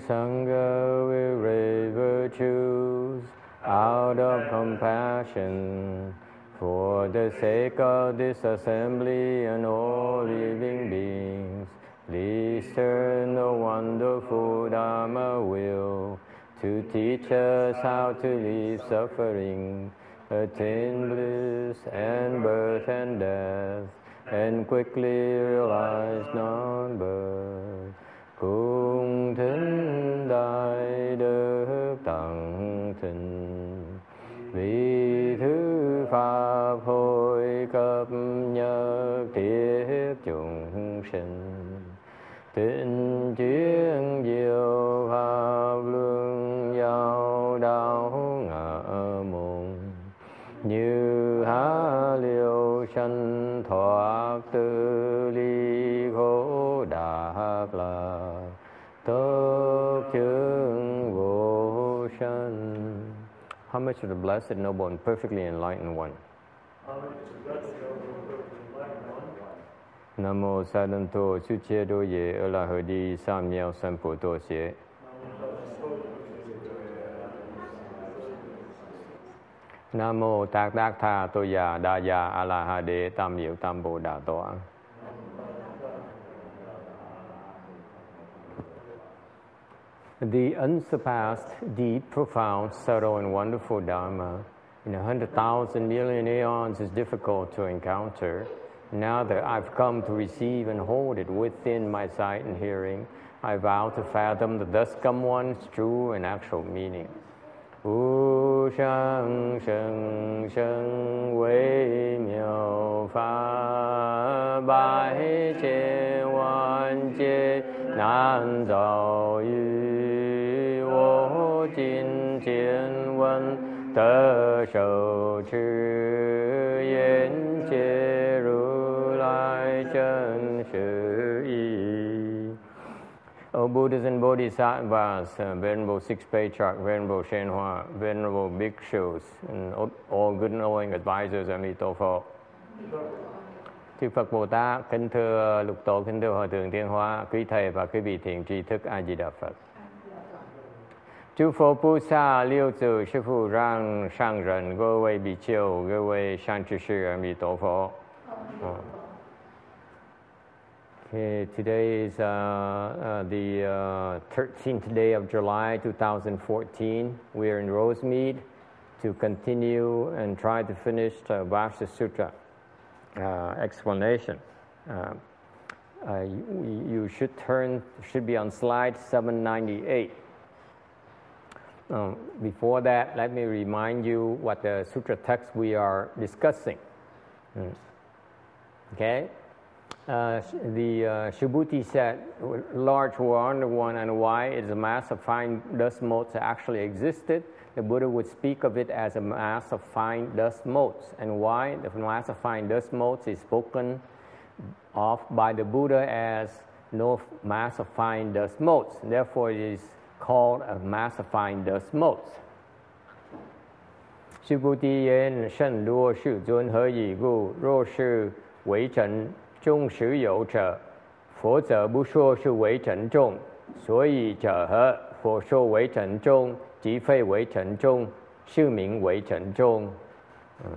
Sangha will raise virtues out of compassion for the sake of this assembly and all living beings. Please turn the wonderful Dharma will to teach us how to leave suffering, attain bliss and birth and death, and quickly realize non-birth. Cung thính đại đức tặng thịnh. Vì thứ pháp hồi cập nhật thiết chúng sinh Tịnh chuyên diệu homage to the blessed, noble, and perfectly enlightened one? Nam mô Sa Đan Tô Chư Chế Đô Ye Ơ La Hờ Đi Sam Nheo San Phụ Tô Xế. Nam mô Tát Đát Tha Tô Già Đa Già A La Hà Đế Tam Diệu Tam Bồ Đà Tọa. The unsurpassed, deep, profound, subtle, and wonderful Dharma in a hundred thousand million aeons is difficult to encounter. Now that I've come to receive and hold it within my sight and hearing, I vow to fathom the thus come one's true and actual meaning. Wu sheng sheng wei miao fa bai che wan che nan zao yu wen de shou chi yan ru lai chen shi yi. O Buddhas and Bodhisattvas, uh, Venerable Six Paychak, Venerable Shenhua, Venerable Bhikshus, and all- all good knowing advisors Amitofo. Chư Phật Bồ Tát, kính thưa Lục Tổ, kính thưa Hòa Thượng Thiên Hóa, quý Thầy và quý vị thiện tri thức A Di Đà Phật. Chư Phật Bồ Sa Liêu Tử Sư Phụ Rang Sang Rần, Cơ Wei Bì Chiêu, Cơ Wei Sang Chư Sư Amito Phật. Uh, Okay, today is uh, uh, the uh, 13th day of July 2014. We are in Rosemead to continue and try to finish the Vasta Sutra uh, explanation. Uh, uh, you, you should turn, should be on slide 798. Um, before that, let me remind you what the sutra text we are discussing. Mm. Okay? Uh, the uh, Subhuti said, large wonder one and why is a mass of fine dust motes actually existed. The Buddha would speak of it as a mass of fine dust motes. And why the mass of fine dust motes is spoken of by the Buddha as no mass of fine dust motes. Therefore, it is called a mass of fine dust motes. 须菩提言：甚多世尊何以故？若是为尘众实有者，佛则不说是为尘众。所以者何？佛说为尘众，即非为尘众，是名为尘众。Ừ.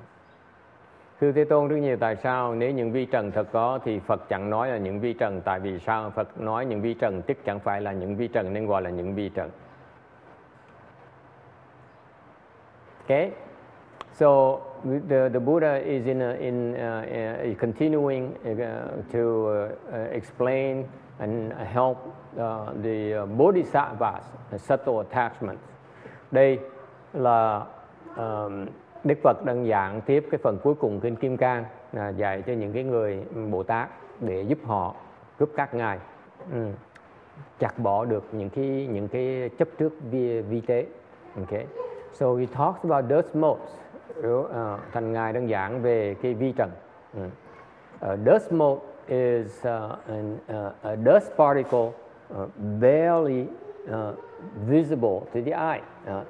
Thưa Thế Tôn, rất nhiều tại sao nếu những vi trần thật có thì Phật chẳng nói là những vi trần tại vì sao Phật nói những vi trần tức chẳng phải là những vi trần nên gọi là những vi trần. Okay? So the, the Buddha is in, a, in uh, a, a continuing uh, to uh, explain and help uh, the uh, bodhisattvas, the subtle attachments. Đây là um, Đức Phật đang giảng tiếp cái phần cuối cùng kinh Kim Cang là dạy cho những cái người Bồ Tát để giúp họ giúp các ngài ừ, chặt bỏ được những cái những cái chấp trước vi, vi tế. Okay. So he talks about dust motes. Uh, à, thành ngài đang giảng về cái vi trần. Ừ. Uh, dust mode is uh, an, uh, a dust particle uh, barely uh, visible to the eye. Uh,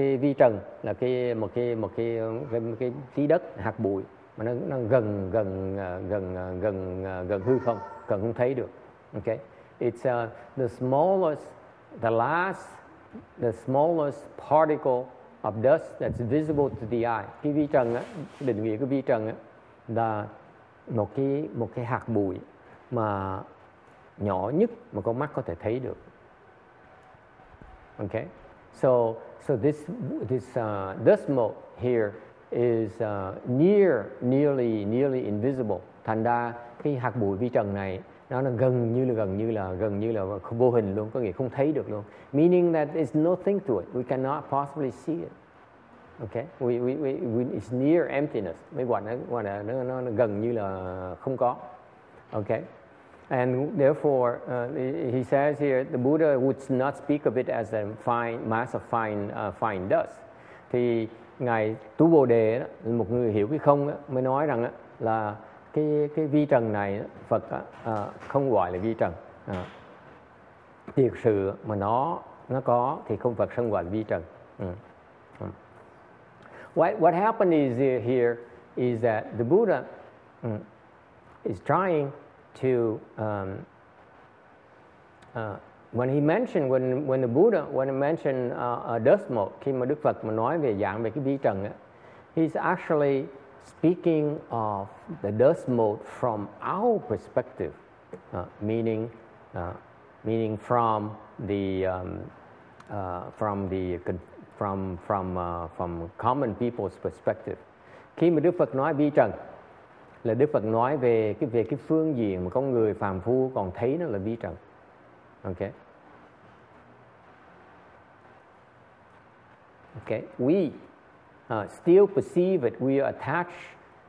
cái vi trần là cái một cái một cái cái, cái tí đất hạt bụi mà nó nó gần gần ờ, gần ờ, gần ờ, gần hư không gần không thấy được. Okay, it's uh, the smallest the last, the smallest particle of dust that's visible to the eye. Cái vi trần á, định nghĩa cái vi trần á, là một cái một cái hạt bụi mà nhỏ nhất mà con mắt có thể thấy được. Okay, so so this this uh, dust mote here is uh, near nearly nearly invisible. Thành ra cái hạt bụi vi trần này nó là gần như là gần như là gần như là vô hình luôn, có nghĩa không thấy được luôn. Meaning that there's nothing to it. We cannot possibly see it. Okay, we, we, we, we it's near emptiness. Mấy quả nó, quả nó, nó, nó gần như là không có. Okay. And therefore, uh, he says here, the Buddha would not speak of it as a fine mass of fine uh, fine dust. Thì ngài Tu Bồ Đề đó, một người hiểu cái không đó, mới nói rằng đó, là cái cái vi trần này đó, Phật đó, uh, ờ, không gọi là vi trần. Uh, thiệt sự mà nó nó có thì không Phật không gọi là vi trần. Uh. What, what happened is here is that the Buddha um, is trying to, um, uh, when he mentioned, when, when the Buddha, when he mentioned uh, a dust mote, khi mà Đức Phật mà nói về dạng về cái vi trần á, he's actually speaking of the dust mote from our perspective, uh, meaning, uh, meaning from the, um, uh, from the from, from, uh, from common people's perspective. Khi mà Đức Phật nói vi trần là Đức Phật nói về cái về cái phương diện mà con người phàm phu còn thấy nó là vi trần. Okay. Okay. We uh, still perceive it. We are attached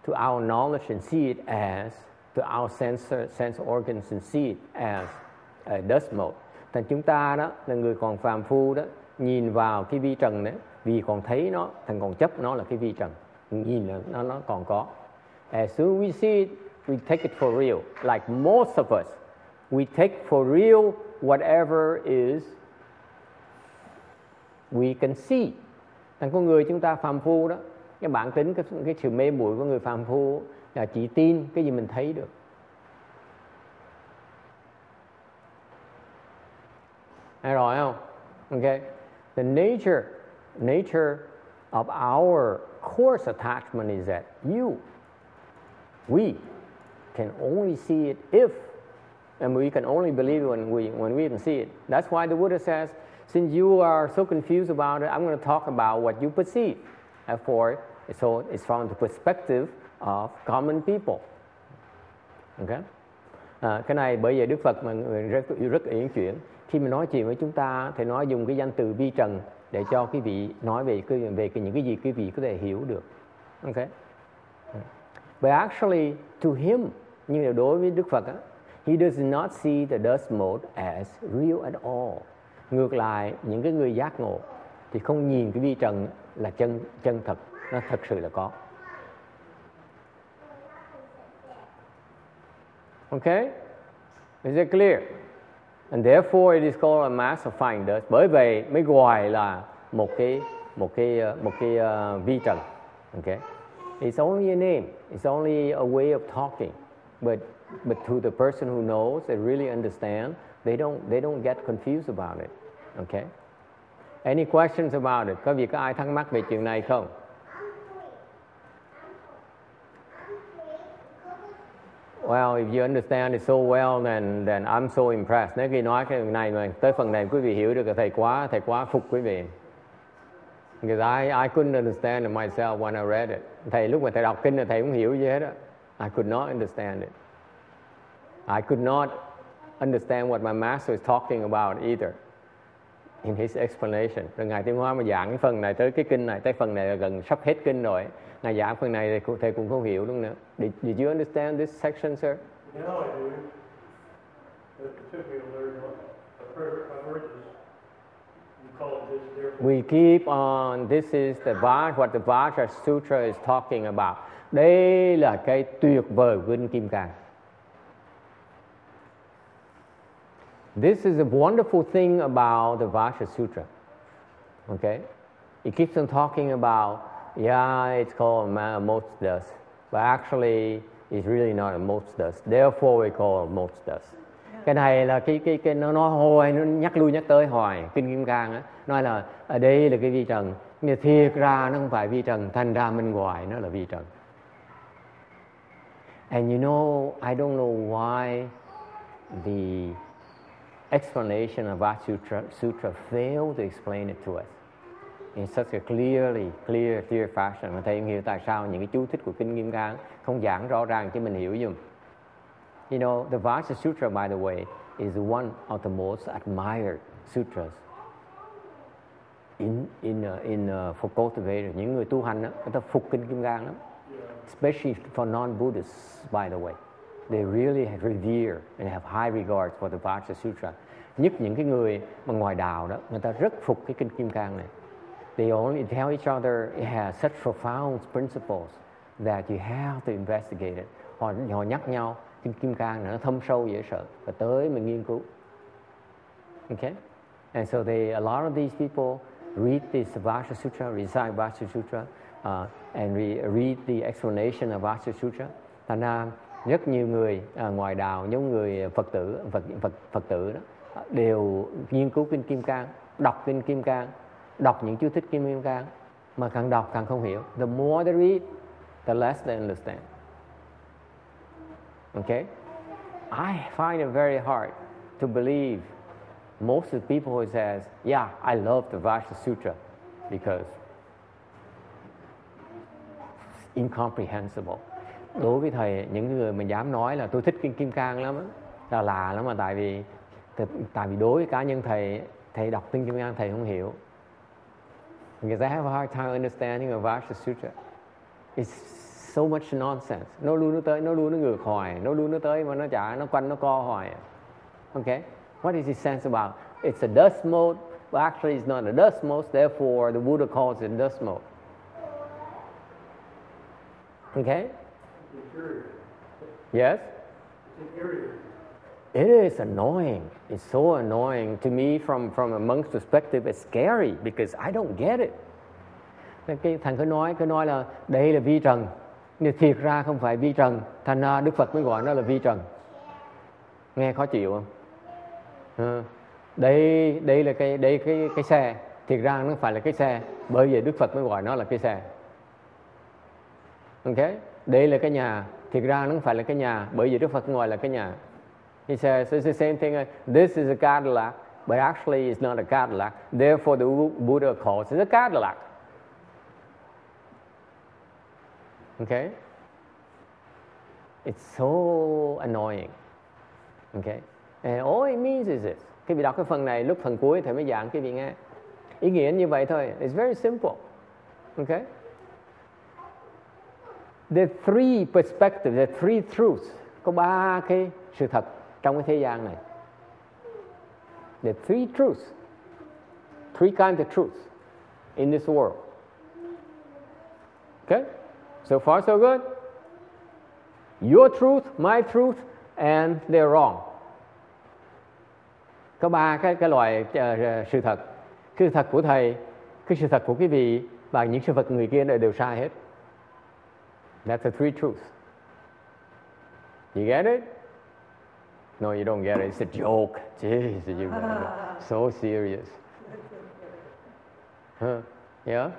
to our knowledge and see it as to our sense sense organs and see it as a dust mote. Thành chúng ta đó là người còn phàm phu đó nhìn vào cái vi trần đấy vì còn thấy nó thành còn chấp nó là cái vi trần nhìn là nó nó còn có as soon we see it we take it for real. Like most of us we take for real whatever is we can see. Thành con người chúng ta phàm phu đó cái bản tính cái, cái sự mê muội của người phàm phu là chỉ tin cái gì mình thấy được. Hay rồi không? Ok. The nature, nature of our coarse attachment is that you, we, can only see it if, and we can only believe it when we, when we even see it. That's why the Buddha says, since you are so confused about it, I'm going to talk about what you perceive. Therefore, so it's from the perspective of common people. Okay? À, cái này bởi vậy Đức Phật mà người rất rất yển chuyển khi mà nói chuyện với chúng ta thì nói dùng cái danh từ vi trần để cho quý vị nói về cái về cái những cái gì quý vị có thể hiểu được okay but actually to him như là đối với Đức Phật á, he does not see the dust mote as real at all. Ngược lại những cái người giác ngộ thì không nhìn cái vi trần là chân chân thật nó thật sự là có. Okay is it clear? And therefore it is called a mass of fine dust. Bởi vậy mới gọi là một cái một cái một cái uh, vi trần. Okay it's only a name. It's only a way of talking. But but to the person who knows they really understand they don't they don't get confused about it. Okay? Any questions about it? Có vị có ai thắc mắc về chuyện này không? Well, if you understand it so well, then then I'm so impressed. Nếu khi nói cái này mà tới phần này quý vị hiểu được là thầy quá thầy quá phục quý vị. Because I I couldn't understand it myself when I read it. Thầy lúc mà thầy đọc kinh là thầy cũng hiểu gì hết á. I could not understand it. I could not understand what my master is talking about either in his explanation. Rồi Ngài Tiên Hoa mà giảng cái phần này tới cái kinh này, tới phần này là gần sắp hết kinh rồi. Ngài giảng phần này thì thầy cũng không hiểu luôn nữa. Did, did you understand this section, sir? Now I do. It took me to learn what a perfect, I've heard We keep on, this is the Vajra, what the Vajra Sutra is talking about. Đây là cái tuyệt vời của Kim Cang. This is a wonderful thing about the Vajra Sutra. Okay? It keeps on talking about yeah, it's called motes dust, but actually it's really not a motes dust. Therefore, we call it motes dust. Cái này là cái cái cái nó nó hồi nó nhắc lui nhắc tới hoài. Kinh kim cang á nói là ở đây là cái vi trần. Nhưng thiệt ra nó không phải vi trần thành ra bên ngoài nó là vi trần. And you know I don't know why the explanation of Vata Sutra, Sutra failed to explain it to us in such a clearly clear clear fashion. Mà thầy hiểu tại sao những cái chú thích của kinh kim cang không giảng rõ ràng cho mình hiểu dùm You know, the Vajra Sutra, by the way, is one of the most admired sutras in, in, uh, in, uh, for cultivators. Những người tu hành, đó, người ta phục kinh Kim Cang lắm. Especially for non-Buddhists, by the way. They really revere and have high regards for the Vajra Sutra. Nhất những cái người mà ngoài đạo đó, người ta rất phục cái kinh Kim Cang này. They only tell each other it has such profound principles that you have to investigate it. Họ, họ nhắc nhau kinh kim cang nó thâm sâu dễ sợ. Và tới mình nghiên cứu. Okay and so they a lot of these people read this Vajra Sutra recite Vajra Sutra uh, and re, read the explanation of Vajra Sutra. Thành ra rất nhiều người uh, ngoài đạo giống người Phật tử Phật Phật Phật tử đó đều nghiên cứu kinh Kim Cang đọc kinh Kim Cang đọc những chú thích kinh Kim Cang mà càng đọc càng không hiểu. The more they read the less they understand. Okay? I find it very hard to believe most of the people who says, yeah, I love the Vajra Sutra because it's incomprehensible. Đối với thầy, những người mà dám nói là tôi thích Kinh Kim Cang lắm, là lạ lắm mà tại vì tại vì đối với cá nhân thầy, thầy đọc Kinh Kim Cang thầy không hiểu. Because I have a hard time understanding of Vajra Sutra. It's so much nonsense. Nó luôn nó tới, nó luôn nó ngược hoài nó luôn nó tới mà nó chả, nó quanh, nó co hoài okay what is the sense about? It's a dust mode but actually it's not a dust mode therefore the Buddha calls it dust mode okay yes? It is annoying. It's so annoying to me from from a monk's perspective, it's scary because I don't get it. Cái thằng cứ nói cứ nói là đây là vi trần nhưng thiệt ra không phải vi trần thành ra đức phật mới gọi nó là vi trần. Nghe khó chịu không? À, đây đây là cái đây cái cái xe. Thiệt ra nó phải là cái xe bởi vì đức phật mới gọi nó là cái xe. Ok? Đây là cái nhà. Thiệt ra nó phải là cái nhà bởi vì đức phật gọi là cái nhà. He says it's the same thing. This is a Cadillac but actually it's not a Cadillac. Therefore the Buddha calls it a Cadillac. Okay? It's so annoying. Okay? And all it means is this. Khi vị đọc cái phần này lúc phần cuối thầy mới giảng cái vị nghe. Ý nghĩa như vậy thôi. It's very simple. Okay? The three perspectives, the three truths. Có ba cái sự thật trong cái thế gian này. The three truths. Three kinds of truths in this world. Okay? So far, so good. Your truth, my truth, and they're wrong. Có ba cái cái loại uh, sự thật. Cái sự thật của thầy, cái sự thật của quý vị và những sự vật người kia đều, đều sai hết. That's the three truths. You get it? No, you don't get it. It's a joke. Jeez, you get it. So serious. Huh? Yeah?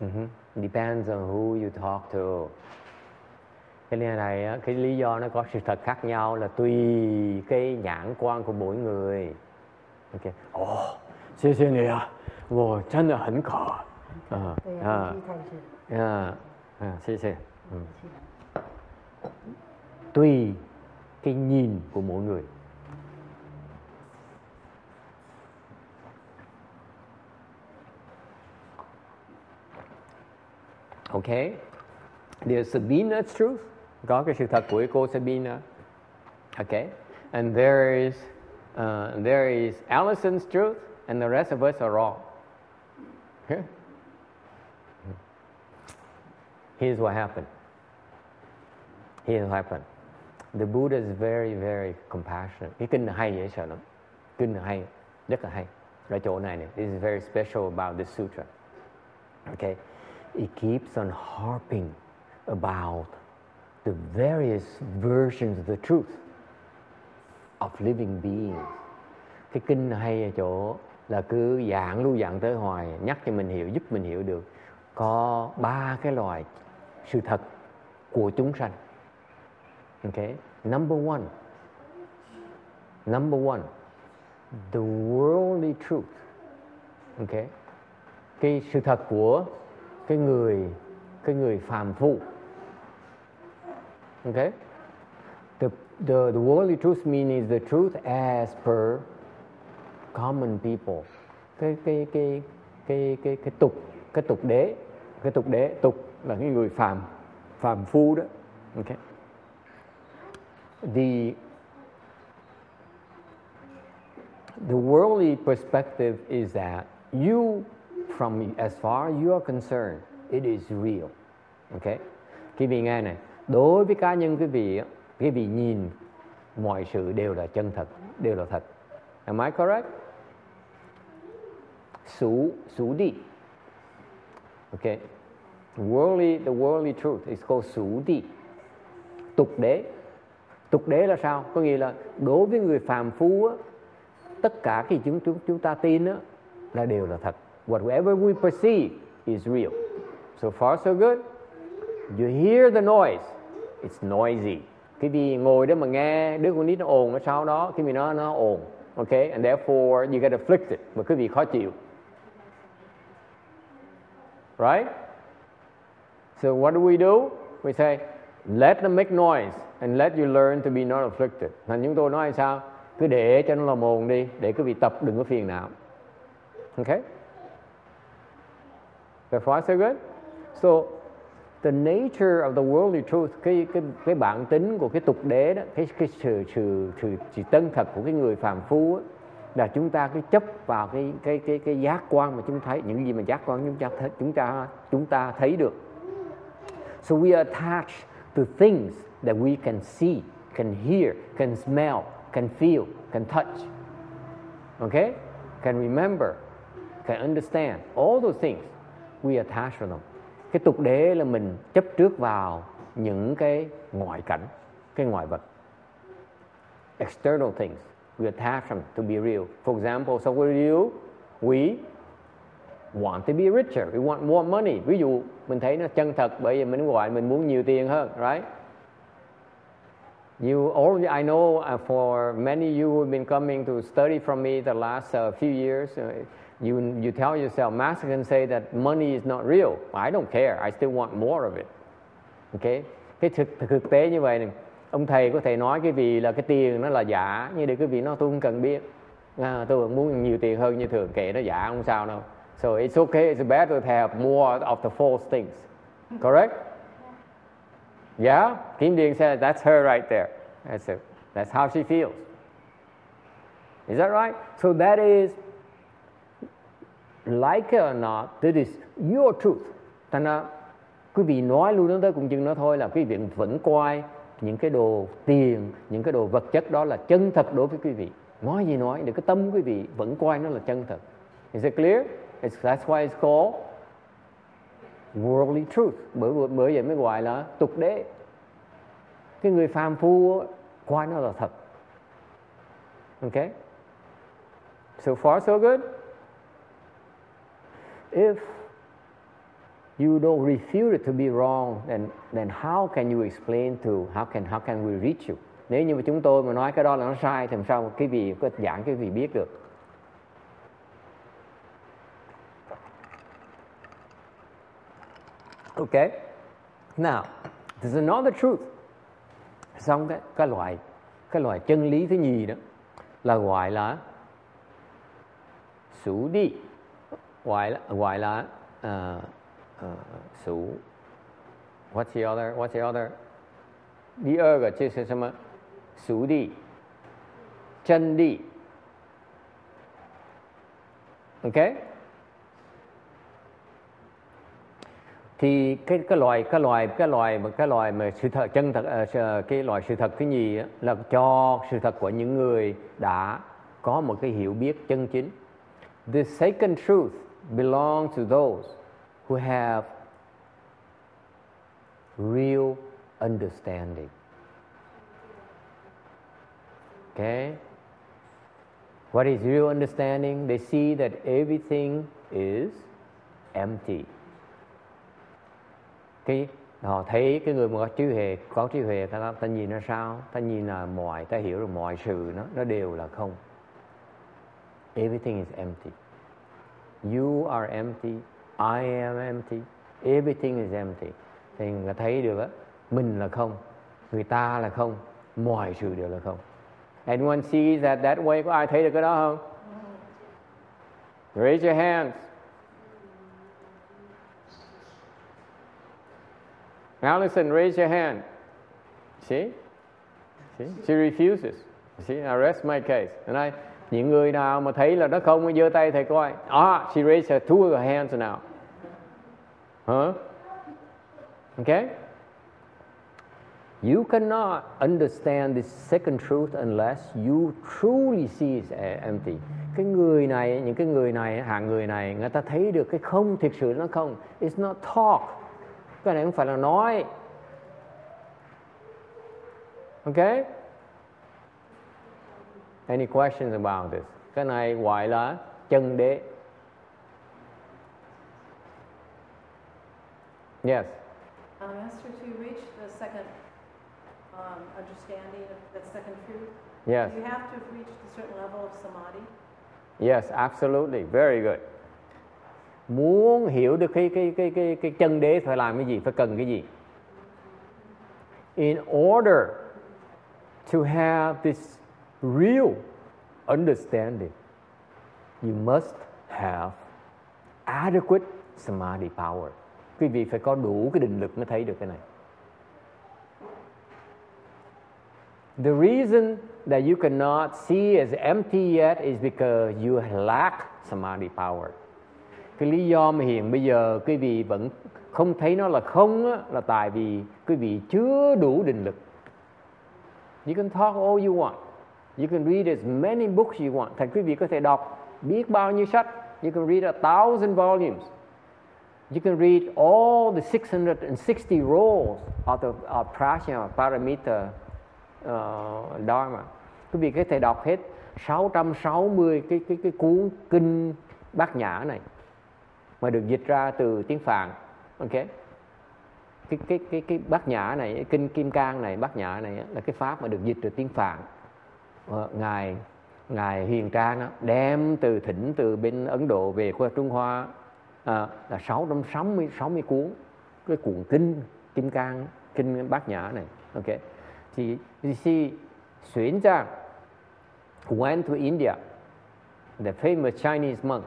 Mm-hmm. Depends on who you talk to. Cái này này cái lý do nó có sự thật khác nhau là tùy cái nhãn quan của mỗi người. Ok. Ồ, xin xin nè. Wow, chân là hẳn khó. Xin xin. Tùy cái nhìn của mỗi người. Okay? There's Sabina's truth. Có cái Sabina. Okay? And there is uh, there is Allison's truth, and the rest of us are wrong. Here's what happened. Here's what happened. The Buddha is very, very compassionate. Kinh này hay dễ sợ lắm. Kinh này hay. This is very special about this sutra. Okay? It keeps on harping about the various versions of the truth of living beings. Cái kinh hay ở chỗ là cứ giảng lưu giảng tới hoài nhắc cho mình hiểu giúp mình hiểu được có ba cái loại sự thật của chúng sanh. Okay, number one, number one, the worldly truth. Okay, cái sự thật của cái người cái người phàm phu. Okay? The the the worldly truth means the truth as per common people. Cái cái cái cái cái cái tục cái tục đế, cái tục đế, tục là cái người phàm phàm phu đó. Okay? The the worldly perspective is that you from as far as you are concerned it is real. Okay quý vị nghe này đối với cá nhân quý vị quý vị nhìn mọi sự đều là chân thật đều là thật. Am I correct? Sú, sú đi. Okay worldly the worldly truth is called sú đi. Tục đế. Tục đế là sao? Có nghĩa là đối với người phàm phu á, tất cả cái chúng chúng chúng ta tin á, là đều là thật whatever we perceive is real. So far, so good. You hear the noise, it's noisy. Khi vì ngồi đó mà nghe đứa con nít nó ồn ở sau đó khi vì nó nó ồn. Okay and therefore, you get afflicted mà quý vị khó chịu. Right? So what do we do? We say, let them make noise and let you learn to be not afflicted. Thành chúng tôi nói sao? Cứ để cho nó làm ồn đi, để quý vị tập, đừng có phiền não. Okay so far so good so the nature of the worldly truth cái cái cái bản tính của cái tục đế đó cái cái sự sự sự, sự tân thật của cái người phàm phu đó, là chúng ta cứ chấp vào cái cái cái cái giác quan mà chúng thấy những gì mà giác quan chúng ta thấy, chúng ta chúng ta thấy được. So we are attached to things that we can see can hear can smell can feel can touch. Okay? Can remember can understand. All those things we attach to them cái tục đế là mình chấp trước vào những cái ngoại cảnh cái ngoại vật. External things we attach them to be real. For example so what you we want to be richer. We want more money. Ví dụ mình thấy nó chân thật bởi vì mình gọi mình muốn nhiều tiền hơn right? You already, I know uh, for many of you who have been coming to study from me the last uh, few years, uh, you, you tell yourself, Master can say that money is not real. I don't care. I still want more of it. Okay? Cái thực, thực tế như vậy này, ông thầy có thể nói cái vì là cái tiền nó là giả, nhưng để cái vị nó tôi không cần biết. À, tôi vẫn muốn nhiều tiền hơn như thường, kệ nó giả không sao đâu. So it's okay, it's better to have more of the false things. Correct? Yeah? Kim Ding said, that's her right there. That's it. That's how she feels. Is that right? So that is, like it or not, that is your truth. Thành ra, quý vị nói luôn đến tới cùng chừng nó thôi là quý vị vẫn coi những cái đồ tiền, những cái đồ vật chất đó là chân thật đối với quý vị. Nói gì nói, để cái tâm quý vị vẫn coi nó là chân thật. Is it clear? It's, that's why it's called worldly truth. Bởi, bởi vậy mới gọi là tục đế cái người phàm phu coi nó là thật okay so far so good if you don't refuse it to be wrong, then then how can you explain to, how can how can we reach you? Nếu như mà chúng tôi mà nói cái đó là nó sai, thì làm sao cái vị, có giảng cái vị biết được? Okay now, there's another truth. Xong cái cái loại cái loại chân lý thứ nhì đó là gọi là sủ đi gọi là gọi là uh, uh, sủ what's the other what's the other 第二个就是什么熟地真理 okay thì cái cái loài cái loài cái loài mà cái loài mà sự thật chân thật uh, cái loài sự thật thứ nhì là cho sự thật của những người đã có một cái hiểu biết chân chính the second truth belongs to those who have real understanding. Okay? What is real understanding? They see that everything is empty. Cái họ thấy cái người mà có trí huệ, có trí huệ ta ta nhìn nó sao? Ta nhìn là mọi, ta hiểu là mọi sự nó nó đều là không. Everything is empty. You are empty. I am empty. Everything is empty. Thì người thấy được á, mình là không, người ta là không, mọi sự đều là không. Anyone sees that that way? Có ai thấy được cái đó không? Raise your hands. Allison, raise your hand. See? See? She refuses. See, I rest my case. And I, những người nào mà thấy là nó không, giơ tay thầy coi. Ah, she raised her two her hands now. Huh? Okay? You cannot understand this second truth unless you truly see it empty. Cái người này, những cái người này, hạng người này, người ta thấy được cái không thực sự nó không. It's not talk. Cái này không phải là nói. Okay? Any questions about this? Cái này gọi là chân đế. Yes. Um, Master, to reach the second um, understanding of that second truth, Yes. you have to reached a certain level of samadhi. Yes, absolutely. Very good. Muốn hiểu được cái cái cái cái cái chân đế phải làm cái gì, phải cần cái gì? In order to have this real understanding, you must have adequate samadhi power. Quý vị phải có đủ cái định lực mới thấy được cái này. The reason that you cannot see as empty yet is because you lack samadhi power. Cái lý do mà hiện bây giờ quý vị vẫn không thấy nó là không á, là tại vì quý vị chưa đủ định lực. You can talk all you want. You can read as many books you want. Thành quý vị có thể đọc biết bao nhiêu sách. You can read a thousand volumes. You can read all the 660 rules of the of Prajna Paramita uh, Dharma. Quý vị có thể đọc hết 660 cái cái cái cuốn kinh Bát Nhã này mà được dịch ra từ tiếng Phạn. Ok. Cái cái cái cái Bát Nhã này, cái kinh Kim Cang này, Bát Nhã này là cái pháp mà được dịch từ tiếng Phạn. Ờ, ngài ngài Hiền Trang đó đem từ thỉnh từ bên Ấn Độ về qua Trung Hoa à, là 660 60 cuốn cái cuốn kinh Kim Cang kinh Bát Nhã này. Ok. Thì you xuyên ra went to India, the famous Chinese monk,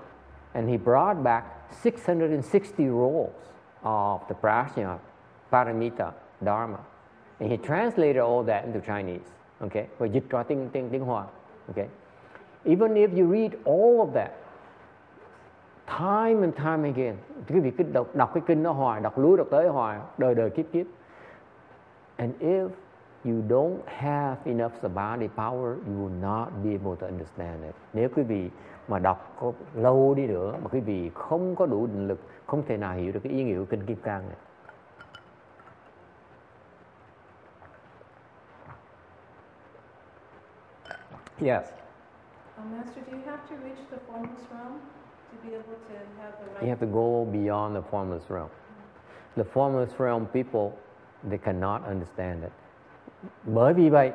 and he brought back 660 rolls of the Prajna Paramita Dharma. And he translated all that into Chinese. Okay? Và dịch ra tiếng, tiếng, tiếng Hoa. Okay? Even if you read all of that, time and time again, quý vị cứ đọc, đọc cái kinh nó hoài, đọc lúa đọc tới hoài, đời đời kiếp kiếp. And if you don't have enough samadhi power, you will not be able to understand it. Nếu quý vị mà đọc có lâu đi nữa mà quý vị không có đủ định lực, không thể nào hiểu được cái ý nghĩa của kinh Kim Cang này. Yes. Uh, Master, do you have to reach the formless realm to be able to have the right? You have to go beyond the formless realm. The formless realm people, they cannot understand it. Bởi vì vậy,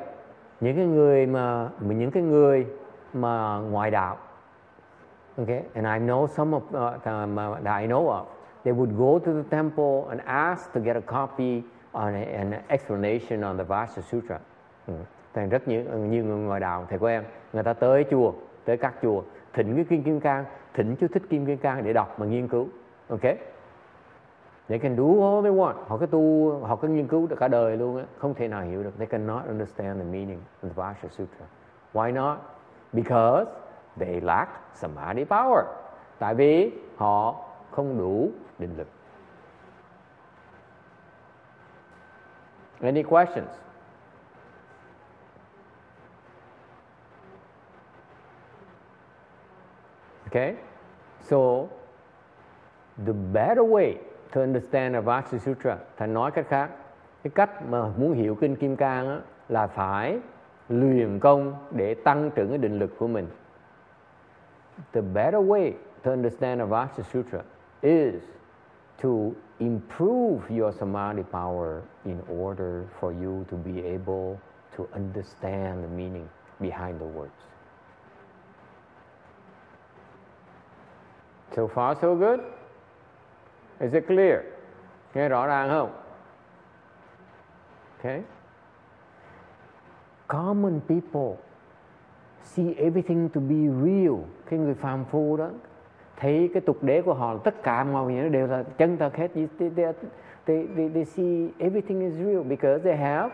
những cái người mà những cái người mà ngoại đạo, okay, and I know some of uh, um, uh, that I know of, they would go to the temple and ask to get a copy on a, an explanation on the Vasa Sutra. Ừ. Thành rất nhiều, nhiều người ngoài đạo thầy của em, người ta tới chùa, tới các chùa, thỉnh cái kinh Kim Cang, thỉnh chú thích Kim Kim Cang để đọc và nghiên cứu. ok They can do all they want. Họ cái tu, họ cái nghiên cứu được cả đời luôn á, không thể nào hiểu được. They cannot understand the meaning of the Vajra Sutra. Why not? Because they lack samadhi power. Tại vì họ không đủ định lực. Any questions? Okay? So, the better way to understand the Vajra Sutra, thầy nói cách khác, cái cách mà muốn hiểu kinh kim cang á, là phải luyện công để tăng trưởng cái định lực của mình the better way to understand the Vajra Sutra is to improve your samadhi power in order for you to be able to understand the meaning behind the words. So far, so good? Is it clear? Nghe rõ ràng không? Okay. Common people see everything to be real. Cái người phàm phu đó thấy cái tục đế của họ tất cả mọi người đều là chân thật hết. They, they, they, they, they see everything is real because they have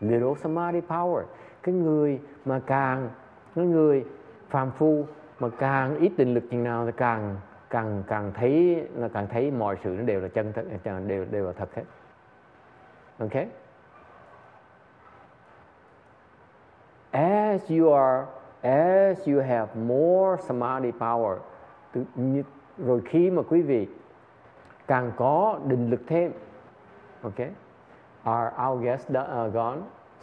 little samadhi power. Cái người mà càng cái người phàm phu mà càng ít định lực chừng nào thì càng càng càng thấy là càng thấy mọi sự nó đều là chân thật ờ, đều đều là thật hết. Okay? as you are as you have more samadhi power rồi khi mà quý vị càng có định lực thêm ok? Are our guests uh, gone?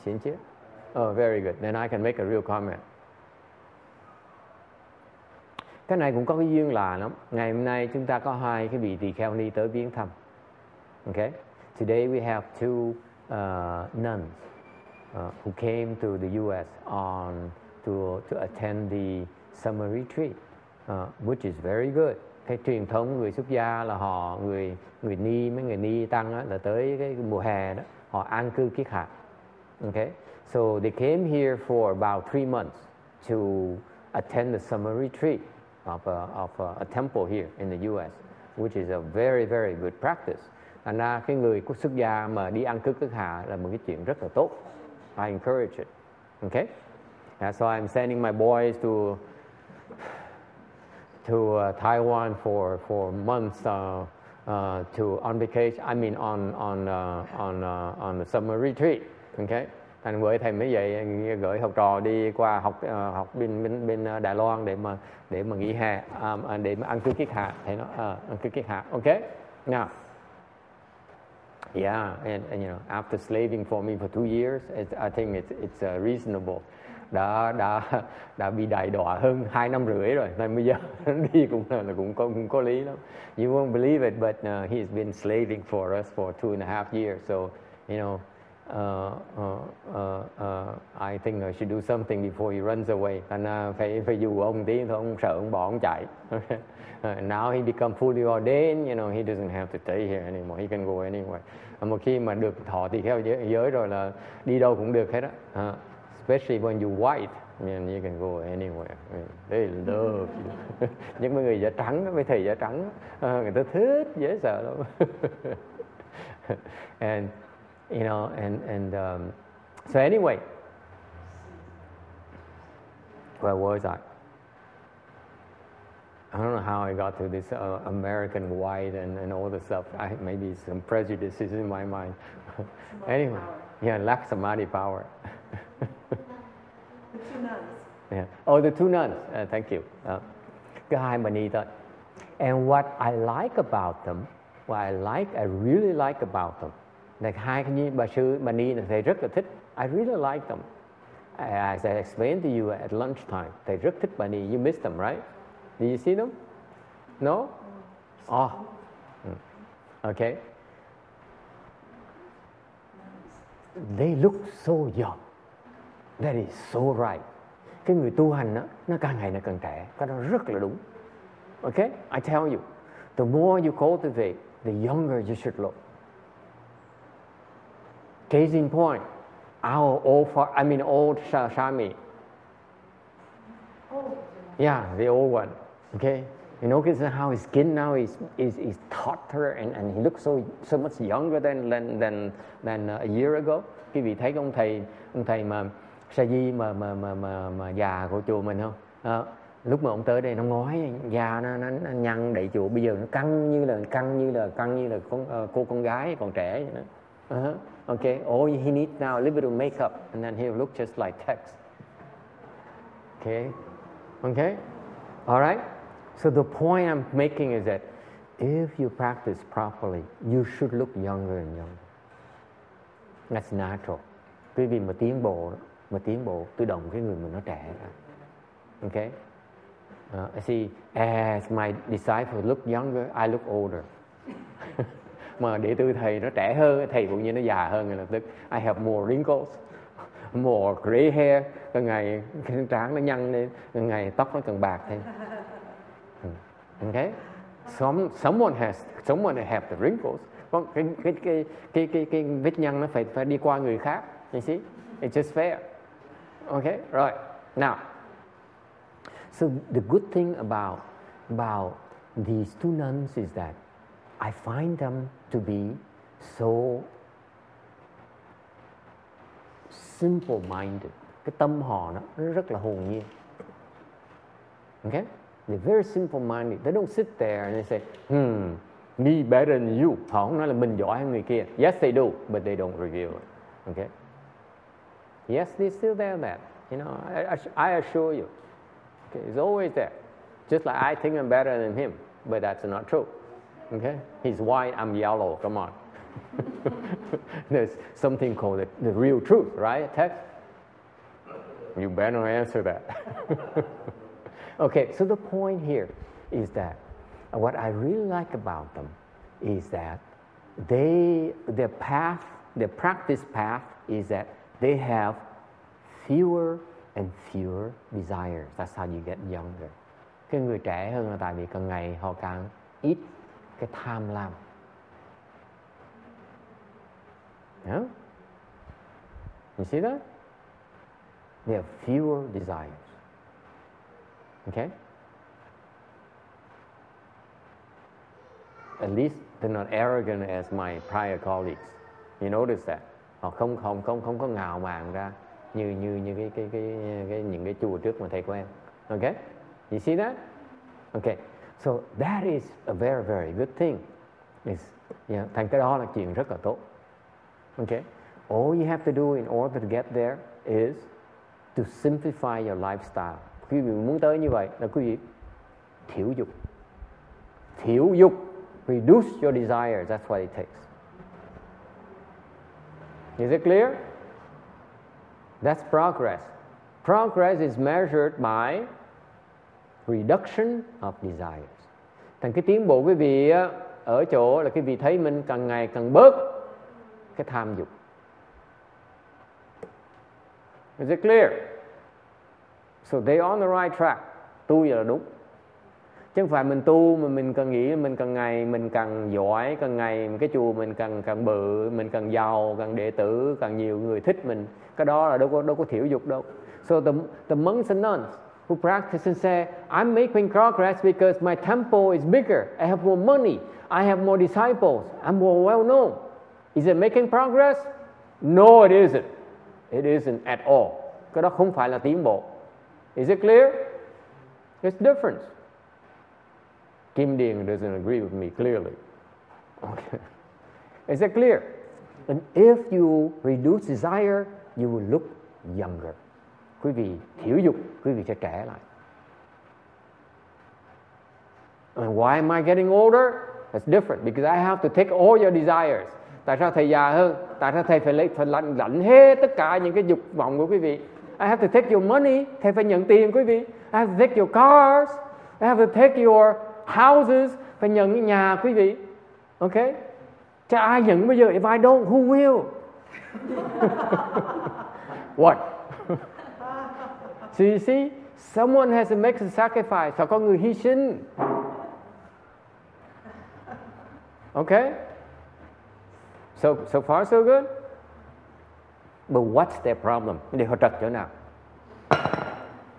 Xin chứ oh very good. Then I can make a real comment cái này cũng có cái duyên là lắm ngày hôm nay chúng ta có hai cái vị tỳ kheo ni tới viếng thăm okay today we have two uh, nuns uh, who came to the U.S. on to to attend the summer retreat, uh, which is very good. Cái truyền thống người xuất gia là họ người người ni mấy người ni tăng đó, là tới cái mùa hè đó họ an cư kiết hạ. Okay, so they came here for about three months to attend the summer retreat of a, of a, a temple here in the U.S., which is a very very good practice. Thành ra cái người quốc xuất gia mà đi ăn cước cước hạ là một cái chuyện rất là tốt. I encourage it. Okay? Yeah, so I'm sending my boys to to uh, Taiwan for for months uh, uh, to on vacation. I mean on on uh, on uh, on the summer retreat. Okay? Thành với thầy mới vậy gửi học trò đi qua học uh, học bên bên bên ờ, Đài Loan để mà để mà nghỉ hè um, để mà ăn cư kiết hạ thầy nó uh, ờ, ăn cư kiết hạ. ok Now. Yeah, and, and you know, after slaving for me for two years, it, I think it's it's uh, reasonable. đã đã đã bị đại đọa hơn hai năm rưỡi rồi nên bây giờ đi cũng là cũng có cũng có lý lắm you won't believe it but uh, he's been slaving for us for two and a half years so you know uh, uh, uh, uh, I think I should do something before he runs away. And uh, à, phải phải dù ông tí thôi ông sợ ông bỏ ông chạy. Uh, now he become fully ordained you know he doesn't have to stay here anymore. He can go anywhere. Một khi mà được thọ thì theo giới, giới rồi là đi đâu cũng được hết á. Uh, especially when you white man, you can go anywhere. They love you những người da trắng mấy thầy da trắng uh, người ta thích dễ sợ lắm. And you know and and um, so anyway where was I I don't know how I got to this uh, American white and, and all the stuff. I, maybe some prejudices in my mind. anyway, power. yeah, lack of samadhi power. the two nuns. Yeah. Oh, the two nuns. Uh, thank you. Uh, and what I like about them, what I like, I really like about them, like hai cái bà sư bà ni là thầy rất là thích. I really like them. As I explained to you at lunchtime, thầy rất thích bà ni. You missed them, right? Did you see them? No? Oh. Hmm. Okay. They look so young. That is so right. Cái người tu hành đó, nó càng ngày nó càng trẻ. Cái đó rất là đúng. Okay? I tell you, the more you cultivate, the younger you should look. Case in point, our old, I mean old Shami. Yeah, the old one. Okay, you notice how his skin now is is, is tauter and, and he looks so so much younger than than than, than uh, a year ago. Quý vị thấy ông thầy ông thầy mà sa di mà mà mà mà mà già của chùa mình không? À, lúc mà ông tới đây nó ngói da nó, nó, nó nhăn đầy chùa bây giờ nó căng như là căng như là căng như là con uh, cô con gái còn trẻ vậy đó. Uh-huh. Okay, all he needs now a little bit of makeup and then he'll look just like Tex. Okay, okay, all right. So the point I'm making is that if you practice properly, you should look younger and younger. That's natural. Quý vị mà tiến bộ, mà tiến bộ tự động cái người mình nó trẻ ra. Okay? Uh, I see, as my disciples look younger, I look older. mà đệ tử thầy nó trẻ hơn, thầy cũng như nó già hơn ngay lập tức. I have more wrinkles, more gray hair. Càng ngày cái trán nó nhăn lên, càng ngày tóc nó càng bạc thêm. Ừ, okay? Some, someone has, someone have the wrinkles. Có cái cái cái cái cái cái vết nhăn nó phải phải đi qua người khác. You see? It's just fair. Okay? Right. Now, so the good thing about about these two nuns is that I find them to be so simple-minded. Cái tâm họ nó, nó rất là hồn nhiên. Okay? They're very simple-minded. They don't sit there and they say, hmm, me better than you. Họ không nói là mình giỏi hơn người kia. Yes, they do, but they don't reveal it. Okay? Yes, they still there that. You know, I, I, I assure you. Okay, it's always there. Just like I think I'm better than him, but that's not true. Okay? He's white, I'm yellow. Come on. There's something called the, the real truth, right? Text? You better answer that. okay, so the point here is that what I really like about them is that they, their path, their practice path is that they have fewer and fewer desires. That's how you get younger. Cái người trẻ hơn là tại vì càng ngày họ càng ít cái tham lam. Yeah? You see that? there are fewer desires. Okay? At least they're not arrogant as my prior colleagues. You notice that? Họ không không không không có ngạo mạn ra như như như cái cái cái, cái những cái chùa trước mà thầy của em, Okay? You see that? Okay. So that is a very very good thing. Is yeah, thành cái đó là chuyện rất là tốt. Okay? All you have to do in order to get there is to simplify your lifestyle. Quý vị muốn tới như vậy là quý vị thiểu dục. Thiểu dục. Reduce your desires. That's what it takes. Is it clear? That's progress. Progress is measured by reduction of desires. Thành cái tiến bộ quý vị ở chỗ là quý vị thấy mình càng ngày càng bớt cái tham dục. Is it clear? So they on the right track. Tu là đúng. Chứ không phải mình tu mà mình càng nghĩ mình càng ngày mình càng giỏi, càng ngày cái chùa mình càng càng bự, mình càng giàu, càng đệ tử, càng nhiều người thích mình. Cái đó là đâu có đâu có thiểu dục đâu. So the the monks and nuns who practice and say, I'm making progress because my temple is bigger, I have more money, I have more disciples, I'm more well known. Is it making progress? No, it isn't. It isn't at all. Cái đó không phải là tiến bộ. Is it clear? It's different. Kim Điền doesn't agree with me clearly. Okay. Is it clear? And if you reduce desire, you will look younger. Quý vị thiểu dục, quý vị sẽ trẻ lại. And why am I getting older? That's different because I have to take all your desires. Tại sao thầy già hơn? Tại sao thầy phải lấy phải lạnh lạnh hết tất cả những cái dục vọng của quý vị? I have to take your money. Thầy phải nhận tiền quý vị. I have to take your cars. I have to take your houses. Phải nhận cái nhà quý vị. Okay? Chứ ai nhận bây giờ? If I don't, who will? What? So you see, someone has to make a sacrifice. Phải có người hy sinh. Okay? So, so far so good? But what's their problem? Để họ trật chỗ nào?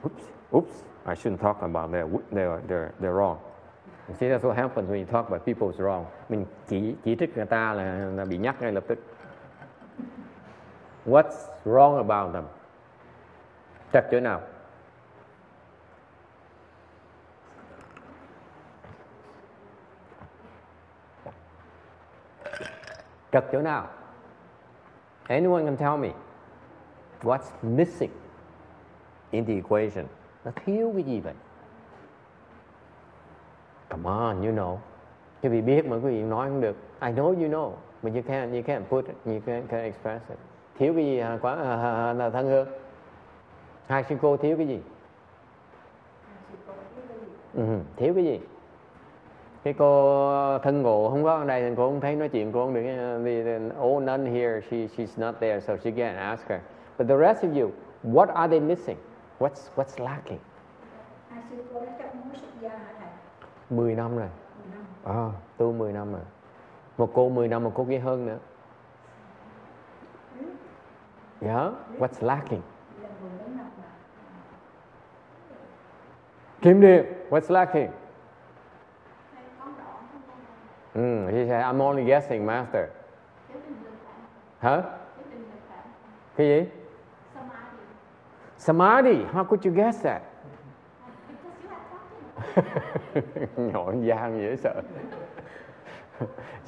Oops, oops, I shouldn't talk about that. They're, they're, they're wrong. You see, that's what happens when you talk about people's wrong. Mình chỉ chỉ trích người ta là, là bị nhắc ngay lập tức. What's wrong about them? Trật chỗ nào? Trật chỗ nào? Anyone can tell me what's missing in the equation? Nó thiếu cái gì vậy? Come on, you know. Quý vị biết mà quý vị nói không được. I know you know. but you can't you can't put it, you can't, can't express it. Thiếu cái gì hả? Quá hả, hả, là thân hương. Hai sư cô thiếu cái gì? Ừ, thiếu cái gì? Cái cô thân ngộ không có ở đây thì cô không thấy nói chuyện cô không được. The, the old nun here, she she's not there, so she can't ask her. But the rest of you, what are they missing? What's what's lacking? hai sư cô đã chấp muốn xuất gia hả thầy 10 năm rồi. À, tu 10 năm rồi. Một cô 10 năm, một cô kia hơn nữa. Yeah, what's lacking? Kim Điệp, what's lacking? thầy con rõ không con Mm, he said, I'm only guessing, master. thiếu định lực Hả? hả thiếu định lực hả Cái gì? samadhi Samadhi, how could you guess that? because you are talking Nhỏ gian dễ sợ.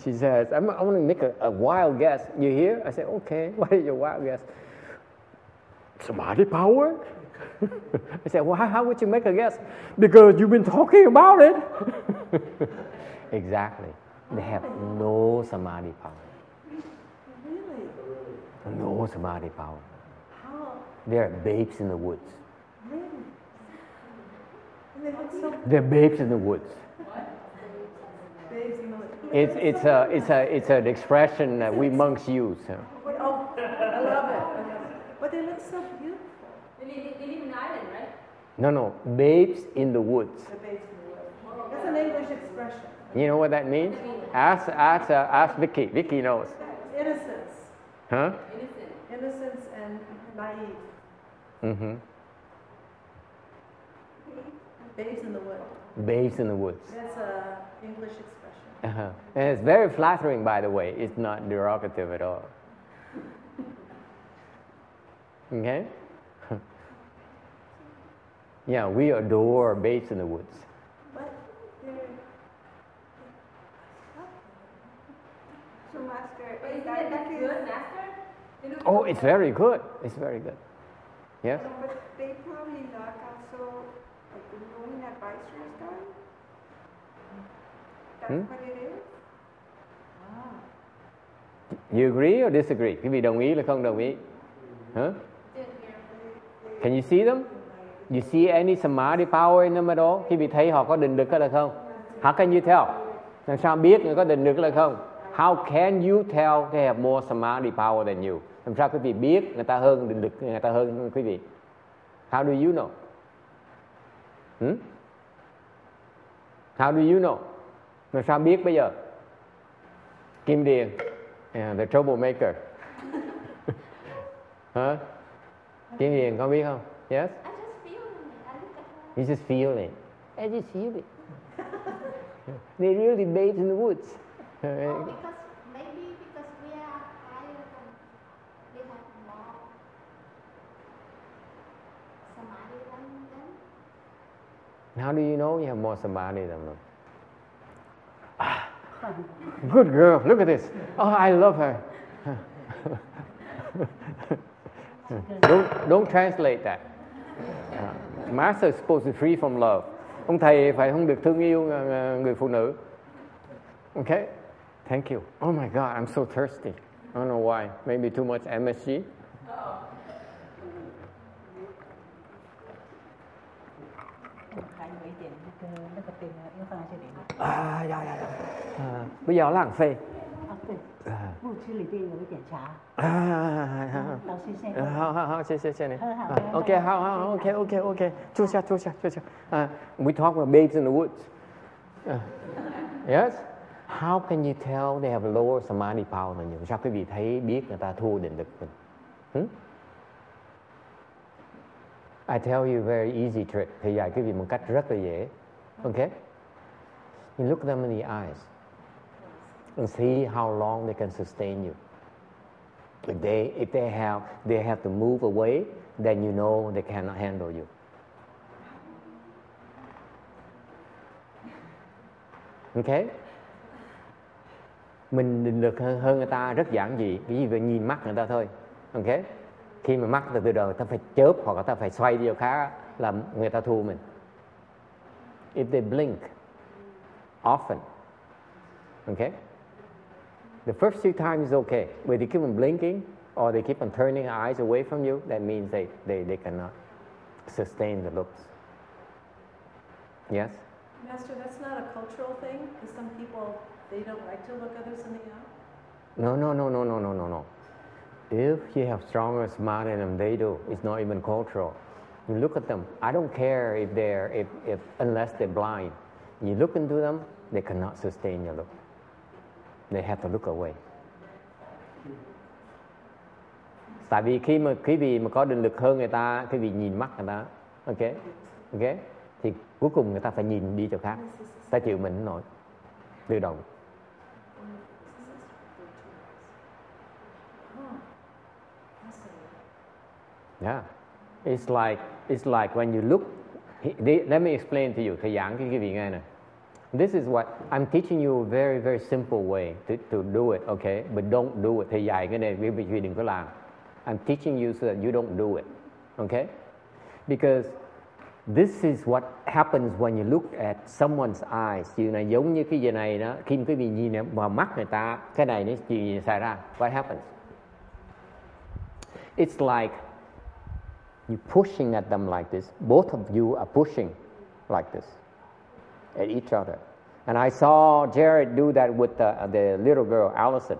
She says, I'm, I'm going to make a, a wild guess. You hear? I said, okay, what is your wild guess? Samadhi power? I said, well, how, how would you make a guess? Because you've been talking about it. exactly. They have no samadhi power. Really? No samadhi power. How? They're babes in the woods. Really? They look so They're babes in the woods. babes It's, it's, a, it's, a, it's an expression that we monks use. huh? But, oh, I love it. I love it. But they look so beautiful. they live, they live in Ireland right No, no, babes in the woods. The babes in the wood. That's an English expression. You know what that means? Ask, ask, uh, ask Vicky. Vicky knows. Innocence. Huh? innocent Innocence and naive. Mm-hmm. Babes in the woods. Babes in the woods. That's an English expression. Uh-huh. And it's very flattering, by the way. It's not derogative at all. Okay? Yeah, we adore babes in the woods. But they're so master but isn't that, that good master Oh, so it's very good. It's very good. Yes? But they probably lack also like knowing advisory style. That's Hmm? what it is. You agree or disagree? Quý vị đồng ý là không đồng ý? Huh? Didn't hear. Can you see them? You see any samadhi power in them at all? khi vị thấy họ có định lực hay là không? How can you tell? Làm sao biết người có định lực là không? How can you tell they have more samadhi power than you? Làm sao quý vị biết người ta hơn định lực, người ta hơn quý vị? How do you know? Hmm? How do you know? Làm sao biết bây giờ? Kim Điền, yeah, the troublemaker. Hả? Kim Điền có biết không? Yes? You just feel it. I just feel it. they really bathe in the woods. Oh, because maybe because we are higher than they have more samadhi than them. How do you know you have more samadhi than them? Ah, good girl, look at this. Oh, I love her. don't, don't translate that. Uh, master is supposed to be free from love. Ông thầy phải không được thương yêu uh, uh, người phụ nữ. Okay? Thank you. Oh my God, I'm so thirsty. I don't know why. Maybe too much MSG. Đến À, dạ, dạ, dạ. À, bây giờ lãng phí. à 对，À, 不吃里边有一点茶， à, à, à. 老师先 Uh, 好好好，谢谢谢谢你。好好 Uh, OK，好好好，OK OK OK，坐下坐下坐下。Uh, we talk about babes in the woods. Uh, yes. How can you tell they have lower samadhi power than you? Sao quý vị thấy biết người ta thua định lực mình? Hmm? I tell you a very easy trick. Thì dạy quý vị một cách rất là dễ. Okay? You look them in the eyes and see how long they can sustain you. If they if they have they have to move away, then you know they cannot handle you. Okay? Mình định lực hơn, hơn người ta rất giản dị, cái gì về nhìn mắt người ta thôi. Okay? Khi mà mắt từ từ đầu ta phải chớp hoặc là ta phải xoay điều khác là người ta thua mình. If they blink often, okay? The first few times is okay. But they keep on blinking or they keep on turning eyes away from you, that means they, they, they cannot sustain the looks. Yes? Master, that's not a cultural thing, because some people, they don't like to look others in the eye. No, no, no, no, no, no, no, no. If you have stronger smart in them, they do. It's not even cultural. You look at them. I don't care if they're if, if unless they're blind. You look into them, they cannot sustain your look. They have to look away. Tại vì khi mà quý vị mà có định lực hơn người ta, quý vị nhìn mắt người ta, ok, ok, thì cuối cùng người ta phải nhìn đi chỗ khác. Ta chịu mình không nổi, tự động. Yeah, it's like it's like when you look. he- they- Let me explain to you. Thầy giảng cho quý vị nghe này This is what I'm teaching you a very very simple way to, to do it, okay? But don't do it. Thầy dạy cái này quý vị đừng có làm. I'm teaching you so that you don't do it, okay? Because this is what happens when you look at someone's eyes. Chuyện này giống như cái gì này đó. Khi quý vị nhìn vào mắt người ta, cái này nó chuyện gì xảy ra? What happens? It's like you're pushing at them like this. Both of you are pushing like this at each other. And I saw Jared do that with the, the little girl, Allison.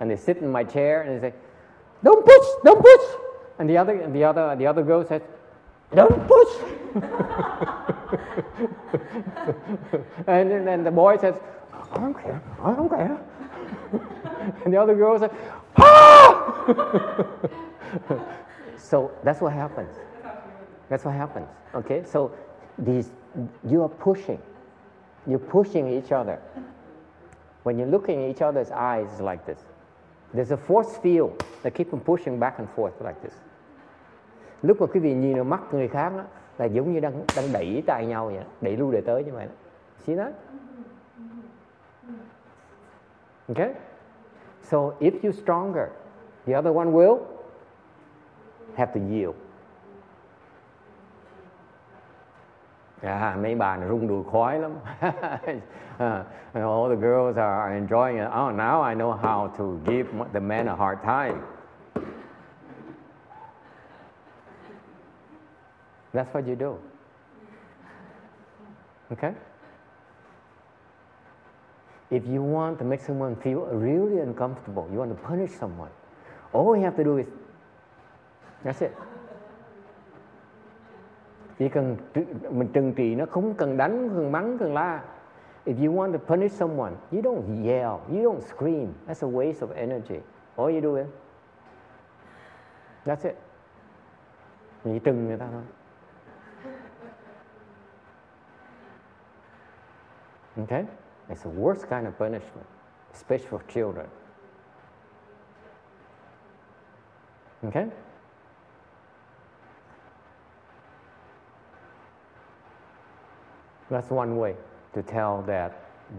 And they sit in my chair and they say, "Don't push, don't push." And the other, the other, the other girl says, "Don't push." and then then the boy says, "I don't care, I don't care." and the other girl says, "Ah!" so that's what happens. That's what happens. Okay, so these you are pushing, you're pushing each other. When you're looking at each other's eyes it's like this, there's a force field that keep on pushing back and forth like this. Lúc mà quý vị nhìn vào mắt người khác á, là giống như đang đang đẩy tay nhau vậy, đó, đẩy lui đẩy tới như vậy. đó. See that? Okay? So if you're stronger, the other one will have to yield. Yeah, mấy bà này rung đùi khoái lắm. All the girls are enjoying it. Oh, now I know how to give the men a hard time. That's what you do. Okay? If you want to make someone feel really uncomfortable, you want to punish someone, all you have to do is that's it. Chỉ cần mình trừng trị nó không cần đánh, không cần mắng, cần la. If you want to punish someone, you don't yell, you don't scream. That's a waste of energy. All you do is that's it. Mình chỉ trừng người ta thôi. Okay? It's the worst kind of punishment, especially for children. Okay? That's one way to tell that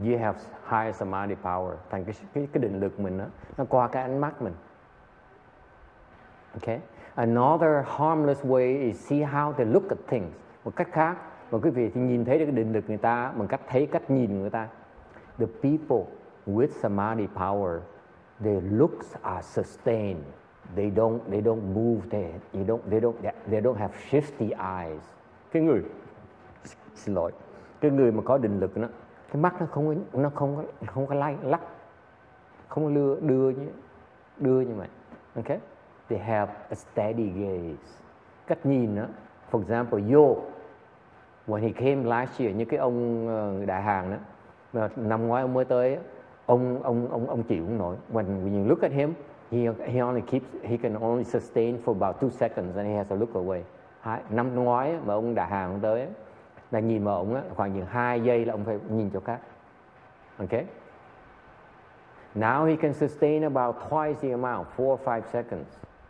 you have high samadhi power. Thành cái, cái, cái định lực mình đó, nó qua cái ánh mắt mình. Okay? Another harmless way is see how they look at things. Một cách khác, mà quý vị thì nhìn thấy được cái định lực người ta bằng cách thấy cách nhìn người ta. The people with samadhi power, their looks are sustained. They don't they don't move they you don't they don't they don't have shifty eyes. Cái người xin lỗi cái người mà có định lực nó cái mắt nó không có nó không có không có lay lắc. Không có lưa đưa như đưa như vậy. Okay they have a steady gaze. Cách nhìn đó for example Yo when he came last year như cái ông ờ, người đại hàng đó mà năm ngoái ông mới tới ông ông ông ông chịu không nổi. When, when you look at him he he only keeps he can only sustain for about two seconds and he has to look away. Hai, năm ngoái mà ông đại hàng ông tới là nhìn vào ông á, khoảng chừng 2 giây là ông phải nhìn chỗ khác. Okay now he can sustain about twice the amount four or five seconds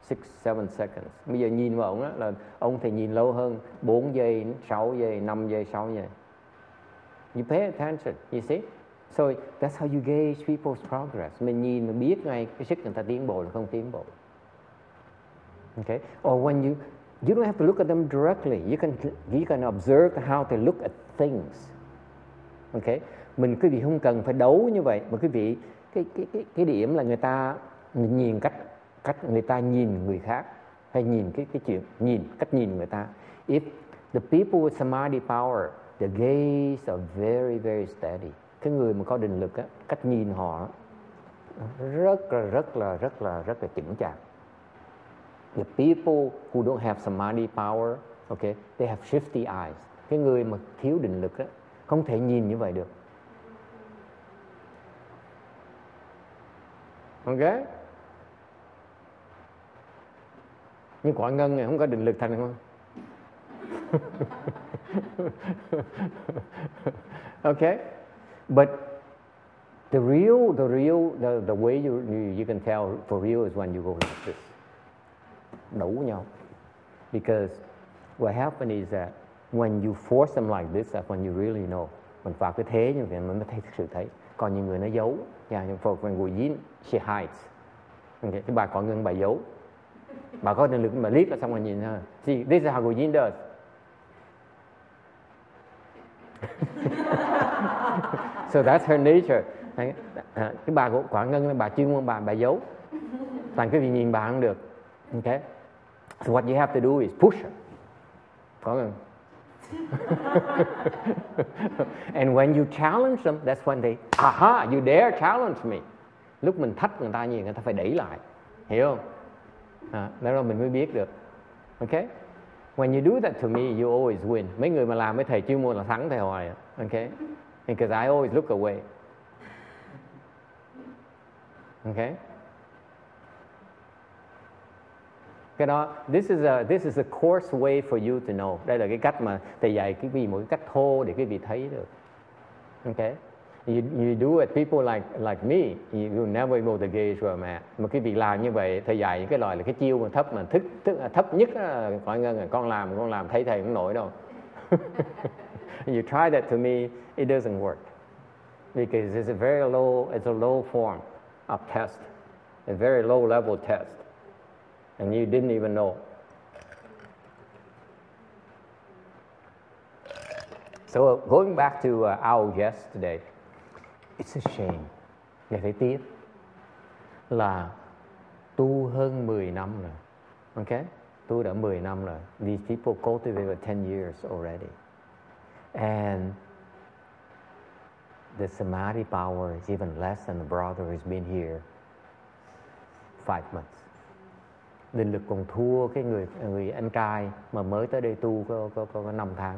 six seven seconds. Bây giờ nhìn vào ông á, là ông thì nhìn lâu hơn 4 giây 6 giây 5 giây 6 giây. You pay attention you see? So that's how you gauge people's progress. Mình nhìn mình biết ngay cái sức người ta tiến bộ là không tiến bộ. Okay? Or when you you don't have to look at them directly. You can you can observe how they look at things. Okay? Mình quý vị không cần phải đấu như vậy mà quý vị cái cái cái cái điểm là người ta nhìn cách cách người ta nhìn người khác hay nhìn cái cái chuyện nhìn cách nhìn người ta if the people with samadhi power the gaze are very very steady cái người mà có định lực á, cách nhìn họ rất là rất là rất là rất là chững chạc the people who don't have samadhi power okay they have shifty eyes. Cái người mà thiếu định lực á, không thể nhìn như vậy được. Ok? Như quả ngân này không có định lực thành không? Okay but the real the real the, the way you, you you can tell for real is when you go like this đủ nhau. Because what happened is that when you force them like this that's when you really know. Mình phạt cái thế như vậy mình mới thấy thực sự thấy. Còn những người nó giấu yeah, for when Yin she hides. Okay. cái bà có ngưng bà giấu? Bà có năng lực mà liếc là xong rồi nhìn ha see this is how Yin does. So that's her nature. À, cái bà của quả ngân bà chuyên môn bà bà giấu. Toàn cái gì nhìn bà không được. Okay so what you have to do is push her. Có and when you challenge them that's when they aha you dare challenge me. Lúc mình thách người ta gì người ta phải đẩy lại. Hiểu không? À, đó là mình mới biết được. Ok? When you do that to me you always win. Mấy người mà làm với thầy chuyên môn là thắng thầy hoài à. ok? Because I always look away. Okay. Cái đó this is a this is a coarse way for you to know. Đây là cái cách mà thầy dạy cái vị một cái cách thô để cái vị thấy được. Okay you, you do it people like like me you will never go to gauge where I'm at mà cái vị làm như vậy thầy dạy những cái loại là cái chiêu mà thấp mà thức, thức à, thấp nhất là phải ngân là con làm con làm thấy thầy cũng nổi đâu. You try that to me it doesn't work. Because it's a very low it's a low form of test. A very low level test. And you didn't even know. So going back to uh, our guest today, it's a shame. Nghe thấy tiếc là tu hơn 10 năm rồi. Okay? Tu đã 10 năm rồi. These people cultivated 10 years already. And the samadhi power is even less than the brother who's been here five months định lực còn thua cái người người anh trai mà mới tới đây tu có có có, có 5 tháng.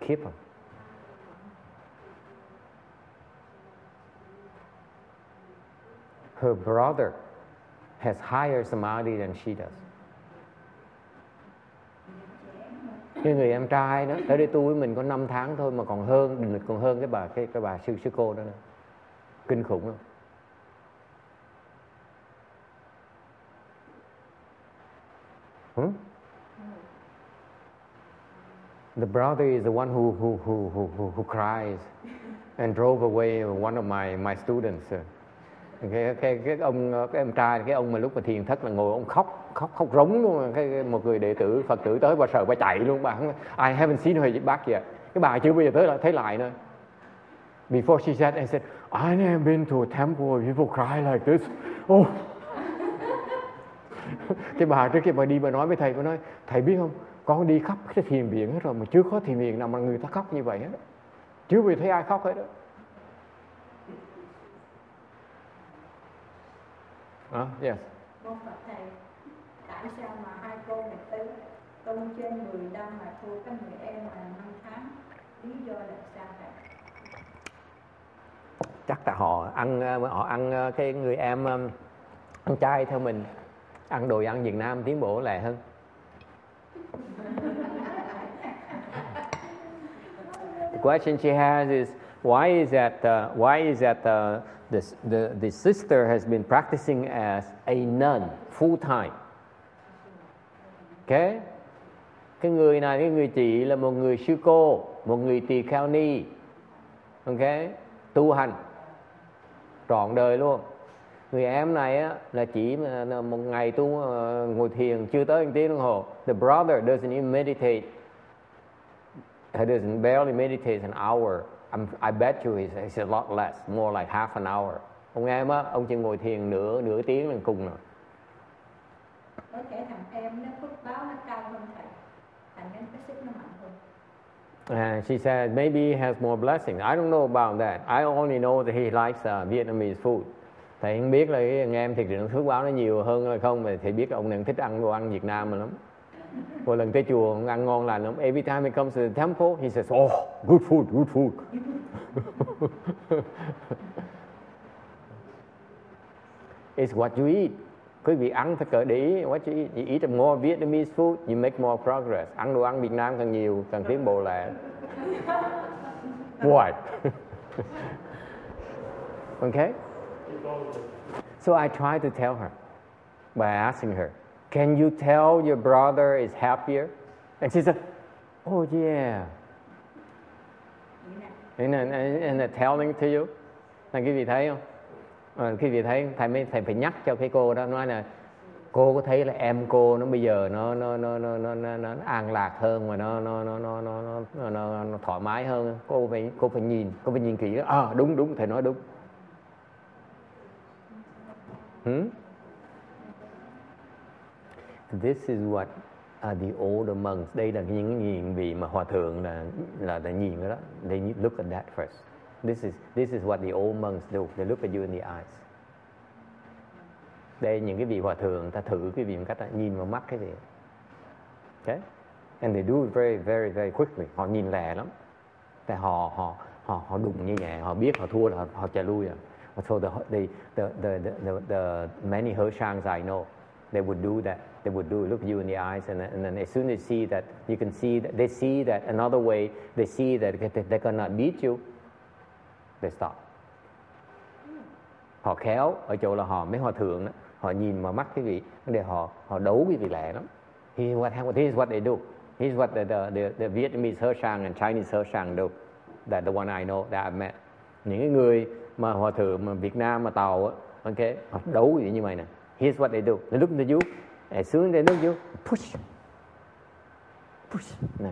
Khiếp không? Her brother has higher samadhi than she does. Cái người em trai đó tới đây tu với mình có 5 tháng thôi mà còn hơn định lực còn hơn cái bà cái cái bà sư sư cô đó nữa. Kinh khủng không? Hmm? The brother is the one who, who, who, who, who cries and drove away one of my, my students. Cái, cái, cái ông cái em trai cái ông mà lúc mà thiền thất là ngồi ông khóc khóc khóc rống luôn. Cái một người đệ tử phật tử tới bà sợ bà chạy luôn. Bà I haven't seen her back yet. Cái bà chưa bao giờ tới lại thấy lại nữa. Before she said I said I never been to a temple where people cry like this. Oh cái bà trước khi bà đi bà nói với thầy bà nói thầy biết không? Con đi khắp cái thiền viện hết rồi mà chưa có thiền viện nào mà người ta khóc như vậy hết chưa bao thấy ai khóc hết đó à, yes. Con Phật thầy tại sao mà hai cô này tu tu trên 10 năm mà thua cái người em là 5 tháng? Lý do là sao thầy chắc là họ ăn họ ăn cái người em ăn chay theo mình ăn đồ ăn Việt Nam tiến bộ lẹ hơn The question she has is why is that uh, why is that uh, the, the the sister has been practicing as a nun full time? Okay? Cái người này cái người chị là một người sư cô, một người tỳ kheo ni. Okay? Tu hành trọn đời luôn người em này á, là chỉ một ngày tu uh, ngồi thiền chưa tới một tiếng đồng hồ. The brother doesn't even meditate. He doesn't barely meditate an hour. I'm, I bet you it's, it's a lot less more like half an hour. Ông em á ông chỉ ngồi thiền nửa nửa tiếng là cùng rồi. Có thể thằng em nó phước báo nó cao hơn thầy. Thành nên cái sức nó mạnh hơn. And she said maybe he has more blessings. I don't know about that. I only know that he likes uh, Vietnamese food. Thầy không biết là cái anh em thiệt sự phước báo nó nhiều hơn là không mà thầy biết ông này thích ăn đồ ăn Việt Nam mà lắm. Mỗi lần tới chùa ông ăn ngon lành lắm. Every time he comes to the temple, he says, "Oh, good food, good food." It's what you eat. Quý vị ăn phải cỡ để ý what you eat. You eat more Vietnamese food, you make more progress. Ăn đồ ăn Việt Nam càng nhiều, càng tiến bộ lẹ. What? okay? So I tried to tell her by asking her, Can you tell your brother is happier? And she said, Oh, yeah. And, and, and they're telling to you. Là quý vị thấy không? À, quý vị thấy thầy mới thầy phải nhắc cho cái cô đó nói là cô có thấy là em cô nó bây giờ nó nó nó nó nó, nó, nó an lạc hơn mà nó nó nó nó nó, nó, nó, nó, nó thoải mái hơn cô phải cô phải nhìn cô phải nhìn kỹ à đúng đúng thầy nói đúng hmm? This is what are the older monks. Đây là những những vị mà hòa thượng là là đã nhìn đó. They need look at that first. This is this is what the old monks do. They look at you in the eyes. Đây những cái vị hòa thượng ta thử cái vị một cách đó, nhìn vào mắt cái gì. Okay? And they do it very very very quickly. Họ nhìn lẹ lắm. Tại họ họ họ họ đụng như vậy, họ biết họ thua là họ, họ chạy lui à. So the the the the the, the, the many Hershangs I know, they would do that. They would do look you in the eyes, and then, and then as soon as they see that you can see that they see that another way, they see that they, they cannot beat you, they stop. Họ khéo ở chỗ là họ mấy hòa thượng đó, họ nhìn vào mắt cái vị để họ họ đấu cái vị lẻ lắm. He what happened. this is what they do. This is what the the, the, the Vietnamese Hershang and Chinese Hershang do. That the one I know that I met. Những cái người mà hòa thượng mà Việt Nam mà tàu á, ok, họ đấu vậy như mày nè. Here's what they do. They look at you. As soon as they look you, push. Push. Nè.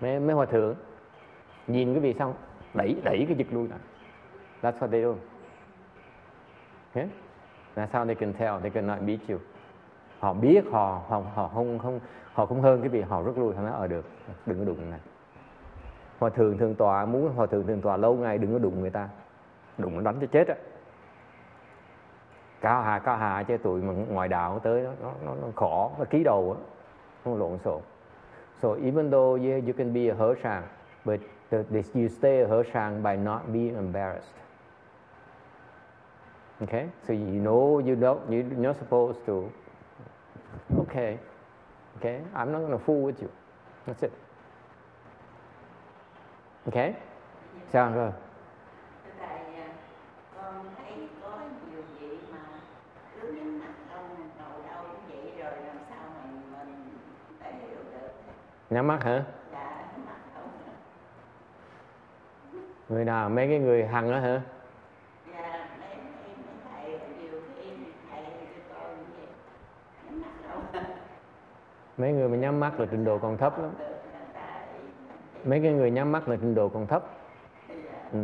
Mấy, mấy hòa thượng nhìn cái vị xong đẩy đẩy cái giật lui lại. That's what they do. Okay? That's how they can tell. They cannot beat you. Họ biết họ họ họ không không họ không hơn cái vị họ rút lui họ nói ở được đừng có đụng này. Hòa thượng thường tọa muốn hòa thượng thường tọa lâu ngày đừng có đụng người ta. Đụng nó đánh cho chết á. Cao hà cao hà cho tụi mà ngoài đạo tới nó nó nó, nó khổ nó ký đầu á. Nó lộn xộn. So even though you, you can be a Hershang, but the, the, you stay a Hershang by not being embarrassed. Okay? So you know you don't, you're not supposed to. Okay. Okay? I'm not going to fool with you. That's it. Okay? Sao rồi? Thầy, à, con thấy có nhiều nhắm mắt mình phải hiểu được Nhắm mắt hả? không Người nào? Mấy cái người hằng đó hả? và mấy người mà nhắm mắt là trình độ còn thấp lắm. Mấy cái người nhắm mắt là trình độ còn thấp. Ừ.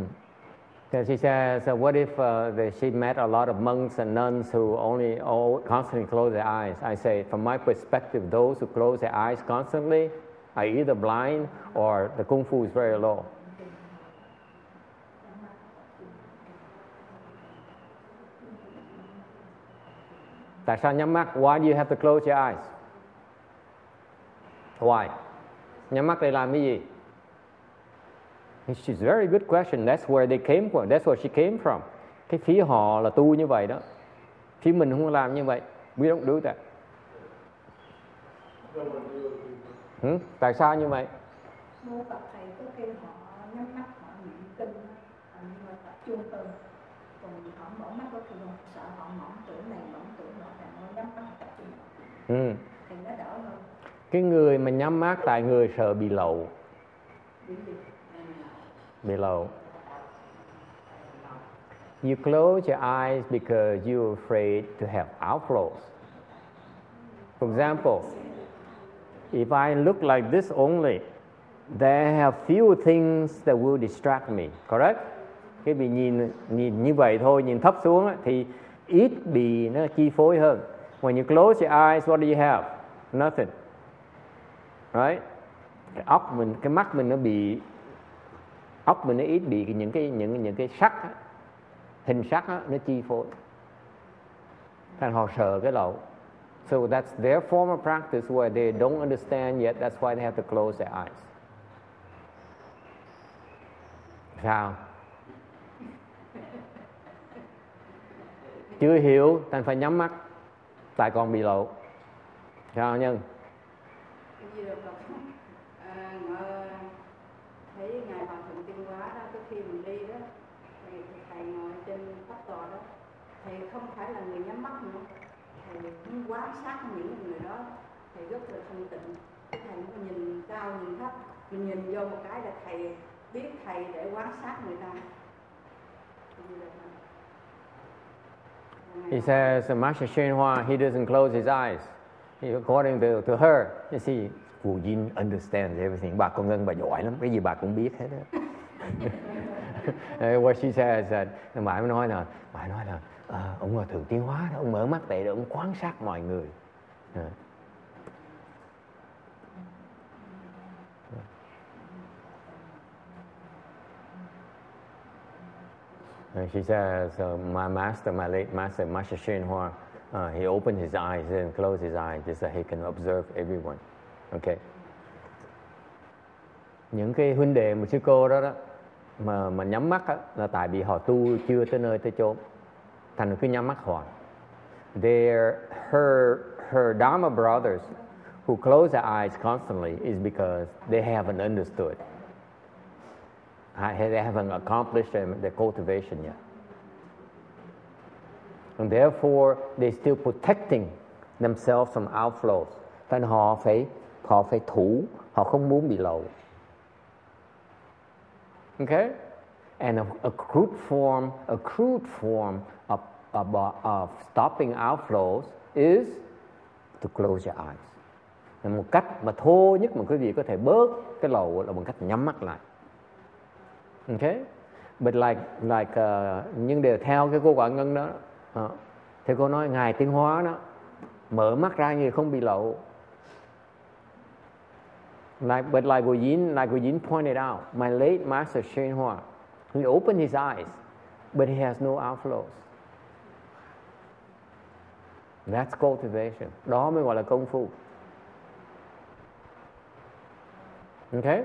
So she says, so what if uh, the, she met a lot of monks and nuns who only all constantly close their eyes? I say, from my perspective, those who close their eyes constantly are either blind or the kung fu is very low. Tại sao nhắm mắt? Why do you have to close your eyes? Why? Nhắm mắt để làm cái gì? It's a very good question. That's where they came from. That's where she came from. Cái phía họ là tu như vậy đó. Phía mình không làm như vậy. We don't do that. Ừ? Tại sao như vậy? à, Ừ. Cái người mà nhắm mắt tại người sợ bị lậu below. You close your eyes because you're afraid to have outflows. For example, if I look like this only, there have few things that will distract me, correct? Khi bị nhìn nhìn như vậy thôi nhìn thấp xuống thì ít bị nó chi phối hơn when you close your eyes what do you have nothing right cái óc mình cái mắt mình nó bị óc mình nó ít bị những cái những những cái sắc á, hình sắc á, nó chi phối. Thành họ sợ cái lậu. So that's their form of practice where they don't understand yet that's why they have to close their eyes. Sao? Chưa hiểu thành phải nhắm mắt tại còn bị lộ sao nhân cái gì đâu Phật à, ngờ, thấy ngài hòa thượng tiên hóa đó cái khi mình đi đó thì thầy ngồi trên pháp tòa đó thầy không phải là người nhắm mắt nữa thầy cũng quan sát những người đó thầy rất là thanh tịnh thầy có nhìn cao nhìn thấp mình nhìn vô một cái là thầy biết thầy để quan sát người ta. He says, Master Shen Hua, he doesn't close his eyes. He, according to, to her, you see, Wu Yin understands everything. Bà con Ngân bà giỏi lắm, cái gì bà cũng biết hết á. What she says that, bà mới nói là, bà nói là, à, ông là thượng tiến hóa đó, ông mở mắt vậy đó, ông quan sát mọi người. À. And she says, uh, my master, my late master, Master Shen Hua, uh, he opened his eyes and closed his eyes just so he can observe everyone. Okay. Những cái huynh đệ một sư cô đó đó mà mà nhắm mắt á, là tại vì họ tu chưa tới nơi tới chốn. Cứ nhắm. Their her her Dharma brothers who close their eyes constantly is because they haven't understood. They haven't accomplished their cultivation yet. And therefore, they're still protecting themselves from outflows. Thành họ phải họ phải thủ, họ không muốn bị lộ. Okay? And a, a crude form, a crude form of, of, uh, of stopping outflows is to close your eyes. Là một cách mà thô nhất mà quý vị có thể bớt cái lầu là bằng cách nhắm mắt lại. Okay? But like like uh, nhưng đều theo cái cô quả ngân đó uh, thì cô nói ngài tiến hóa đó mở mắt ra như không bị lậu. Like but like Guo Yin, like Guo Yin pointed out, my late master Shen Hua, he opened his eyes, but he has no outflows. That's cultivation. Đó mới gọi là công phu. Okay?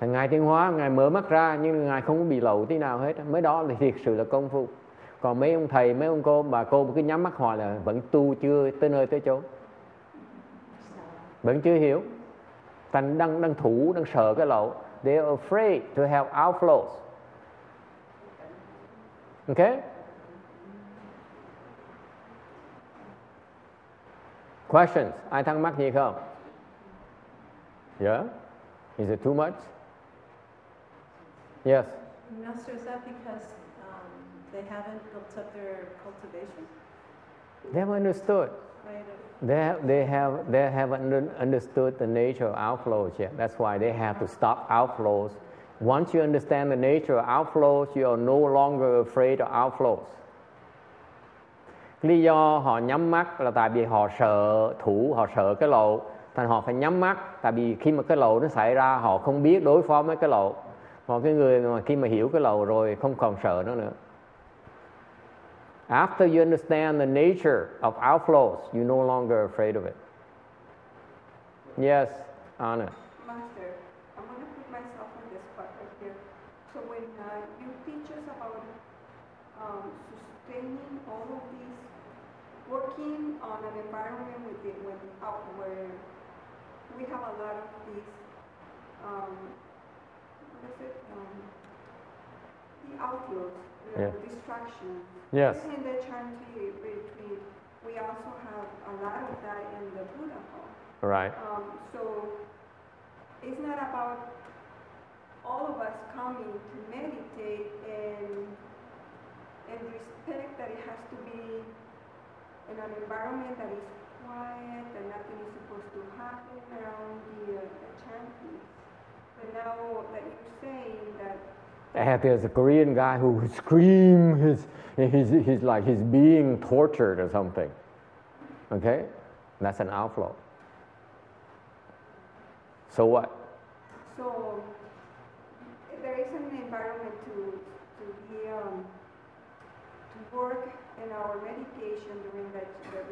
Thằng Ngài Tiên Hóa, Ngài mở mắt ra nhưng Ngài không có bị lậu tí nào hết. Mới đó là thiệt sự là công phu. Còn mấy ông thầy, mấy ông cô, bà cô cứ nhắm mắt hoài là vẫn tu chưa tới nơi tới chỗ. Vẫn chưa hiểu. Thành đang, đang thủ, đang sợ cái lậu. They are afraid to have outflows. Okay? Questions? Ai thắc mắc gì không? Yeah? Is it too much? Yes. Master, is that because um, they haven't built up their cultivation? They have understood. Right? They have, they have, they haven't understood the nature of outflows yet. That's why they have to stop outflows. Once you understand the nature of outflows, you are no longer afraid of outflows. Lý do họ nhắm mắt là tại vì họ sợ thủ, họ sợ cái lộ. Thành họ phải nhắm mắt, tại vì khi mà cái lộ nó xảy ra, họ không biết đối phó với cái lộ. Còn cái người mà khi mà hiểu cái lộ rồi không còn sợ nó nữa. After you understand the nature of outflows, you're no longer afraid of it. Yes, Anna. Working on an environment with it, when out where we have a lot of these, um, what is it? Um, the outflows, the Yeah. distractions. Yes. Even in the Chanti retreat, we also have a lot of that in the Buddha hall. Right. Um, so it's not about all of us coming to meditate and and respect that it has to be in an environment that is quiet and nothing is supposed to happen around the, uh, the chanting. But now that you're saying that And there's a Korean guy who would scream, he's, he's, he's like he's being tortured or something. Okay? That's an outflow. So what? So there is an environment to, to be, um, to work in our meditation during the, the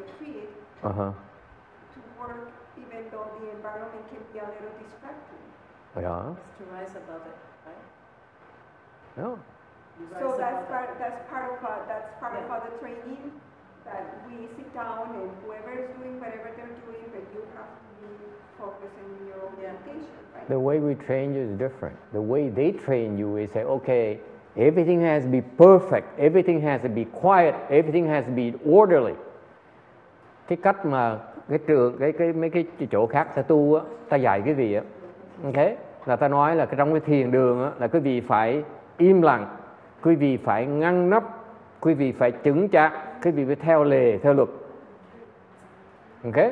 retreat, Uh huh. to work even though the environment can be a little distracting. Yeah. It's to rise above it, right? Yeah. So that's above it. part, that's part of, uh, that's part of Yeah. uh, the training, that we sit down and whoever is doing whatever they're doing, but you have to be focusing on your own Yeah. meditation, right? The way we train you is different. The way they train you is say, okay, everything has to be perfect, everything has to be quiet, everything has to be orderly. Cái cách mà cái trường cái cái mấy cái chỗ khác ta tu á, ta dạy cái gì á, ok, là ta nói là cái trong cái thiền đường á, là quý vị phải im lặng, quý vị phải ngăn nắp, quý vị phải chứng chạc, quý vị phải theo lề, theo luật. Ok?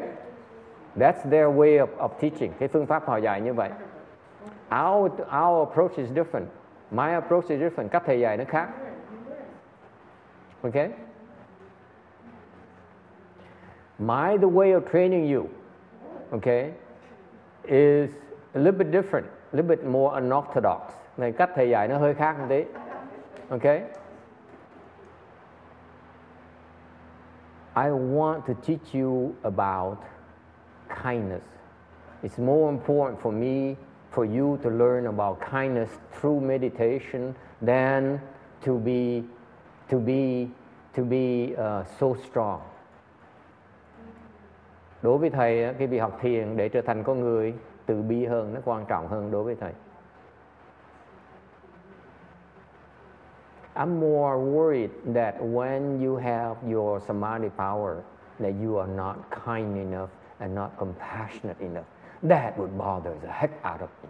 That's their way of, of teaching. Cái phương pháp họ dạy như vậy. Our, our approach is different. My approach is different. Cách thầy dạy nó khác. Okay? My the way of training you, okay, is a little bit different, a little bit more unorthodox. Này cách thầy dạy nó hơi khác một tí. Okay? I want to teach you about kindness. It's more important for me for you to learn about kindness through meditation than to be to be to be uh, so strong. Đối với thầy, cái việc học thiền để trở thành con người từ bi hơn nó quan trọng hơn đối với thầy. I'm more worried that when you have your samadhi power, that you are not kind enough and not compassionate enough. That would bother the heck out of me.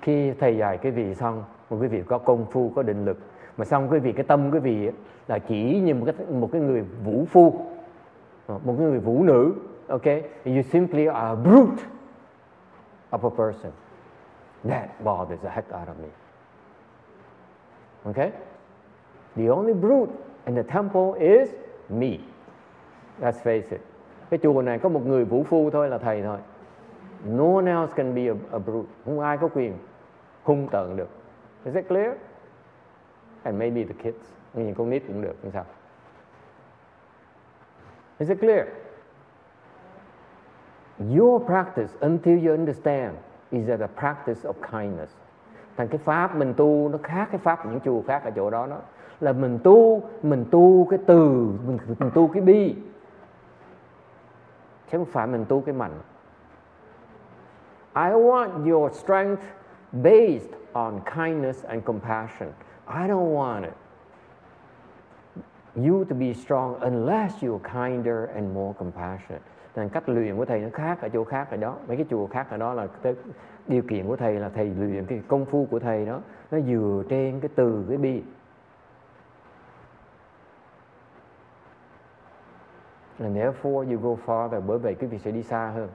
Khi thầy dạy cái vị xong, một quý vị có công phu, có định lực, mà xong quý vị cái tâm quý vị là chỉ như một cái một cái người vũ phu, Ờ, một người vũ nữ, okay? You simply are a brute of a person. That bothers the heck out of me. Okay? The only brute in the temple is me. Let's face it. Cái chùa này có một người vũ phu thôi là thầy thôi. No one else can be a, a brute. Không ai có quyền hung tợn được. Is that clear? And maybe the kids. nhìn con nít cũng được, không sao. Is it clear? Your practice until you understand is that a practice of kindness. Thành cái pháp mình tu nó khác cái pháp của những chùa khác ở chỗ đó đó là mình tu mình tu cái từ mình, mình tu cái bi chứ không phải mình tu cái mạnh. I want your strength based on kindness and compassion. I don't want it. You to be strong unless you're kinder and more compassionate. Nên cách luyện của thầy nó khác ở chỗ khác ở đó. Mấy cái chùa khác ở đó là cái điều kiện của thầy là thầy luyện cái công phu của thầy đó nó dựa trên cái từ, cái bi. And therefore you go farther, bởi vậy quý vị sẽ đi xa hơn.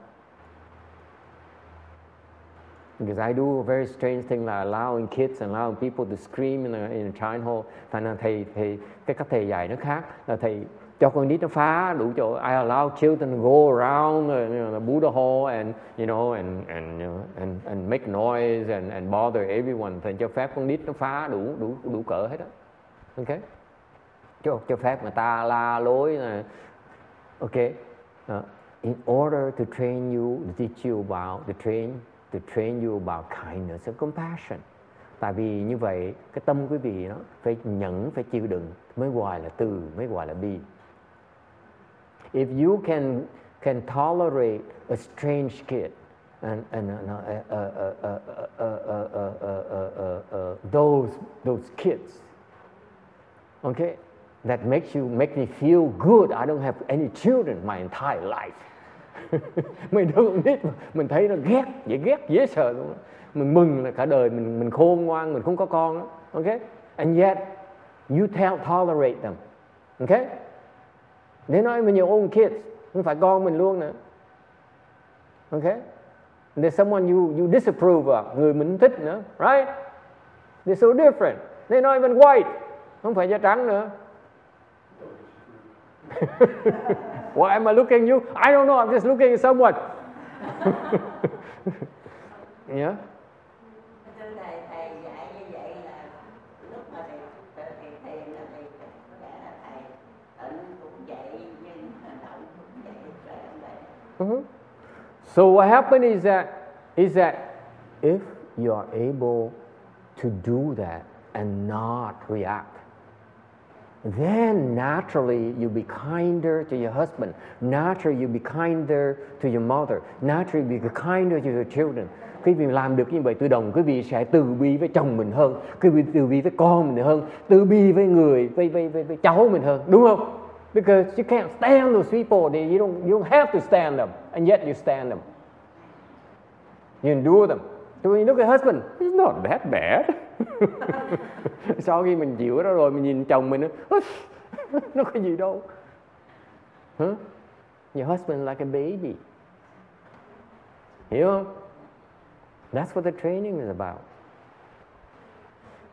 Because I do a very strange thing là allowing kids and allowing people to scream in a, in a child hall. Thành ra thầy, thầy, cái cách thầy dạy nó khác là thầy cho con nít nó phá đủ chỗ. I allow children to go around uh, you know, the Buddha hall and you know and and you know, and and make noise and and bother everyone. Thầy cho phép con nít nó phá đủ đủ đủ cỡ hết á. Ok? Cho cho phép người ta la lối này ok Uh, in order to train you, to teach you about the train to train you about kindness and compassion tại vì như vậy cái tâm quý vị nó phải nhẫn phải chịu đựng mới gọi là từ mới gọi là bi if you can can tolerate a strange kid and and those those kids okay that makes you make me feel good i don't have any children my entire life mình đâu con biết mà mình thấy nó ghét dễ ghét dễ sợ luôn mình mừng là cả đời mình mình khôn ngoan mình không có con đó. ok and yet you tell, tolerate them ok để nói mình your own kids không phải con mình luôn nữa ok there's someone you you disapprove of người mình thích nữa right they're so different. They're not even white. Không phải da trắng nữa. Why am I looking you? I don't know. I'm just looking at someone. yeah. Mhm. So what happened is that is that if you are able to do that and not react, then naturally you be kinder to your husband. Naturally you be kinder to your mother. Naturally you be kinder to your children. Quý vị làm được như vậy tự động quý vị sẽ từ bi với chồng mình hơn, quý vị từ bi với con mình hơn, từ bi với người với với với, với cháu mình hơn, đúng không? Because you can't stand those people. They, you don't you don't have to stand them, and yet you stand them. You endure them. So when you look at husband, he's not that bad. Sau khi mình chịu đó rồi mình nhìn chồng mình nó nó có gì đâu. Huh? Your husband like a baby. Hiểu không? That's what the training is about.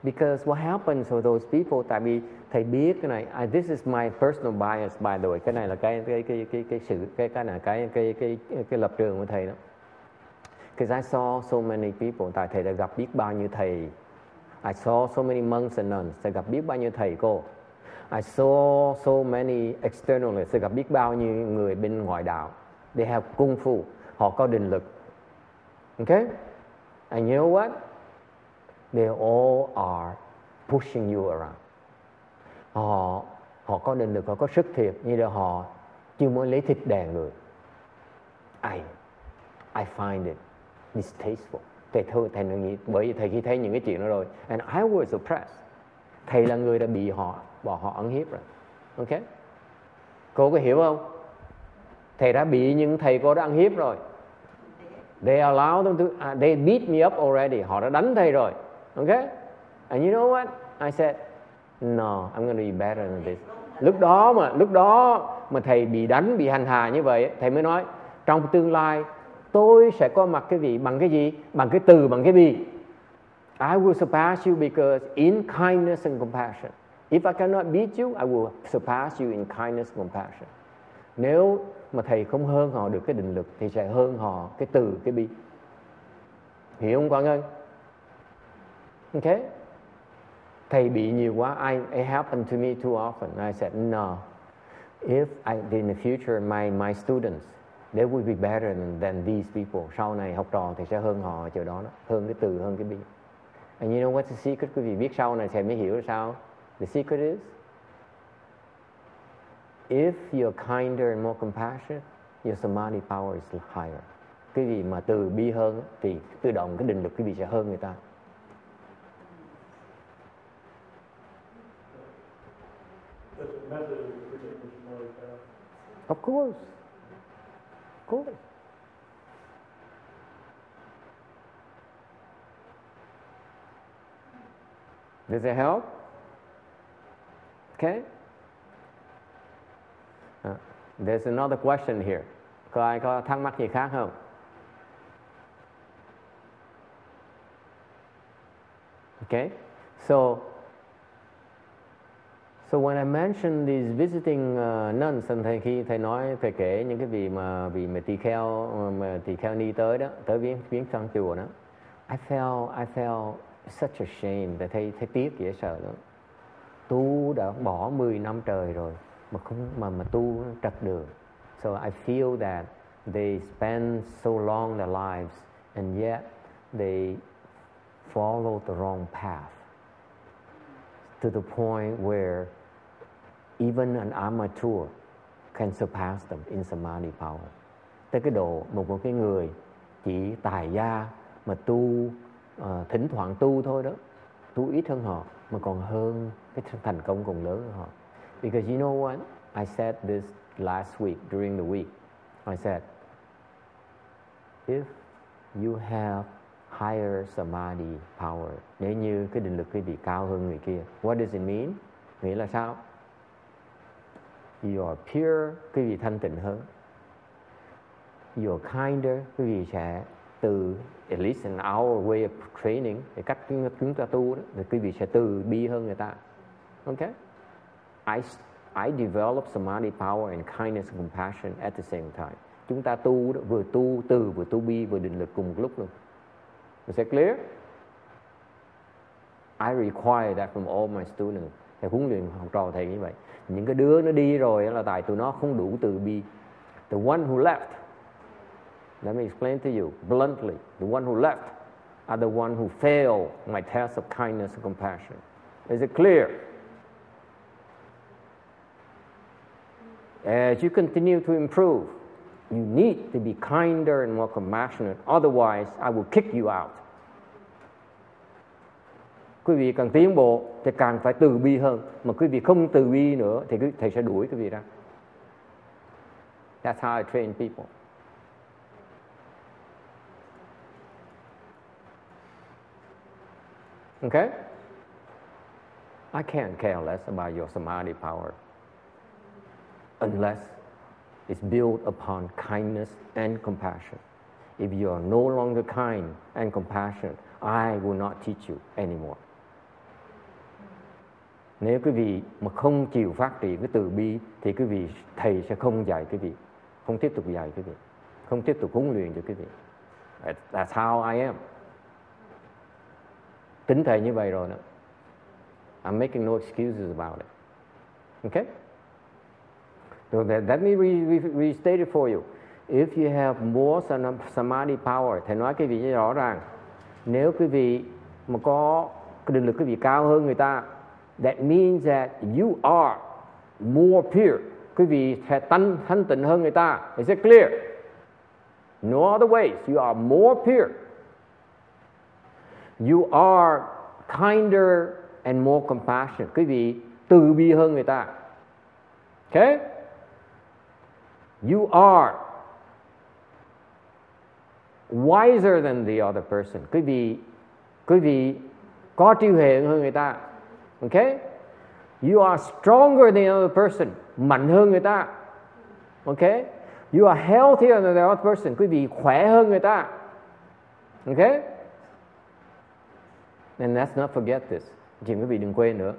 Because what happens for those people, tại vì thầy biết cái này, I, this is my personal bias by the way, cái này là cái cái cái cái cái sự cái cái là cái cái cái cái, cái lập trường của thầy đó. Because I saw so many people, tại thầy đã gặp biết bao nhiêu thầy. I saw so many monks and nuns, thầy gặp biết bao nhiêu thầy cô. I saw so many externalists, thầy gặp biết bao nhiêu người bên ngoại đạo. They have kung fu, họ có định lực. Okay? And you know what? They all are pushing you around. Họ họ có định lực, họ có sức thiệt, như là họ chưa muốn lấy thịt đè người. I I find it distasteful. Thầy thôi, thầy nghĩ bởi vì thầy khi thấy những cái chuyện đó rồi, and I was oppressed. Thầy là người đã bị họ bỏ họ ấn hiếp rồi. Ok? Cô có hiểu không? Thầy đã bị những thầy cô đã ăn hiếp rồi. They allow them to, uh, they beat me up already. Họ đã đánh thầy rồi. ok And you know what? I said, no, I'm gonna be better than this. Lúc đó mà, lúc đó mà thầy bị đánh, bị hành hạ như vậy, thầy mới nói, trong tương lai tôi sẽ có mặt cái vị bằng cái gì? Bằng cái từ, bằng cái bi. I will surpass you because in kindness and compassion. If I cannot beat you, I will surpass you in kindness and compassion. Nếu mà thầy không hơn họ được cái định lực thì sẽ hơn họ cái từ, cái bi. Hiểu không quan ơi? ok Thầy bị nhiều quá. I, it happened to me too often. I said, no. If I, in the future, my, my students, they will be better than, these people. Sau này học trò thì sẽ hơn họ chỗ đó, đó. Hơn cái từ, hơn cái bi. And you know what's the secret? Quý vị biết sau này thầy mới hiểu sao. The secret is, if you're kinder and more compassionate, your samadhi power is higher. Cái gì mà từ bi hơn thì tự động cái định lực quý vị sẽ hơn người ta. Of course. Of. Does it help? Okay. Uh, there's another question here. Có ai có thắc mắc gì khác không? Okay. So So when I mentioned these visiting uh, nuns, and thầy khi thầy nói thầy kể những cái vị mà vị mà tỳ kheo um, mà tỳ kheo ni tới đó, tới viếng viếng trong chùa đó, I felt I felt such a shame, thầy thấy thấy tiếc dễ sợ lắm. Tu đã bỏ 10 năm trời rồi mà không mà mà tu trật đường. So I feel that they spend so long their lives and yet they follow the wrong path to the point where even an amateur can surpass them in samadhi power. Tới cái độ một một cái người chỉ tài gia mà tu uh, thỉnh thoảng tu thôi đó, tu ít hơn họ mà còn hơn cái thành công còn lớn hơn họ. Because you know what? I said this last week during the week. I said, if you have higher samadhi power nếu như cái định lực quý vị cao hơn người kia what does it mean nghĩa là sao you are pure quý vị thanh tịnh hơn. You are kinder quý vị sẽ từ at least in our way of training cái cách chúng ta tu đó thì quý vị sẽ từ bi hơn người ta. Ok? I I develop samadhi power and kindness and compassion at the same time. Chúng ta tu đó, vừa tu từ vừa tu bi vừa định lực cùng một lúc luôn. Is that clear? I require that from all my students thầy huấn luyện học trò thầy như vậy. Những cái đứa nó đi rồi là tại tụi nó không đủ từ bi. The one who left, let me explain to you bluntly. The one who left are the one who fail my test of kindness and compassion. Is it clear? As you continue to improve, you need to be kinder and more compassionate. Otherwise, I will kick you out quý vị càng tiến bộ thì càng phải từ bi hơn. Mà quý vị không từ bi nữa thì thầy sẽ đuổi quý vị ra. That's how I train people. Okay? I can't care less about your samadhi power unless it's built upon kindness and compassion. If you are no longer kind and compassionate, I will not teach you anymore nếu quý vị mà không chịu phát triển cái từ bi thì quý vị thầy sẽ không dạy quý vị không tiếp tục dạy quý vị không tiếp tục huấn luyện cho quý vị. That's how I am tính thầy như vậy rồi đó. I'm making no excuses about it. Okay so that, let me re, re, restate it for you. If you have more samadhi power thầy nói quý vị rõ ràng. Nếu quý vị mà có cái định lực quý vị cao hơn người ta that means that you are more pure. Quý vị sẽ thanh, thanh tịnh hơn người ta. Is it clear? No other ways. You are more pure. You are kinder and more compassionate. Quý vị từ bi hơn người ta. Okay? You are wiser than the other person. Quý vị quý vị có trí huệ hơn người ta. Okay? You are stronger than the other person. Mạnh hơn người ta. Okay? You are healthier than the other person. Quý vị khỏe hơn người ta. Okay? And let's not forget this. Chị quý vị đừng quên nữa.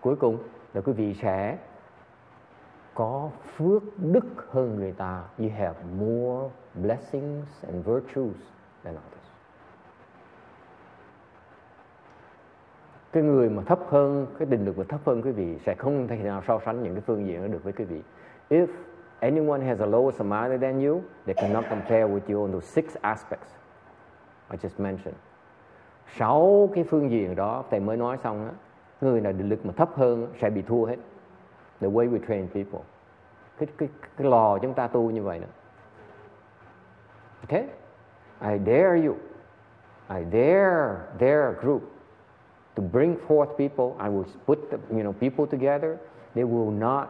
Cuối cùng là quý vị sẽ có phước đức hơn người ta. You have more blessings and virtues than others. Cái người mà thấp hơn, cái định lực mà thấp hơn quý vị sẽ không thể nào so sánh những cái phương diện đó được với quý vị. If anyone has a lower samadhi than you, they cannot compare with you on those six aspects I just mentioned. Sáu cái phương diện đó, thầy mới nói xong á, người nào định lực mà thấp hơn sẽ bị thua hết. The way we train people. Cái cái cái lò chúng ta tu như vậy nữa okay? I dare you. I dare dare group to bring forth people. I will put the, you know people together. They will not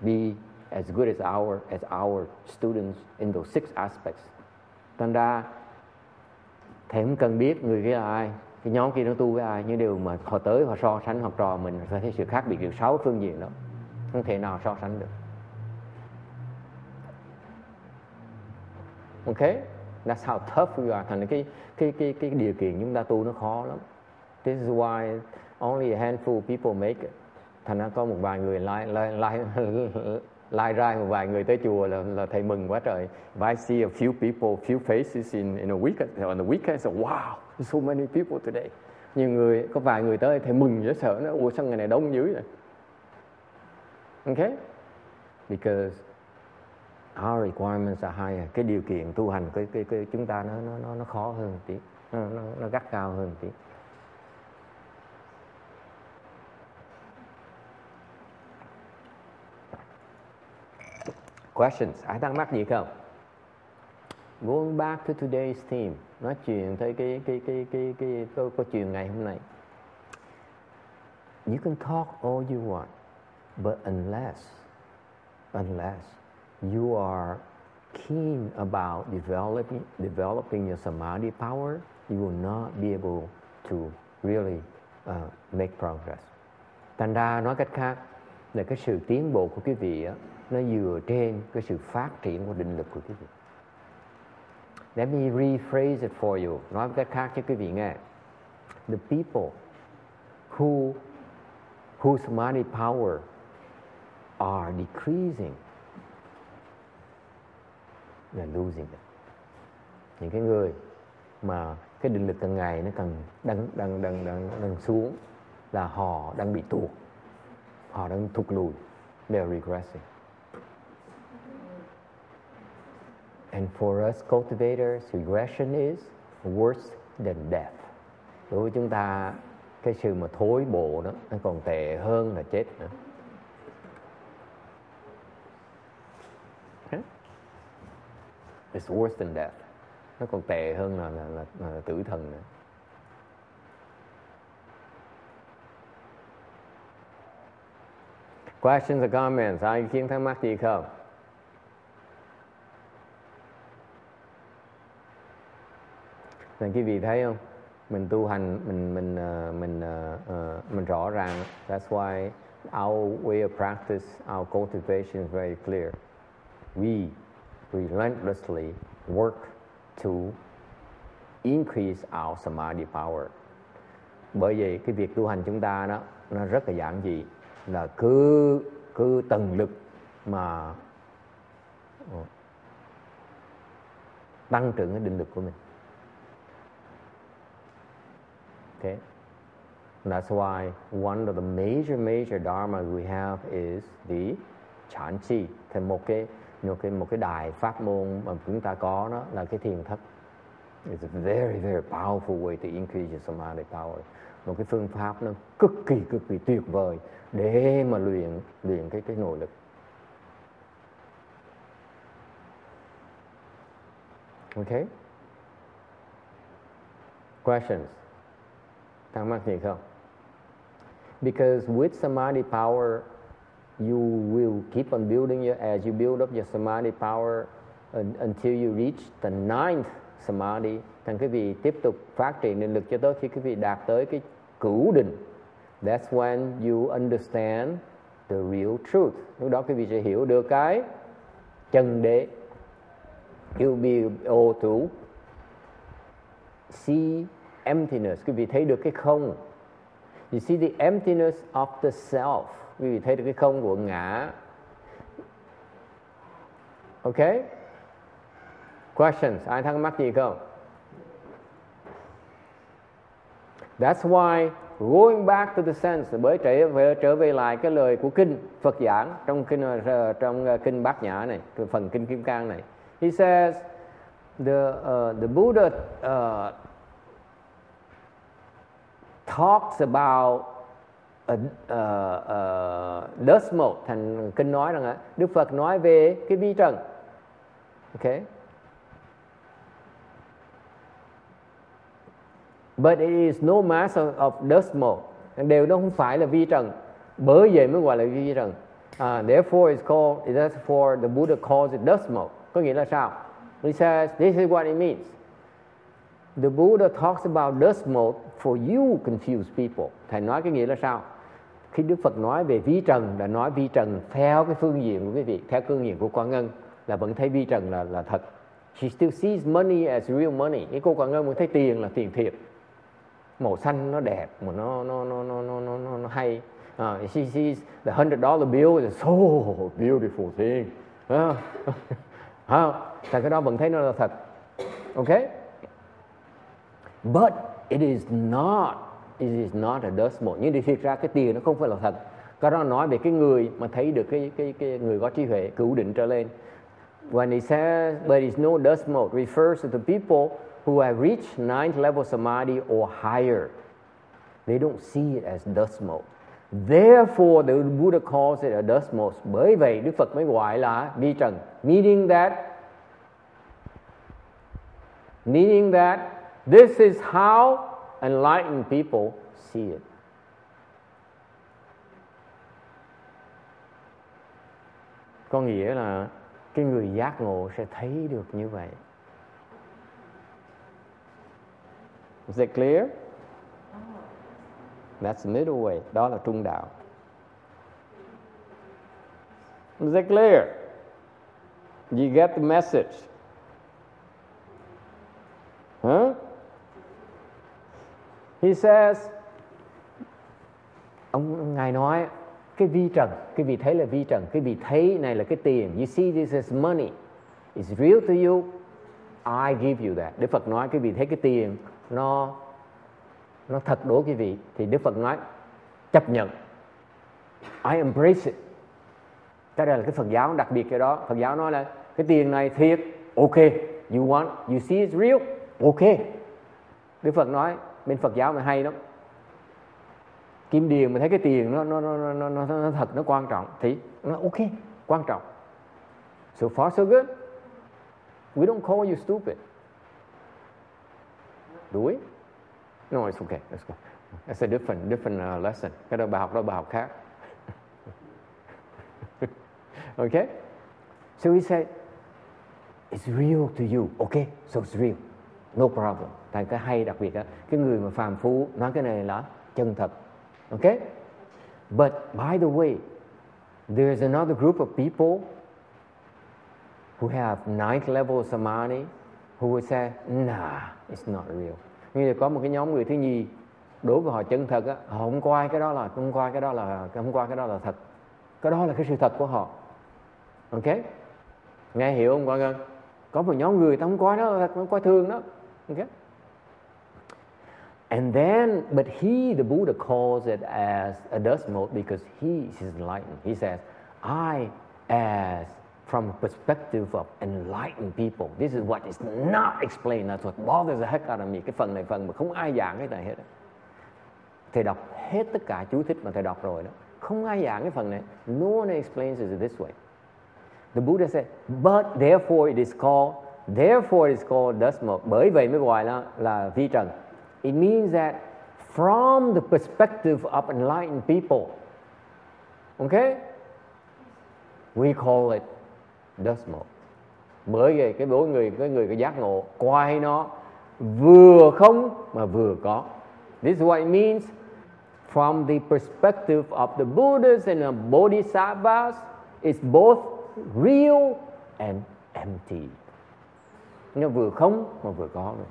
be as good as our as our students in those six aspects. Thành ra thầy không cần biết người kia là ai, cái nhóm kia nó tu với ai, nhưng điều mà họ tới họ so sánh học trò mình sẽ thấy sự khác biệt giữa sáu phương diện đó, không thể nào so sánh được. Ok, that's how tough we are. Thành cái cái cái cái điều kiện chúng ta tu nó khó lắm. This is why only a handful of people make it. Thành ra có một vài người lai lai lai lai ra một vài người tới chùa là, là thầy mừng quá trời. If I see a few people, few faces in in a week. on the weekend, so wow, so many people today. Nhiều người có vài người tới thầy mừng dễ sợ nó ủa sao ngày này đông dữ vậy? Okay? Because our requirements are higher. Cái điều kiện tu hành cái cái, cái chúng ta nó nó nó khó hơn tí, nó nó, nó gắt cao hơn tí. Questions? Ai thắc mắc gì không? Going back to today's theme, nói chuyện tới cái cái cái cái cái câu, câu chuyện ngày hôm nay. You can talk all you want, but unless unless you are keen about developing developing your samadhi power, you will not be able to really uh, make progress. Thành ra nói cách khác là cái sự tiến bộ của quý vị á, nó dựa trên cái sự phát triển của định lực của quý vị Let me rephrase it for you. Nói một cách khác cho quý vị nghe. The people who, whose money power are decreasing là losing it. Những cái người mà cái định lực càng ngày nó càng đang đang đang đang đang xuống là họ đang bị tuột họ đang thụt lùi they're regressing and for us cultivators regression is worse than death. Đối với chúng ta cái sự mà thối bộ đó nó còn tệ hơn là chết nữa. It's worse than death. Nó còn tệ hơn là là, là, là, tử thần nữa. Questions or comments? Ai kiến thắc mắc gì không? Nên quý vị thấy không? Mình tu hành mình mình uh, mình uh, uh, mình rõ ràng. That's why our way of practice, our cultivation is very clear. We relentlessly work to increase our samadhi power. Bởi vì cái việc tu hành chúng ta đó nó rất là giản dị là cứ cứ tầng lực mà tăng trưởng cái định lực của mình. Okay. And that's why one of the major major dharma we have is the chán chi. Thì một cái một cái một cái đài pháp môn mà chúng ta có đó là cái thiền thất. It's a very very powerful way to increase your samadhi power. Một cái phương pháp nó cực kỳ cực kỳ tuyệt vời để mà luyện luyện cái cái nội lực. Okay? Questions? Thắc mắc gì không? Because with samadhi power, you will keep on building your, as you build up your samadhi power until you reach the ninth samadhi. thằng quý vị tiếp tục phát triển định lực cho tới khi quý vị đạt tới cái cửu định. That's when you understand the real truth. Lúc đó quý vị sẽ hiểu được cái chân đế. You'll be able to see emptiness. Quý vị thấy được cái không. You see the emptiness of the self. Quý vị thấy được cái không của ngã. Okay? Questions? Ai thắc mắc gì không? That's why going back to the sense bởi trở về trở về lại cái lời của kinh Phật giảng trong kinh ờ, trong ờ, kinh Bát Nhã này, phần kinh Kim Cang này. He says the uh, the Buddha uh, talks about a, ờ, ờ, uh, dust mode thành kinh nói rằng Đức Phật nói về cái vi trần. Okay? But it is no mass of, of dust mode Đều nó không phải là vi trần. Bởi vậy mới gọi là vi trần. Uh, therefore it's called, that's for the Buddha calls it dust mode Có nghĩa là sao? He says, this is what it means. The Buddha talks about dust mode for you confuse people. Thầy nói cái nghĩa là sao? Khi Đức Phật nói về vi trần là nói vi trần theo cái phương diện của quý vị, theo phương diện của Quan Ngân là vẫn thấy vi trần là là thật. She still sees money as real money. Cái cô Quan Ngân vẫn thấy tiền là tiền thiệt. Màu xanh nó đẹp mà nó nó nó nó nó nó, nó, nó hay. À, uh, she sees the hundred dollar bill is so beautiful thing. Uh, uh, cái đó vẫn thấy nó là thật. Okay? But it is not it is not a dust mote. Nhưng thì thiệt ra cái tiền nó không phải là thật. Cái đó nói về cái người mà thấy được cái cái cái người có trí huệ cửu định trở lên. When he says but it's no dust mote refers to the people who have reached ninth level samadhi or higher. They don't see it as dust mote. Therefore, the Buddha calls it a dust mote. Bởi vậy Đức Phật mới gọi là vi trần. Meaning that meaning that This is how enlightened people see it. Có nghĩa là cái người giác ngộ sẽ thấy được như vậy. Is it clear? That's the middle way. Đó là trung đạo. Is it clear? You get the message? Huh? He says, ông ngài nói cái vi trần, cái vị thấy là vi trần, cái vị thấy này là cái tiền. You see this is money. It's real to you. I give you that. Đức Phật nói cái vị thấy cái tiền nó nó thật đối cái vị thì Đức Phật nói chấp nhận. I embrace it. Cái đây là cái Phật giáo đặc biệt cái đó. Phật giáo nói là cái tiền này thiệt, ok. You want, you see it's real, ok. Đức Phật nói bên Phật giáo mà hay lắm. Kim Điền mình thấy cái tiền nó nó nó nó nó, nó thật nó quan trọng thì nó ok, quan trọng. So far so good. We don't call you stupid. Do we? No, it's okay. Let's go. That's a different different uh, lesson. Cái đó bài học đó bài học khác. okay? So he said, it's real to you. Okay, so it's real. No problem. Tại cái hay đặc biệt á, cái người mà phàm phu nói cái này là chân thật. ok. But by the way, there's another group of people who have ninth level samadhi who would say, nah, it's not real. Như là có một cái nhóm người thứ nhì đối với họ chân thật á, họ không coi cái đó là không coi cái đó là không coi cái đó là thật. Cái đó là cái sự thật của họ. Ok? Nghe hiểu không con ơi? Có một nhóm người ta không coi thật, không coi thường đó. Ok? And then, but he, the Buddha, calls it as a dust mote because he is enlightened. He says, I, as from a perspective of enlightened people, this is what is not explained. That's what bothers the heck out of me. Cái phần này phần mà không ai giảng cái này hết. Thầy đọc hết tất cả chú thích mà thầy đọc rồi đó. Không ai giảng cái phần này. No one explains it this way. The Buddha said, but therefore it is called, therefore it's called dust mote. Bởi vậy mới gọi là là vi trần. It means that from the perspective of enlightened people, okay, we call it dust mote. Bởi vì cái đối người cái người cái giác ngộ coi nó vừa không mà vừa có. This is what it means from the perspective of the Buddhas and the Bodhisattvas. It's both real and empty. Nó vừa không mà vừa có rồi.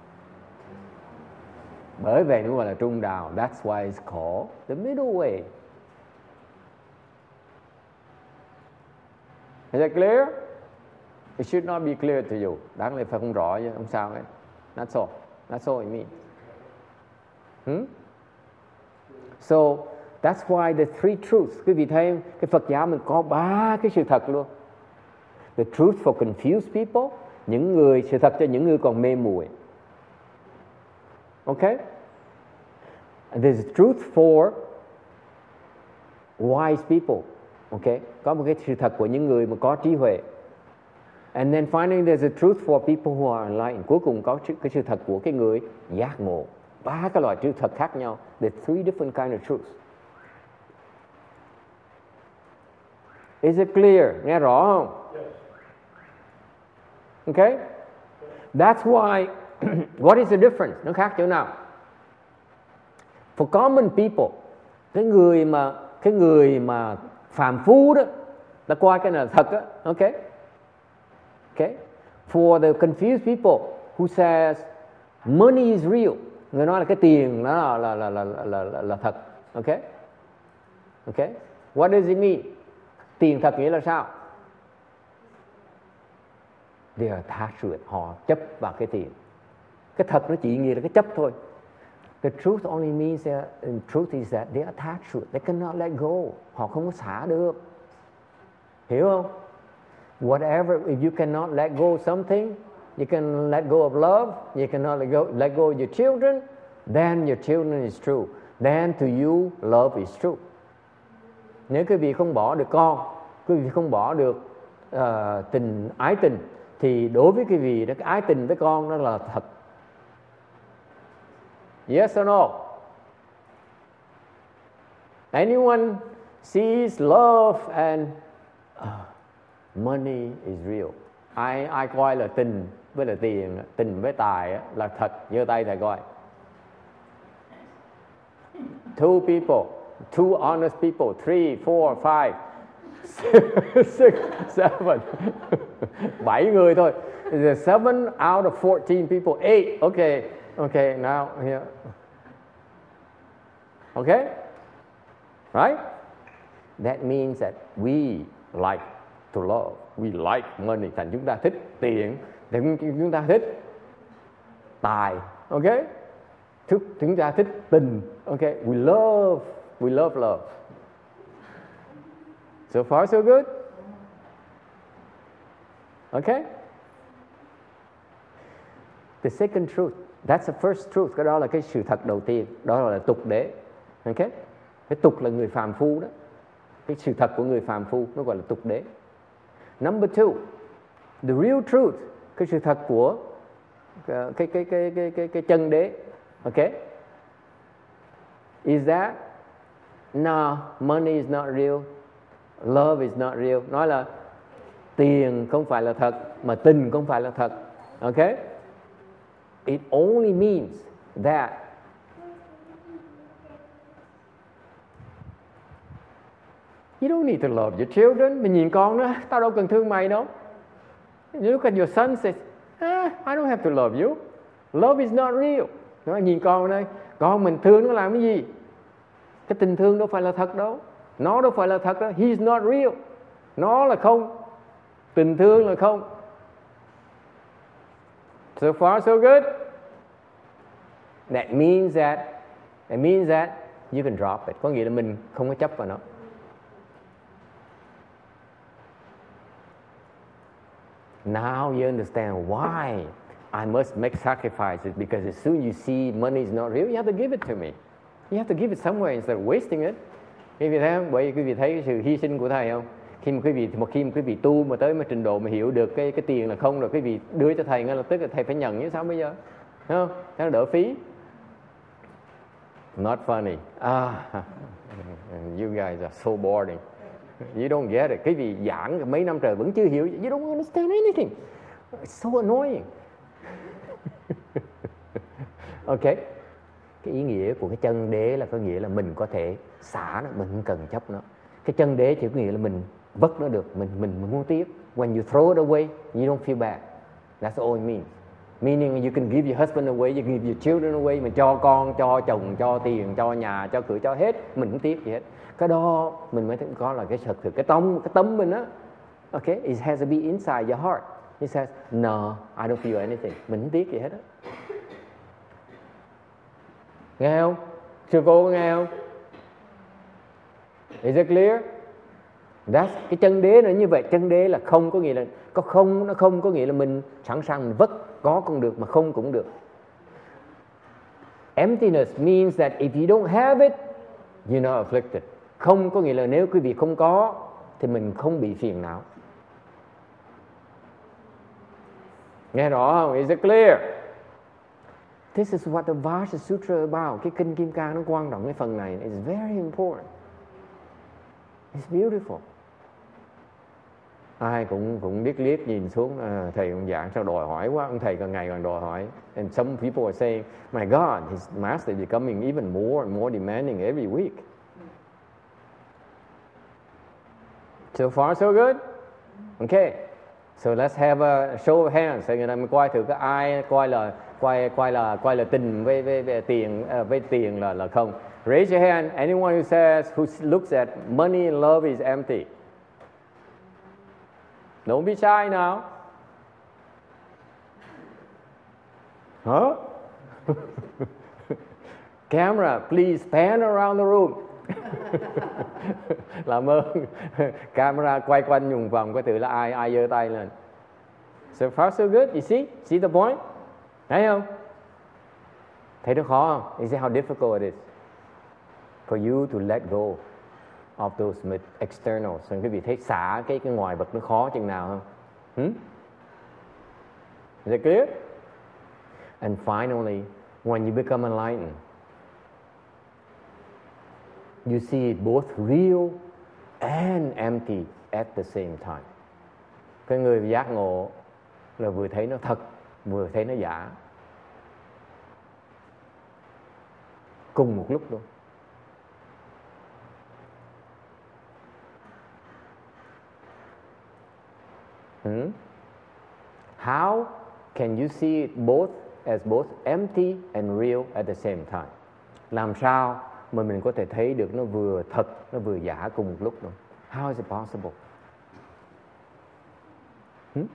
Bởi vậy nó gọi là trung đạo. That's why it's called the middle way. Is that clear? It should not be clear to you. Đáng lẽ phải không rõ chứ không sao đấy That's all. That's all it means. Hmm? So that's why the three truths. Quý vị thấy cái Phật giáo mình có ba cái sự thật luôn. The truth for confused people, những người, sự thật cho những người còn mê muội. Okay? There's truth for wise people. Okay? Có một cái sự thật của những người mà có trí huệ. And then finally, there's a truth for people who are enlightened. Cuối cùng có cái sự thật của cái người giác ngộ. Ba cái loại sự thật khác nhau. the three different kind of truths. Is it clear? Nghe rõ không? Okay? That's why, what is the difference? Nó khác chỗ nào? For common people, cái người mà cái người mà phàm phu đó, là coi cái là thật á, okay? Okay? For the confused people who says money is real, người nói là cái tiền nó là là là là là, là, là thật, okay? Okay? What does it mean? Tiền thật nghĩa là sao? They are attached to it. Họ chấp vào cái tiền. Cái thật nó chỉ nghĩa là cái chấp thôi. The truth only means that, the truth is that they are attached to it. They cannot let go. Họ không có xả được. Hiểu không? Whatever, if you cannot let go of something, you can let go of love, you cannot let go, let go of your children, then your children is true. Then to you, love is true. Nếu quý vị không bỏ được con, quý vị không bỏ được uh, tình ái tình, thì đối với cái vị đó cái ái tình với con nó là thật. Yes or no? Anyone sees love and uh, money is real. Ai ai coi là tình với là tiền, tình với tài là thật, giơ tay thầy coi. Two people, two honest people, three, four, five, six, seven, bảy người thôi. Seven out of 14 people, eight. Okay, okay, now here. Okay? Right? That means that we like to love. We like money. Thành chúng ta thích tiền. Thành chúng ta thích tài. Okay? Thức chúng ta thích tình. Okay? We love. We love love. So far so good? Okay? The second truth, that's the first truth, cái đó là cái sự thật đầu tiên, đó là tục đế. Okay? Cái tục là người phàm phu đó. Cái sự thật của người phàm phu nó gọi là tục đế. Number two, the real truth, cái sự thật của cái cái cái cái cái cái, cái chân đế. Okay? Is that no, money is not real, love is not real. Nói là tiền không phải là thật mà tình không phải là thật. Okay? It only means that You don't need to love your children. Mình nhìn con nữa, tao đâu cần thương mày đâu. You look at your son says, ah, I don't have to love you. Love is not real. Nó nhìn con đây, con mình thương nó làm cái gì? Cái tình thương đâu phải là thật đâu. Nó đâu phải là thật đó. He's not real. Nó là không. Tình thương là không. So far so good. That means that that means that you can drop it. Có nghĩa là mình không có chấp vào nó. Now you understand why I must make sacrifices because as soon you see money is not real, you have to give it to me. You have to give it somewhere instead of wasting it. Quý vị thấy không? Bởi vì quý vị thấy cái sự hy sinh của thầy không? Khi mà quý vị một khi mà quý vị tu mà tới mà trình độ mà hiểu được cái cái tiền là không rồi quý vị đưa cho thầy ngay lập tức là thầy phải nhận chứ sao bây giờ? Thấy không? Thế nó đỡ phí. Not funny. Ah, you guys are so boring. You don't get it. Cái vị giảng mấy năm trời vẫn chưa hiểu. You don't understand anything. It's so annoying. ok. Cái ý nghĩa của cái chân đế là có nghĩa là mình có thể xả nó, mình không cần chấp nó. Cái chân đế chỉ có nghĩa là mình vất nó được, mình mình, mình muốn tiếp. When you throw it away, you don't feel bad. That's all it means. Meaning you can give your husband away, you can give your children away, mình cho con, cho chồng, cho tiền, cho nhà, cho cửa, cho hết, mình không tiếp gì hết. Cái đó mình mới có là cái thật sự cái tông, cái tấm mình á. Okay, it has to be inside your heart. He says, no, I don't feel anything. Mình không tiếc gì hết á. Nghe không? Sư cô có nghe không? Is it clear? That's, cái chân đế nó như vậy. Chân đế là không có nghĩa là có không nó không có nghĩa là mình sẵn sàng mình vất có cũng được mà không cũng được. Emptiness means that if you don't have it you're not afflicted. Không có nghĩa là nếu quý vị không có thì mình không bị phiền não. Nghe rõ không? Is it clear? This is what the Vajra Sutra about. Cái kinh Kim Cang nó quan trọng cái phần này. It's very important it's beautiful. Ai cũng cũng biết liếc nhìn xuống à, thầy ông giảng sao đòi hỏi quá ông thầy càng ngày càng đòi hỏi. And some people are saying my God his master is becoming even more and more demanding every week. So far so good. Okay. So let's have a show of hands. Thì người ta mới coi thử cái ai coi là coi coi là coi là tình với với, với tiền à, với tiền là là không raise your hand anyone who says who looks at money and love is empty Don't be shy now. Huh? Camera, please pan around the room. Làm ơn. Camera quay quanh vùng vòng có thử là ai ai giơ tay lên. So far so good. You see? See the point? Thấy không? Thấy nó khó không? You see how difficult it is for you to let go of those externals. Xin quý vị thấy xả cái cái ngoài vật nó khó chừng nào không? Hmm? Is it clear? And finally, when you become enlightened, you see it both real and empty at the same time. Cái người giác ngộ là vừa thấy nó thật, vừa thấy nó giả. Cùng một lúc luôn. Hmm? How can you see it both as both empty and real at the same time? Làm sao mà mình có thể thấy được nó vừa thật nó vừa giả cùng một lúc được? how is it possible hmm?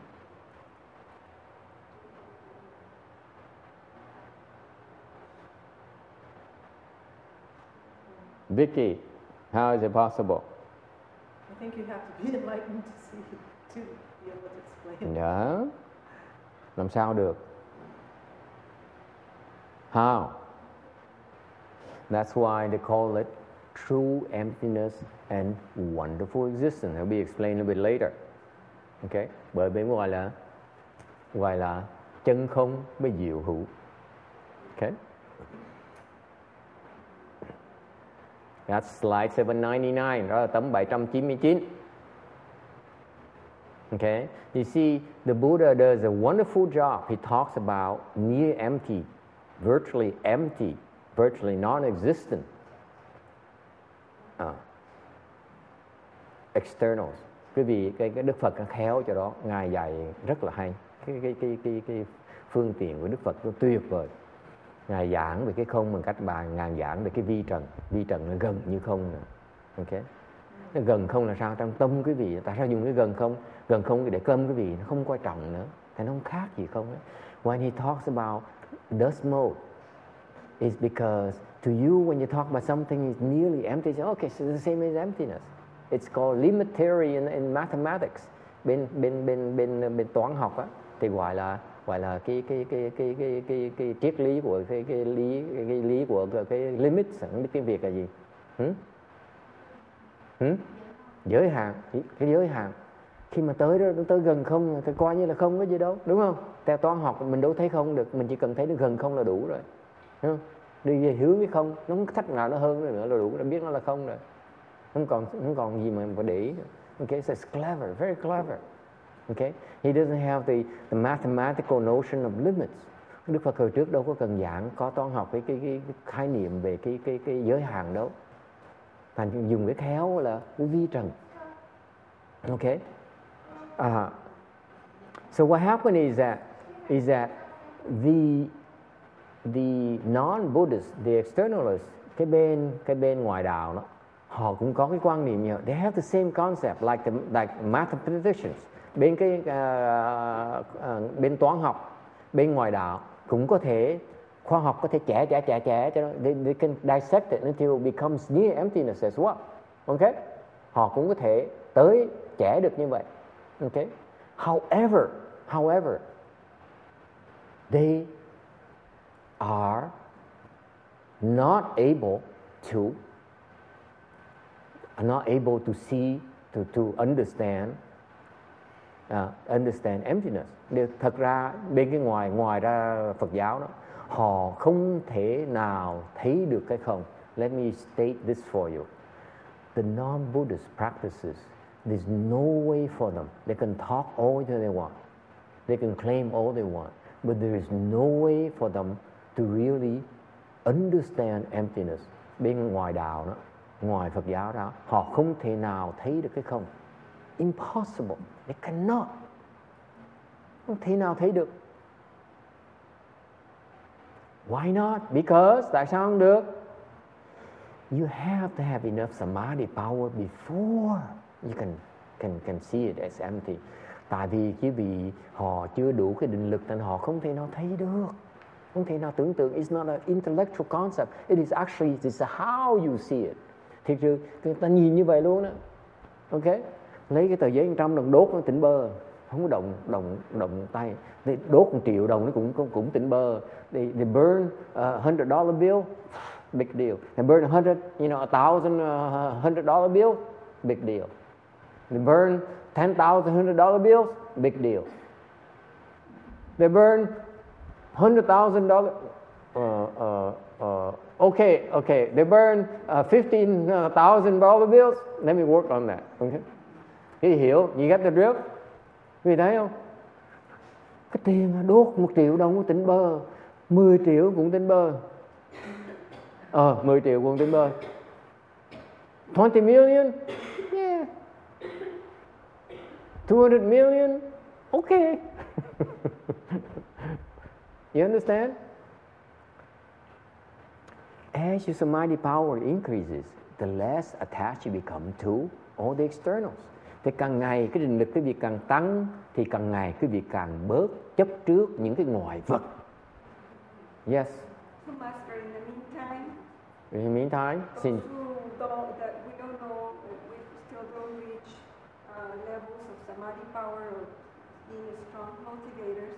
Vicky, how is it possible? I think you have to be enlightened to see, it too nhớ. Dạ. Làm sao được? How? That's why they call it true emptiness and wonderful existence. It'll be explained a bit later. Okay? Bởi vì gọi là gọi là chân không với diệu hữu. Okay? That's slide 799, đó là tấm 799. Okay? You see, the Buddha does a wonderful job. He talks about near empty, virtually empty, virtually non existent uh, externals. Quý vị, cái, cái Đức Phật khéo cho đó, Ngài dạy rất là hay. Cái, cái, cái, cái, cái phương tiện của Đức Phật nó tuyệt vời. Ngài giảng về cái không bằng cách bàn, ngài giảng về cái vi trần. Vi trần nó gần như không nữa. Ok? Nó gần không là sao? Trong tâm quý vị, tại sao dùng cái gần không? Gần không để cơm quý vị, nó không quan trọng nữa. thì nó không khác gì không ấy. When he talks about dust mode, it's because to you when you talk about something is nearly empty, say, okay, so the same as emptiness. It's called limitarian in, in mathematics. Bên bên bên bên bên toán học á thì gọi là gọi là cái cái cái cái cái cái cái triết lý của cái cái lý cái, cái lý của cái, cái limit cái tiếng việt là gì hmm? Hmm? giới hạn cái giới hạn khi mà tới đó tới gần không thì coi như là không có gì đâu đúng không theo toán học mình đâu thấy không được mình chỉ cần thấy nó gần không là đủ rồi đúng không? đi về hướng với không nó không thách nào nó hơn nữa là đủ là biết nó là không rồi không còn không còn gì mà mình phải để ý okay so it's clever very clever Okay? He doesn't have the, the mathematical notion of limits. Đức Phật hồi trước đâu có cần giảng có toán học cái, cái, cái khái niệm về cái cái cái giới hạn đâu. Thành dùng cái khéo là cái vi trần. Okay? Uh, so what happened is that is that the the non-Buddhist, the externalists, cái bên cái bên ngoài đạo đó, họ cũng có cái quan niệm như vậy. They have the same concept like the like mathematicians bên cái uh, uh, bên toán học bên ngoài đạo cũng có thể khoa học có thể trẻ trẻ trẻ trẻ cho nó. They, they can dissect it until it becomes near emptiness as well. Ok? Họ cũng có thể tới trẻ được như vậy. Ok? However however they are not able to are not able to see to to understand uh, understand emptiness. Điều thật ra bên cái ngoài ngoài ra Phật giáo đó, họ không thể nào thấy được cái không. Let me state this for you. The non-Buddhist practices, there's no way for them. They can talk all that they want. They can claim all they want. But there is no way for them to really understand emptiness. Bên ngoài đạo đó, ngoài Phật giáo đó, họ không thể nào thấy được cái không impossible. They cannot. Không thể nào thấy được. Why not? Because tại sao không được? You have to have enough samadhi power before you can can can see it as empty. Tại vì quý vị họ chưa đủ cái định lực nên họ không thể nào thấy được. Không thể nào tưởng tượng. It's not an intellectual concept. It is actually it's how you see it. Thực sự, người ta nhìn như vậy luôn đó. OK? lấy cái tờ giấy 100 đồng đốt nó tỉnh bơ không có động động động tay. Thì đốt một triệu đồng nó cũng cũng, cũng tỉnh bơ. They, they burn a hundred dollar bill big deal. They burn a hundred you know a thousand uh, hundred dollar bill big deal. They burn ten thousand hundred dollar bills big deal. They burn hundred thousand dollar ờ, okay okay they burn uh, fifteen thousand dollar bills. Let me work on that okay? Thì hiểu, you get the drift? Vì thấy không? Cái tiền đốt một triệu đồng cũng tỉnh bơ 10 triệu cũng tỉnh bơ Ờ, 10 triệu cũng tỉnh bơ 20 million? Yeah 200 million? Okay You understand? as your samadhi power increases, the less attached you become to all the externals. Thì càng ngày cái định lực quý vị càng tăng thì càng ngày quý vị càng bớt chấp trước những cái ngoại vật. Yes. So Master, in the meantime, reach uh, levels of samadhi power or being strong cultivators.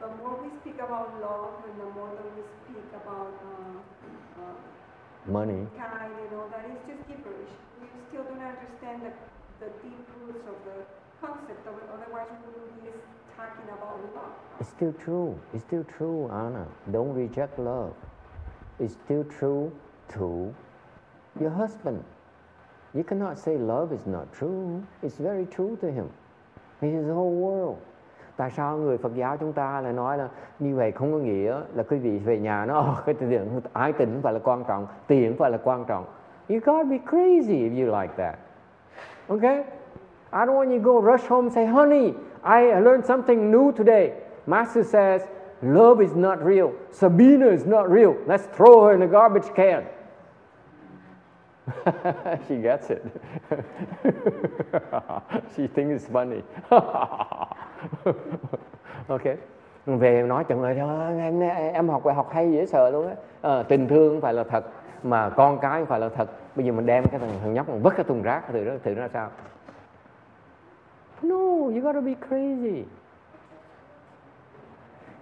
The more we speak about love and the more that we speak about uh, uh, money. kind and all that, it's just gibberish. We still don't understand the, the deep roots of the concept of it, otherwise we wouldn't be talking about love. It's still true. It's still true, Anna. Don't reject love. It's still true to your husband. You cannot say love is not true. It's very true to him. He's his the whole world. Tại sao người Phật giáo chúng ta lại nói là như vậy không có nghĩa là quý vị về nhà nó oh, cái tiền ái tình phải là quan trọng, tiền phải là quan trọng. You gotta be crazy if you like that. Okay? I don't want you to go rush home and say, honey, I learned something new today. Master says, love is not real. Sabina is not real. Let's throw her in the garbage can. she gets it. she thinks it's funny. ok. Về nói chừng ơi em, em học bài học hay dễ sợ luôn á. À, tình thương không phải là thật mà con cái không phải là thật. Bây giờ mình đem cái thằng, thằng nhóc mình vứt cái thùng rác từ đó từ nó sao? No, you gotta be crazy.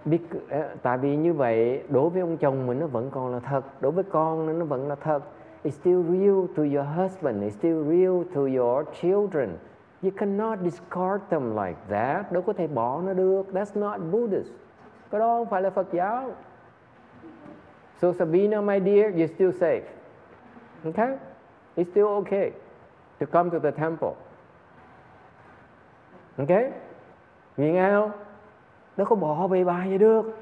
Bec- ờ, tại vì như vậy đối với ông chồng mình nó vẫn còn là thật, đối với con nó vẫn là thật. It's still real to your husband, it's still real to your children. You cannot discard them like that. Đâu có thể bỏ nó được. That's not Buddhist. Cái đó không phải là Phật giáo. So Sabina, my dear, you're still safe. Okay? It's still okay to come to the temple. Okay? Vì nghe không? Nó có bỏ bề bài vậy được.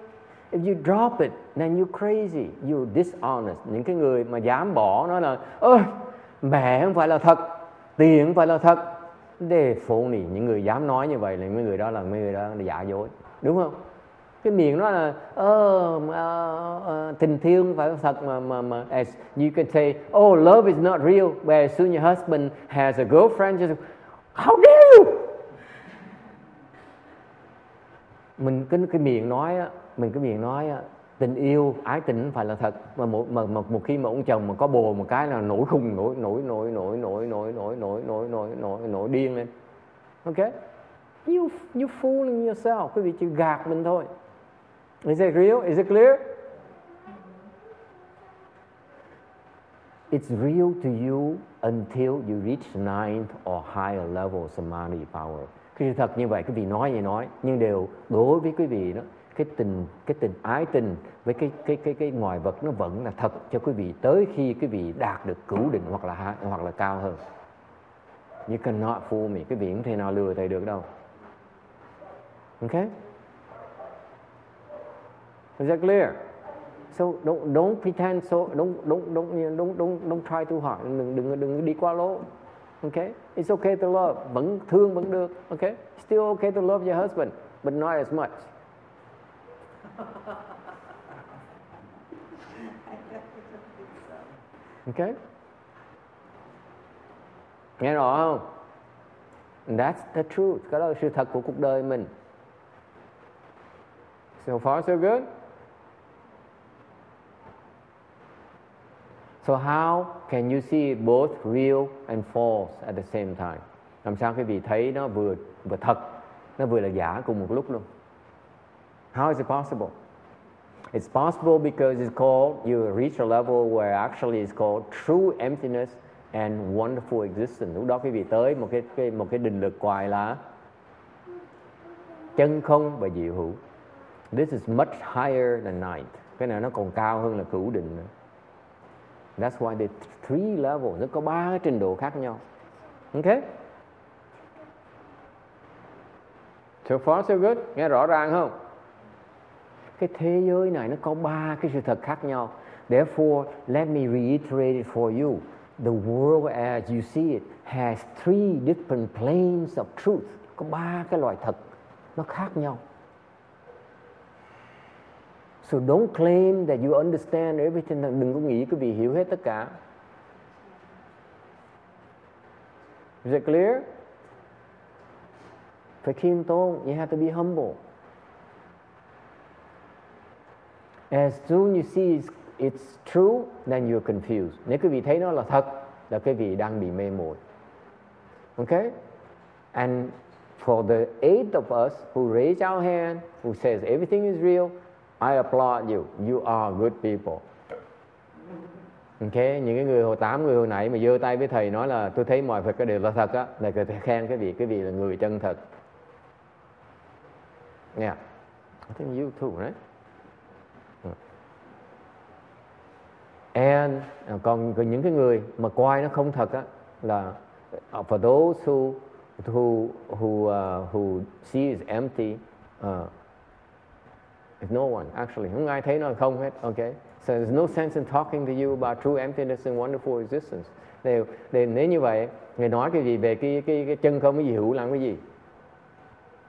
If you drop it, then you crazy, you dishonest. Những cái người mà dám bỏ nó là ơi mẹ không phải là thật, tiền không phải là thật. Để phụ nỉ những người dám nói như vậy là mấy người đó là mấy người đó là giả dối, đúng không? Cái miệng nó là oh, uh, uh, tình thương phải là thật mà mà mà as you can say oh love is not real, but as soon your husband has a girlfriend, just how dare you? mình cái cái miệng nói á, mình cái miệng nói á, tình yêu ái tình không phải là thật mà một mà, mà một khi mà ông chồng mà có bồ một cái là nổi khùng nổi nổi nổi nổi nổi nổi nổi nổi nổi nổi nổi nổi điên lên ok you you fooling yourself quý vị chỉ gạt mình thôi is it real is it clear It's real to you until you reach ninth or higher level samadhi power. Cái sự thật như vậy quý vị nói gì nói, nhưng đều đối với quý vị đó, cái tình cái tình ái tình với cái cái cái cái ngoài vật nó vẫn là thật cho quý vị tới khi quý vị đạt được cửu định hoặc là hoặc là cao hơn. You cannot fool me. Quý vị không thể nào lừa thầy được đâu. Okay? Is that clear? So don't don't pretend so don't don't don't don't don't don't try too hard. Đừng đừng đừng đi quá lỗ. Okay? It's okay to love. Vẫn thương vẫn được. Okay? Still okay to love your husband, but not as much. Okay? Nghe rõ không? That's the truth. Cái đó là sự thật của cuộc đời mình. So far so good? So how can you see both real and false at the same time? Làm sao quý vị thấy nó vừa vừa thật, nó vừa là giả cùng một lúc luôn? How is it possible? It's possible because it's called, you reach a level where actually it's called true emptiness and wonderful existence. Lúc đó quý vị tới một cái, cái một cái định lực gọi là chân không và diệu hữu. This is much higher than ninth. Cái này nó còn cao hơn là cửu định nữa. That's why the three levels, nó có ba cái trình độ khác nhau. Okay? So far so good. Nghe rõ ràng không? Cái thế giới này nó có ba cái sự thật khác nhau. Therefore, let me reiterate it for you. The world as you see it has three different planes of truth. Có ba cái loại thật nó khác nhau. So don't claim that you understand everything. Đừng có nghĩ quý vị hiểu hết tất cả. Is it clear? Phải khiêm tốn. You have to be humble. As soon you see it's, it's true, then you're confused. Nếu quý vị thấy nó là thật, là quý vị đang bị mê muội. Okay? And for the eight of us who raise our hand, who says everything is real, I applaud you. You are good people. Ok, những cái người hồi tám người hồi nãy mà giơ tay với thầy nói là tôi thấy mọi việc cái đều là thật á, là thầy khen cái vị, cái vị là người chân thật. Yeah, I think you too, right? Ừ. And à, còn, còn những cái người mà coi nó không thật á là à, for those who who who uh, who see is empty uh, There's no one actually. Không ai thấy nó không hết. Okay. So there's no sense in talking to you about true emptiness and wonderful existence. Nếu, nếu như vậy, người nói cái gì về cái cái cái chân không cái gì hữu làm cái gì?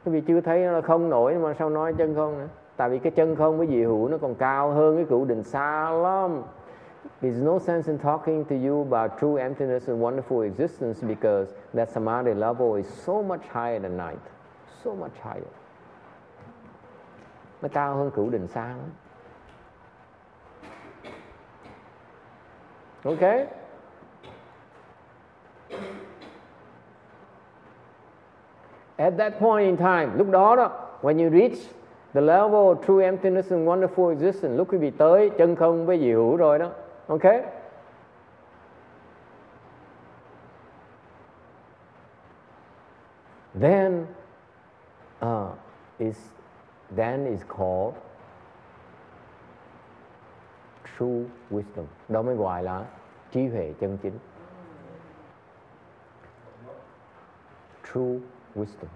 Cái vì chưa thấy nó không nổi mà sao nói chân không nữa? Tại vì cái chân không cái gì hữu nó còn cao hơn cái cửu định xa lắm. There's no sense in talking to you about true emptiness and wonderful existence because that samadhi level is so much higher than night. So much higher. Nó cao hơn cửu đình xa lắm. At that point in time, lúc đó đó, when you reach the level of true emptiness and wonderful existence, lúc quý vị tới chân không với dị hữu rồi đó, Ok. Then uh, is then is called true wisdom. Đó mới gọi là trí huệ chân chính. True wisdom.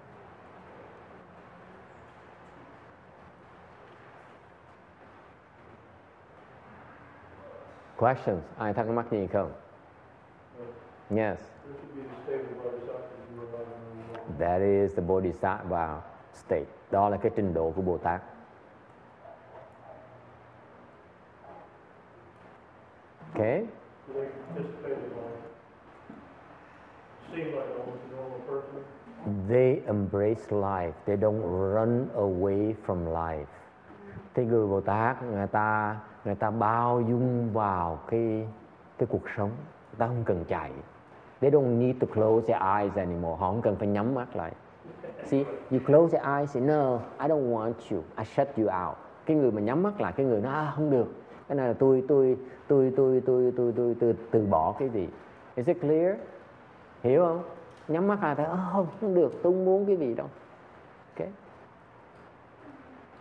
Questions? Ai thắc mắc gì không? Yes. This would be the state of bodhisattva you were about to know. That is the bodhisattva state. Đó là cái trình độ của Bồ Tát. Okay? They? They embrace life. They don't run away from life. Thế người Bồ Tát, người ta người ta bao dung vào cái cái cuộc sống. Người ta không cần chạy. They don't need to close their eyes anymore. Họ không cần phải nhắm mắt lại. See, you close your eyes, say, no, I don't want you. I shut you out. Cái người mà nhắm mắt lại, cái người nó à, không được. Cái này là tôi tôi tôi tôi tôi tôi tôi tôi từ bỏ cái gì. Is it clear? Hiểu không? Nhắm mắt lại thấy, oh, không, không được, tôi không muốn cái gì đâu. Okay.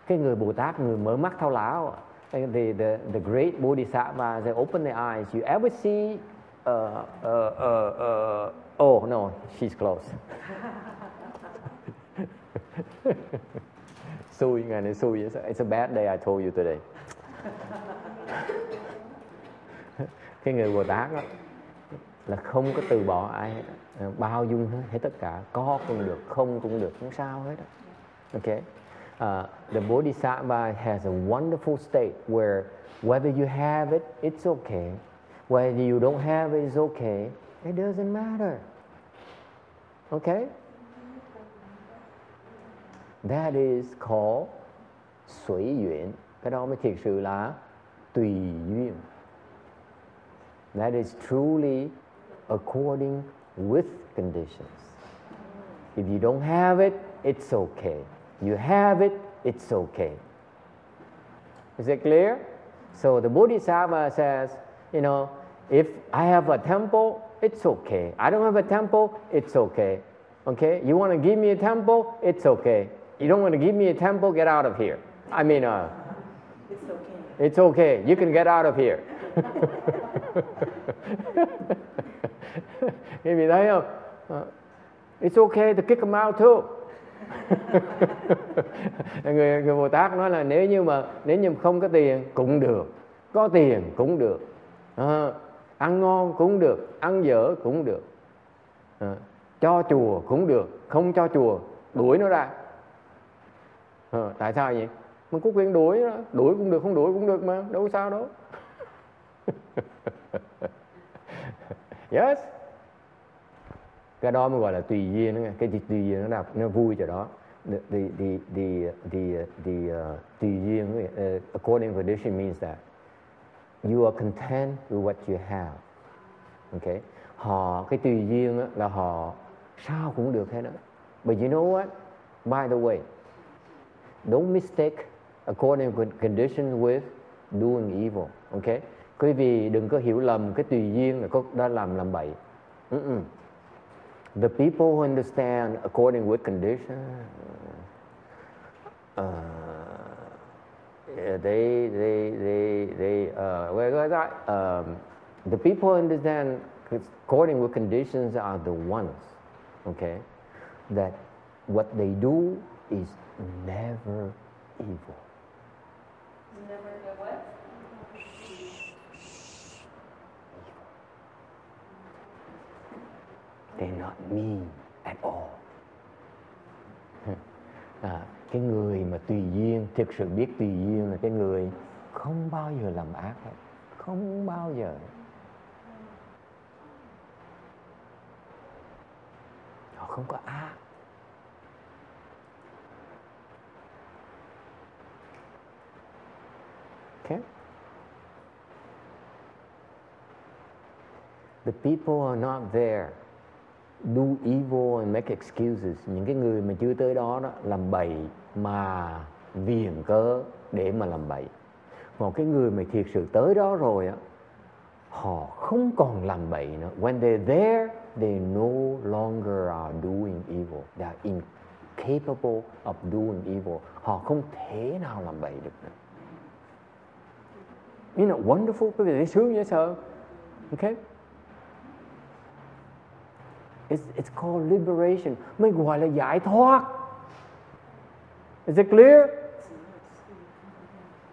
Cái người Bồ Tát, người mở mắt thao lão, the, the, the great Bodhisattva, they open their eyes. You ever see, uh, uh, uh, uh, oh no, she's close. xui ngày này xui it's a bad day I told you today. Cái người Bồ Tát đó là không có từ bỏ ai hết ờ, bao dung hết, hết tất cả. Có cũng được không cũng được không sao hết okay uh, the Bodhisattva has a wonderful state where whether you have it it's okay. Whether you don't have it it's okay. It doesn't matter. Okay That is called 随缘. Cái đó mới thiệt sự là tùy duyên. That is truly according with conditions. If you don't have it, it's okay. You have it, it's okay. Is it clear? So the Bodhisattva says, you know, if I have a temple, it's okay. I don't have a temple, it's okay. Okay? You want to give me a temple, it's okay. You don't want to give me a temple, get out of here. I mean, uh, It's okay. it's okay. You can get out of here. Quý vị thấy không? It's okay to kick them out too. người, người Bồ Tát nói là nếu như mà nếu như không có tiền cũng được, có tiền cũng được, à, ăn ngon cũng được, ăn dở cũng được, à, cho chùa cũng được, không cho chùa đuổi nó ra. Ờ, tại sao vậy? mình có quyền đuổi đó. đuổi cũng được không đuổi cũng được mà. Đâu có sao đâu. Yes. Cái đó mới gọi là tùy duyên đó cái gì tùy duyên nó đạp nó vui cho đó. The the the the the, the uh, ờ, tùy duyên uh, according tradition means that you are content with what you have. Okay họ cái tùy duyên là họ sao cũng được hết đó but you know what? By the way don't mistake according to conditions with doing evil okay? Quý vị đừng có hiểu lầm cái tùy duyên là có đã làm làm bậy. Mm-mm. the people who understand according with condition uh, they they they they uh, um, the people who understand according with conditions are the ones okay that what they do is never evil. Never what? they're not mean at all. À, cái người mà tùy duyên thực sự biết tùy duyên là cái người không bao giờ làm ác hết. Không bao giờ. Họ không có ác okay the people are not there. Do evil and make excuses. Những cái người mà chưa tới đó đó, làm bậy mà viền cớ để mà làm bậy. Còn cái người mà thiệt sự tới đó rồi á, họ không còn làm bậy nữa. When they're there, they no longer are doing evil. They are incapable of doing evil. Họ không thể nào làm bậy được nữa you know wonderful quý vị thấy sướng dễ okay It's, it's called liberation. Mới gọi là giải thoát. Is it clear?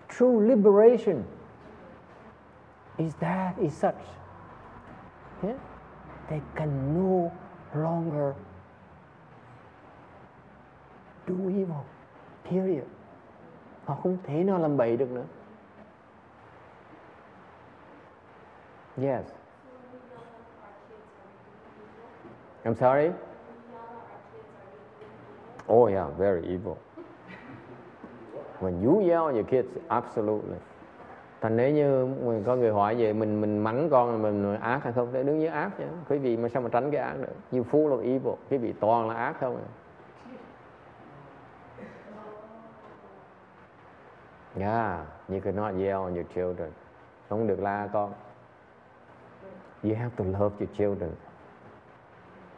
True liberation is that, is such. Yeah? They can no longer do evil. Period. Họ không thể nào làm bậy được nữa. Yes. I'm sorry? Oh, yeah, very evil. When you yell at your kids, absolutely. Thành nếu như mình có người hỏi về mình mình mắng con mình ác hay không thì đương nhiên ác chứ. Quý vị mà sao mà tránh cái ác được? You full of evil. Quý vị toàn là ác không à. Yeah, you cannot yell on your children. Không được la con. You have to love your children.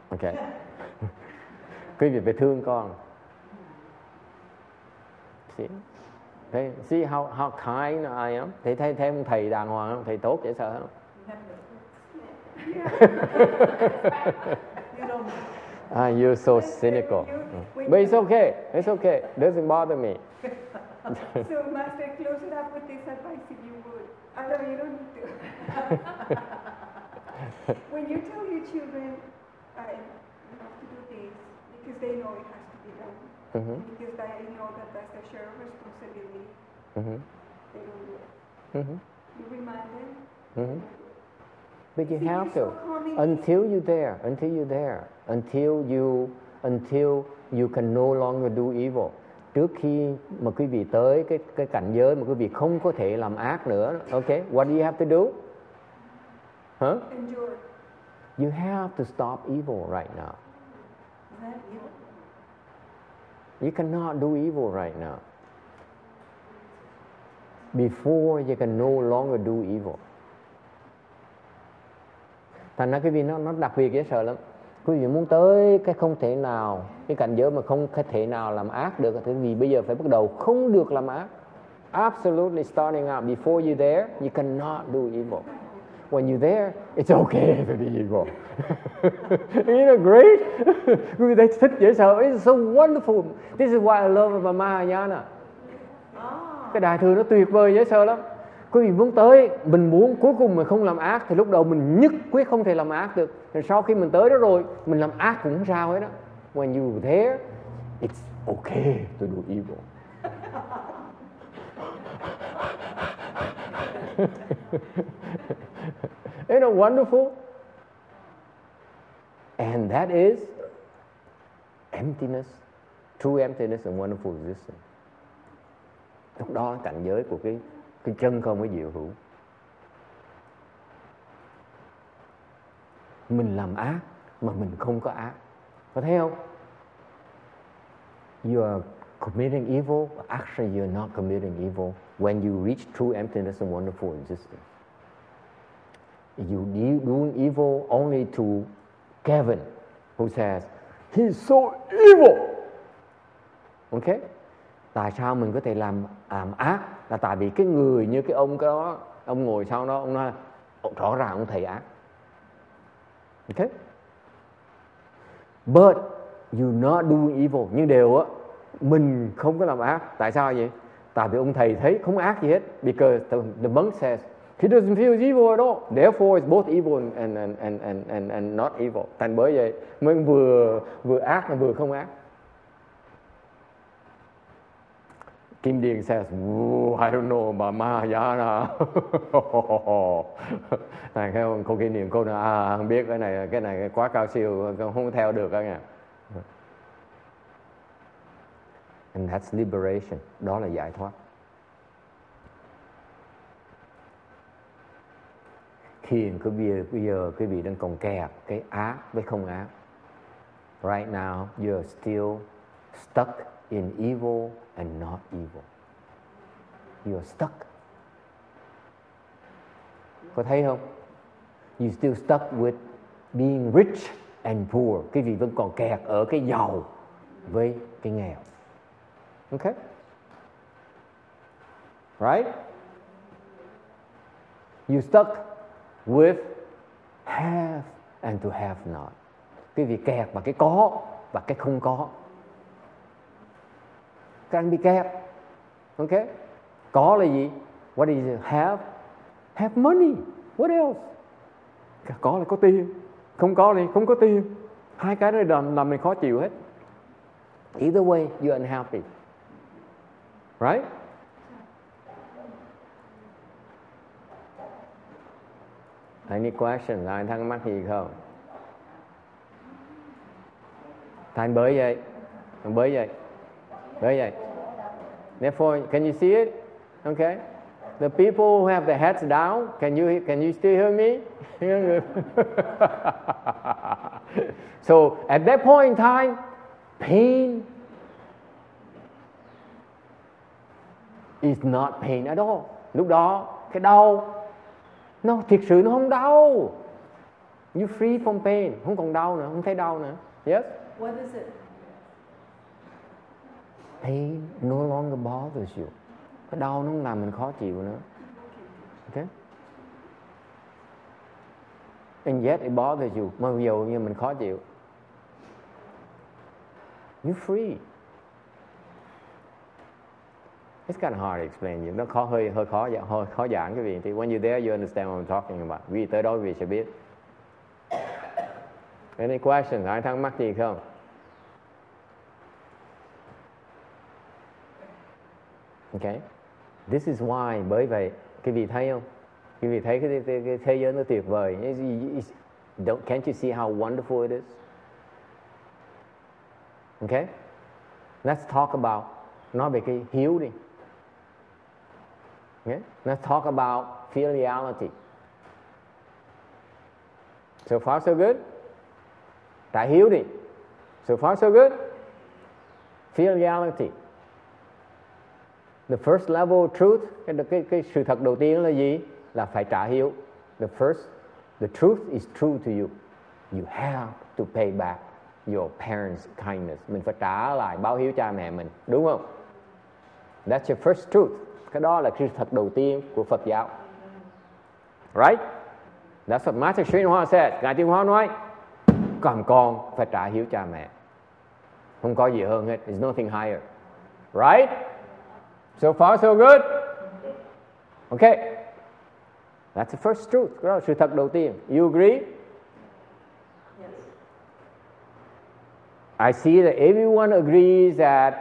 Ok. Quý vị phải thương con. See? Thấy, see how, how kind I am? Thấy thấy ông thầy đàng hoàng không? Thầy tốt dễ sợ không? You don't Ah, you're so cynical. But it's okay. It's okay. Doesn't bother me. So, Master, close it up with this advice if you would. I know you don't need to. when you tell your children, uh, you have to do this because they know it has to be done, Mhm, because they know that that's their share of responsibility, mhm, they don't do it. mhm, You remind them. mhm. But you See, have to. so. Until you're there, until you're there, until you until you can no longer do evil. Trước khi mà quý vị tới cái cái cảnh giới mà quý vị không có thể làm ác nữa, okay? What do you have to do? Huh? Endure. You have to stop evil right now. Is that evil? You cannot do evil right now. Before you can no longer do evil. Thành ra cái vì nó nó đặc biệt dễ sợ lắm. Quý vị muốn tới cái không thể nào, cái cảnh giới mà không thể nào làm ác được thì vì bây giờ phải bắt đầu không được làm ác. Absolutely starting out before you there, you cannot do evil. When you're there, it's okay to be evil. Isn't it great? Quý vị thích dễ sợ. It's so wonderful. This is why I love my Mahayana. Cái đại thừa nó tuyệt vời dễ sợ lắm. Quý vị muốn tới, mình muốn cuối cùng mình không làm ác thì lúc đầu mình nhất quyết không thể làm ác được. Rồi sau khi mình tới đó rồi, mình làm ác cũng không sao hết đó. When you there, it's okay to do evil. Isn't it wonderful? And that is emptiness, true emptiness and wonderful existence. Lúc đó cảnh giới của cái cái chân không có diệu hữu. Mình làm ác mà mình không có ác. Có thấy không? You are committing evil, but actually you're not committing evil when you reach true emptiness and wonderful existence. You doing evil only to Kevin, who says, He's so evil. Okay? Tại sao mình có thể làm làm ác? Là tại vì cái người như cái ông cái đó, ông ngồi sau đó, ông nói, rõ ràng ông thầy ác. Okay? But you not doing evil. Nhưng đều á, mình không có làm ác. Tại sao vậy? Tại vì ông thầy thấy không ác gì hết. Because the, the monk says, he doesn't feel evil at all. Therefore it's both evil and, and, and, and, and, and not evil. Thành bởi vậy mới vừa vừa ác mà vừa không ác. Kim Điền says, I don't know bà ma giá na. Này thấy? Cô Kim Điền cô nói, à không biết cái này cái này quá cao siêu không theo được đó nha. And that's liberation. Đó là giải thoát. Khi cái bây giờ, bây giờ quý vị đang còn kẹt cái ác với không ác. Right now you're still stuck in evil and not evil. You're stuck. Có thấy không? You still stuck with being rich and poor. quý vị vẫn còn kẹt ở cái giàu với cái nghèo. Okay? Right? You stuck with have and to have not. Cái việc kẹt và cái có và cái không có. Các anh bị kẹt. ok? Có là gì? What is it? Have? Have money. What else? Có là có tiền. Không có thì không có tiền. Hai cái đó làm, làm mình khó chịu hết. Either way, you're unhappy. Right? Any questions? Ai thắc mắc gì không? Thành bới vậy. bới vậy. bới vậy. Therefore, can you see it? Okay. The people who have their heads down, can you can you still hear me? so at that point in time, pain is not pain at all. Lúc đó cái đau nó thực sự nó không đau. You free from pain, không còn đau nữa, không thấy đau nữa. Yes? What is it? Pain no longer bothers you. Cái đau nó không làm mình khó chịu nữa. Okay? And yet it bothers you. Mà dù như mình khó chịu. You're free. It's kind of hard to explain you. Nó khó hơi hơi khó hơi khó giảng cái vị thì when you there you understand what I'm talking about. Vì tới đó vì sẽ biết. Any questions? Ai thắc mắc gì không? Okay. This is why bởi vậy cái vị thấy không? Cái vị thấy cái, cái, cái thế giới nó tuyệt vời. Don't, can't you see how wonderful it is? Okay? Let's talk about nói về cái hiếu đi. Okay? Let's talk about filiality. So far so good? Tại hiếu đi. So far so good? Filiality. The first level of truth, cái, cái, cái sự thật đầu tiên là gì? Là phải trả hiếu. The first, the truth is true to you. You have to pay back your parents' kindness. Mình phải trả lại báo hiếu cha mẹ mình, đúng không? That's your first truth. Cái đó là sự thật đầu tiên của Phật giáo. Right? That's what Master Sri Hoa said. Ngài Tiên Hoa nói, còn con phải trả hiếu cha mẹ. Không có gì hơn hết. There's nothing higher. Right? So far so good? Okay. That's the first truth. Đó là sự thật đầu tiên. You agree? Yes. I see that everyone agrees that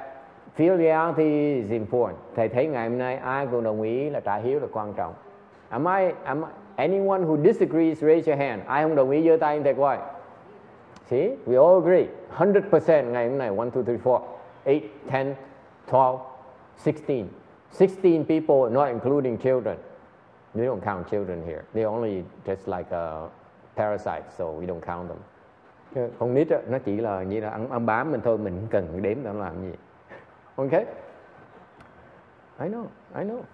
filiality is important. Thầy thấy ngày hôm nay ai cũng đồng ý là trả hiếu là quan trọng. Am I, am I, anyone who disagrees, raise your hand. Ai không đồng ý giơ tay thầy coi. See, we all agree. 100% ngày hôm nay. 1, 2, 3, 4, 8, 10, 12, 16. 16 people, not including children. We don't count children here. They're only just like a parasite, so we don't count them. Chứ Con nít á, nó chỉ là như là ăn, ăn bám mình thôi, mình không cần đếm nó làm gì. Okay? I know, I know.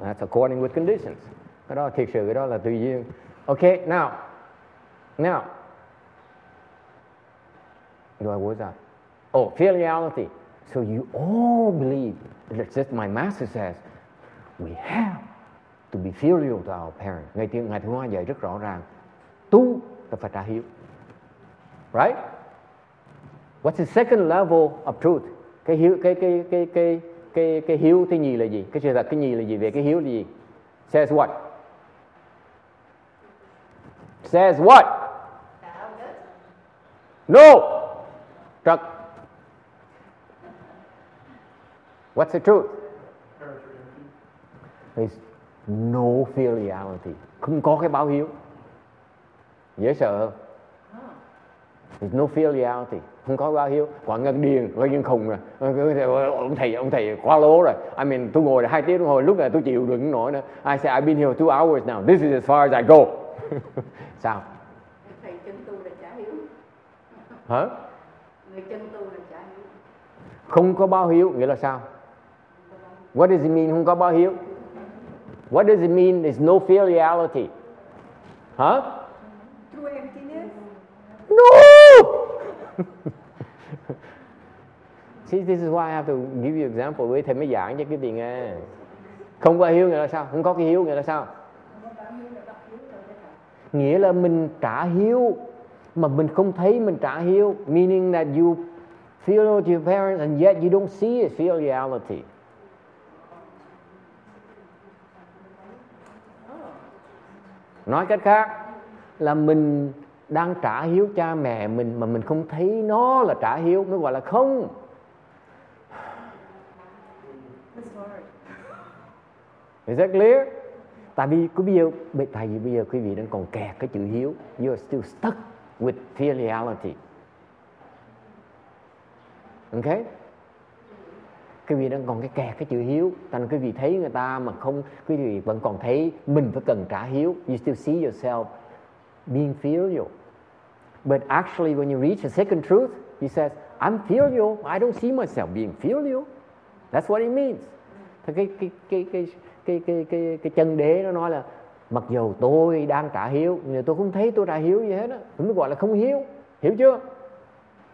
That's according with conditions. Cái đó thiệt sự cái đó là tùy duyên. Okay, now, now, what was that? Oh, filiality. So you all believe, that's just my master says, we have to be filial to our parents. Ngày tiếng ngày thứ Hoa dạy rất rõ ràng, tu là phải trả hiếu. Right? What's the second level of truth? Cái hiếu, cái cái cái cái cái cái hiếu thứ nhì là gì? Cái sự thật cái nhì là gì? Về cái hiếu là gì? Says what? Says what? No. Trật. What's the truth? There's no filiality. Không có cái báo hiếu. Dễ sợ không? There's no filiality. Không có báo hiếu. Quả ngân điền, coi như khùng rồi. Ông thầy, ông thầy quá lố rồi. I mean, tôi ngồi hai tiếng đồng hồ, lúc này tôi chịu đựng nổi nữa. I say, I've been here two hours now. This is as far as I go. Sao? thầy chân tu là trả hiếu Hả? người chân tu là trả hiếu Không có báo hiếu nghĩa là sao? What does it mean không có báo hiếu? What does it mean there's no filiality? Hả? True emptiness. No! See, this is why I have to give you example với thầy mới giảng cho cái gì nghe. Không có hiếu nghĩa là sao? Không có cái hiếu nghĩa là sao? Nghĩa là mình trả hiếu mà mình không thấy mình trả hiếu, meaning that you feel to your parents and yet you don't see it reality. Nói cách khác là mình đang trả hiếu cha mẹ mình mà mình không thấy nó là trả hiếu mới gọi là không. Is that clear? Tại vì cứ bây giờ, tại vì bây giờ quý vị đang còn kẹt cái chữ hiếu. You are still stuck with filiality. ok? Quý vị đang còn cái kẹt cái chữ hiếu. Thành quý vị thấy người ta mà không, quý vị vẫn còn thấy mình phải cần trả hiếu. You still see yourself being filial. But actually, when you reach the second truth, he says, I'm filial. I don't see myself being filial. That's what it means. Thì cái cái cái cái cái cái cái, cái chân đế nó nói là mặc dù tôi đang trả hiếu nhưng tôi không thấy tôi trả hiếu gì hết á, tôi gọi là không hiếu. Hiểu chưa?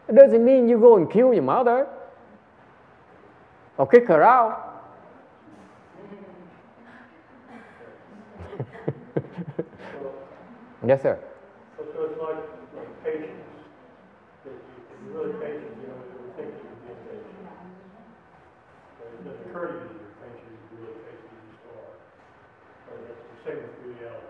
It doesn't mean you go and kill your mother or kick her out. yes, sir. So, so it's like you. But it doesn't occur to you that that's the same with reality.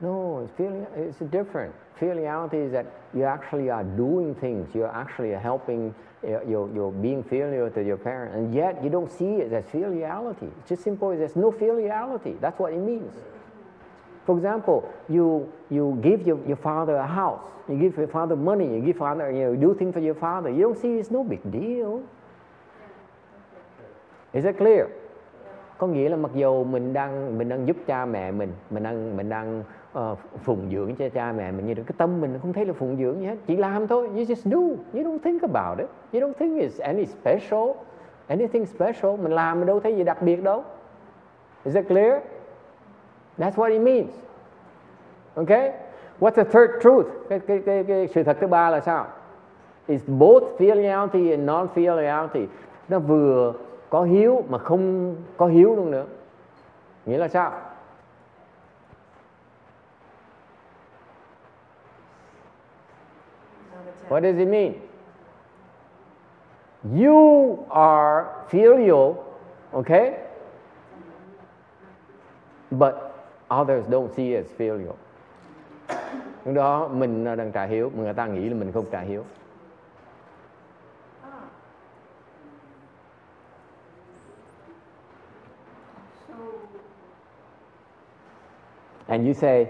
No, it's feeling it's different. Filiality is that you actually are doing things. You're actually helping. Uh, you're, you're, you're being filial to your parents, and yet you don't see it as filiality. It's just simple. There's no filiality. That's what it means. For example, you you give your, your father a house. You give your father money. You give father you know do things for your father. You don't see it's no big deal. Is that clear? có nghĩa là mặc dù mình đang mình đang giúp cha mẹ mình mình đang mình đang uh, phụng dưỡng cho cha mẹ mình nhưng cái tâm mình không thấy là phụng dưỡng gì hết chỉ làm thôi you just do you don't think about it you don't think it's any special anything special mình làm mình đâu thấy gì đặc biệt đâu is that clear that's what it means okay what's the third truth cái cái cái, cái sự thật thứ ba là sao It's both filiality and non-filiality. Nó vừa có hiếu mà không có hiếu luôn nữa. Nghĩa là sao? What does it mean? You are filial, okay? But others don't see it as failure Lúc đó mình đang trả hiếu, mà người ta nghĩ là mình không trả hiếu. And you say,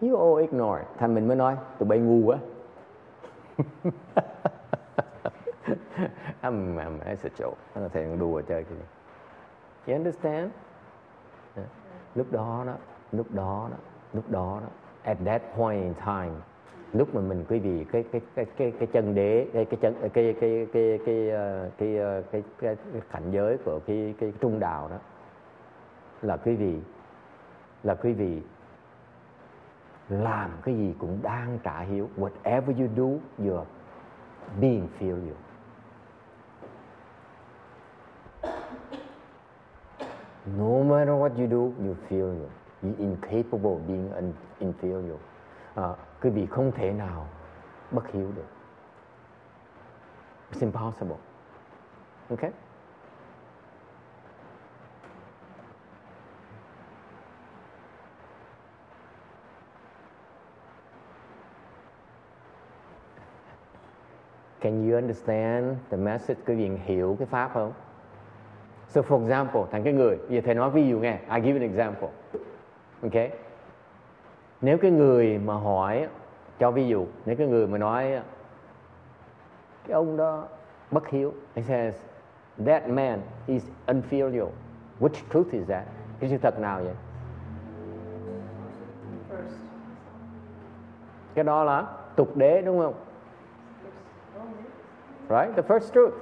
you all ignore. Thành mình mới nói, tụi bay ngu quá. I'm, I'm, it's a joke. Nó là thầy đùa chơi kìa. You understand? Lúc đó đó, lúc đó đó, lúc đó đó, at that point in time, lúc mà mình quý vị cái cái cái cái cái chân đế cái cái chân cái cái cái cái cái ờ, cái, ờ, cái, cái, cái cảnh giới của cái cái trung đạo đó là quý vị là quý vị làm cái gì cũng đang trả hiếu. Whatever you do you're being filial no matter what you do you filial you're incapable of being un, inferior à, quý vị không thể nào bất hiếu được it's impossible okay Can you understand the message? Quý vị hiểu cái pháp không? So for example, thành cái người, giờ thầy nói ví dụ nghe, I give an example. Okay? Nếu cái người mà hỏi, cho ví dụ, nếu cái người mà nói cái ông đó bất hiếu, he says, that man is unfilial. Which truth is that? Cái sự thật nào vậy? First. Cái đó là tục đế đúng không? Right? The first truth.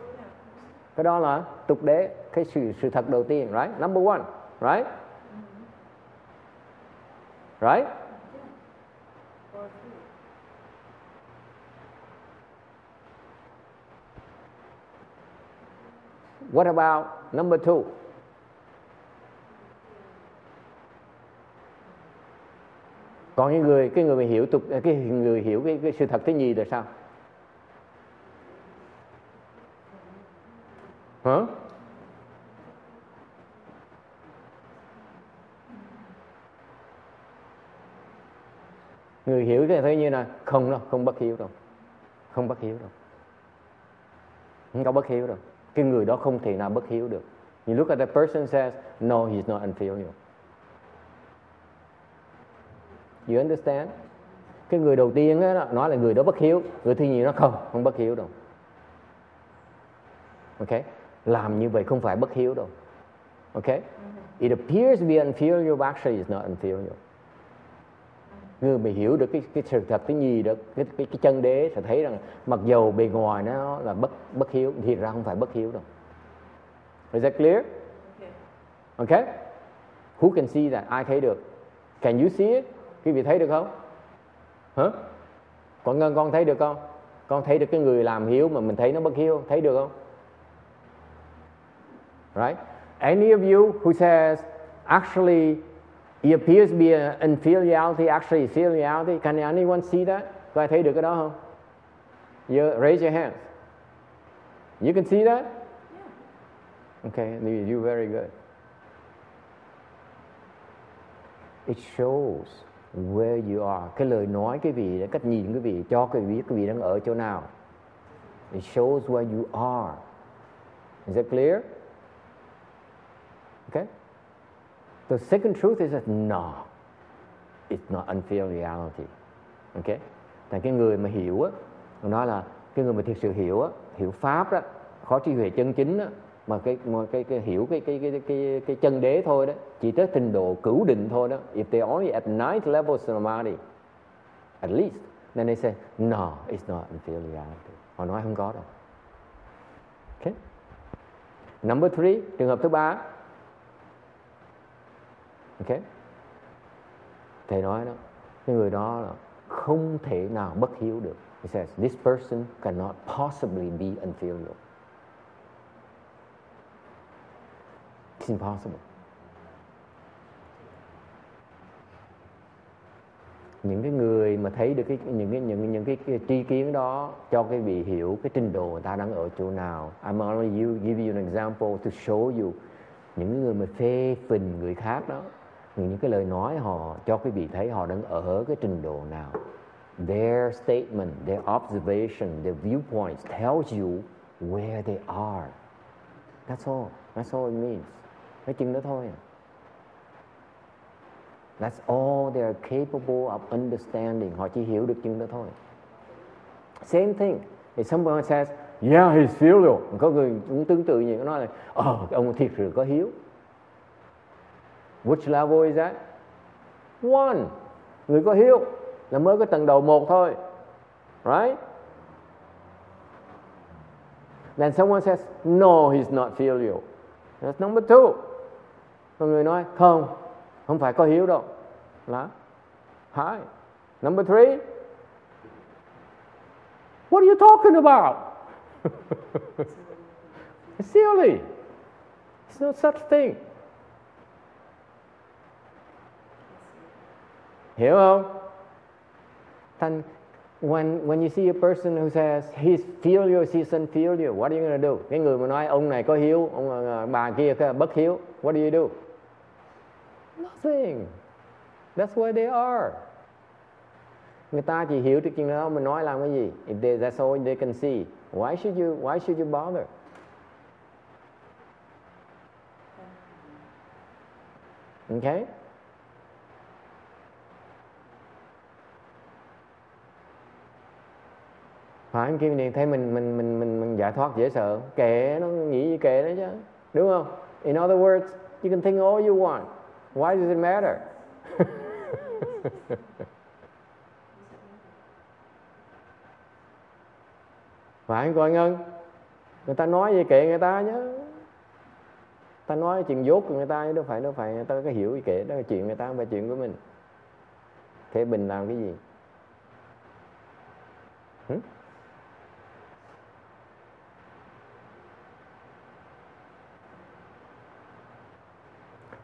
Cái đó là tục đế, cái sự sự thật đầu tiên, right? Number one, right? Right? What about number two? Còn những người cái người mà hiểu tục cái người hiểu cái, cái sự thật thứ nhì là sao? Hả? Huh? Thấy như là không đâu, không bất hiếu đâu. Không bất hiếu đâu. Không có bất hiếu đâu. Cái người đó không thể nào bất hiếu được. You look at the person says, no, he's not unfilial. You understand? Cái người đầu tiên đó, nói là người đó bất hiếu, người thứ nhì nó không, không bất hiếu đâu. ok Làm như vậy không phải bất hiếu đâu. ok It appears to be unfilial, but actually it's not unfilial. Người mà hiểu được cái, cái sự thật cái gì được cái, cái, cái chân đế sẽ thấy rằng mặc dầu bề ngoài nó là bất bất hiếu thì ra không phải bất hiếu đâu. Is that clear? Okay. Who can see that? Ai thấy được? Can you see it? Quý vị thấy được không? Hả? Con Ngân con thấy được không? Con thấy được cái người làm hiếu mà mình thấy nó bất hiếu, thấy được không? Right? Any of you who says actually it appears to be an inferiority, actually inferiority, can anyone see that? Có ai thấy được cái đó không? You raise your hand. You can see that? Okay, you very good. It shows where you are. Cái lời nói cái vị, cách nhìn cái vị cho cái vị biết cái vị đang ở chỗ nào. It shows where you are. Is that clear? Okay? The second truth is that no, it's not unfiliality. Okay? Tại cái người mà hiểu á, nói là cái người mà thực sự hiểu á, hiểu pháp đó, khó trí huệ chân chính á, mà cái mà cái, cái hiểu cái cái cái cái cái chân đế thôi đó, chỉ tới trình độ cửu định thôi đó. If they only at ninth level samadhi, at least, then they say no, it's not inferiority. Họ nói không có đâu. Okay? Number three, trường hợp thứ ba ok Thầy nói đó, cái người đó là không thể nào bất hiếu được. He says, this person cannot possibly be inferior It's impossible. Những cái người mà thấy được cái những cái những những cái, cái tri kiến đó cho cái vị hiểu cái trình độ người ta đang ở chỗ nào. I'm only you give you an example to show you những người mà phê phình người khác đó những cái lời nói họ cho quý vị thấy họ đang ở cái trình độ nào. Their statement, their observation, their viewpoints tells you where they are. That's all. That's all it means. Nói chừng đó thôi. à. That's all they are capable of understanding. Họ chỉ hiểu được chừng đó thôi. Same thing. If someone says, yeah, he's filial. Có người cũng tương tự như nói là, ờ, oh, ông thiệt sự có hiếu. Which level is that? One. Người có hiếu là mới có tầng đầu một thôi. Right? Then someone says, no, he's not filial. That's number two. Còn người nói, không, không phải có hiếu đâu. Là Hi. Number three. What are you talking about? it's silly. It's no such thing. Hiểu không? Thành when when you see a person who says he's filial, he's infilial, what are you going to do? Cái người mà nói ông này có hiếu, ông ờ, ờ, bà kia bất hiếu, what do you do? Nothing. That's where they are. Người ta chỉ hiểu được chuyện đó mình nói làm cái gì. If they, that's all they can see. Why should you why should you bother? Okay? Phải kêu này thấy mình mình mình mình mình giải thoát dễ sợ. Kệ nó, nghĩ gì kệ nó chứ. Đúng không? In other words, you can think all you want. Why does it matter? Phải coi ngân, người ta nói gì kệ người ta nhớ. Ta nói chuyện dốt của người ta chứ đâu phải đâu phải người ta có hiểu gì kệ, đó là chuyện người ta, không phải chuyện của mình. Thế bình làm cái gì? Hmm?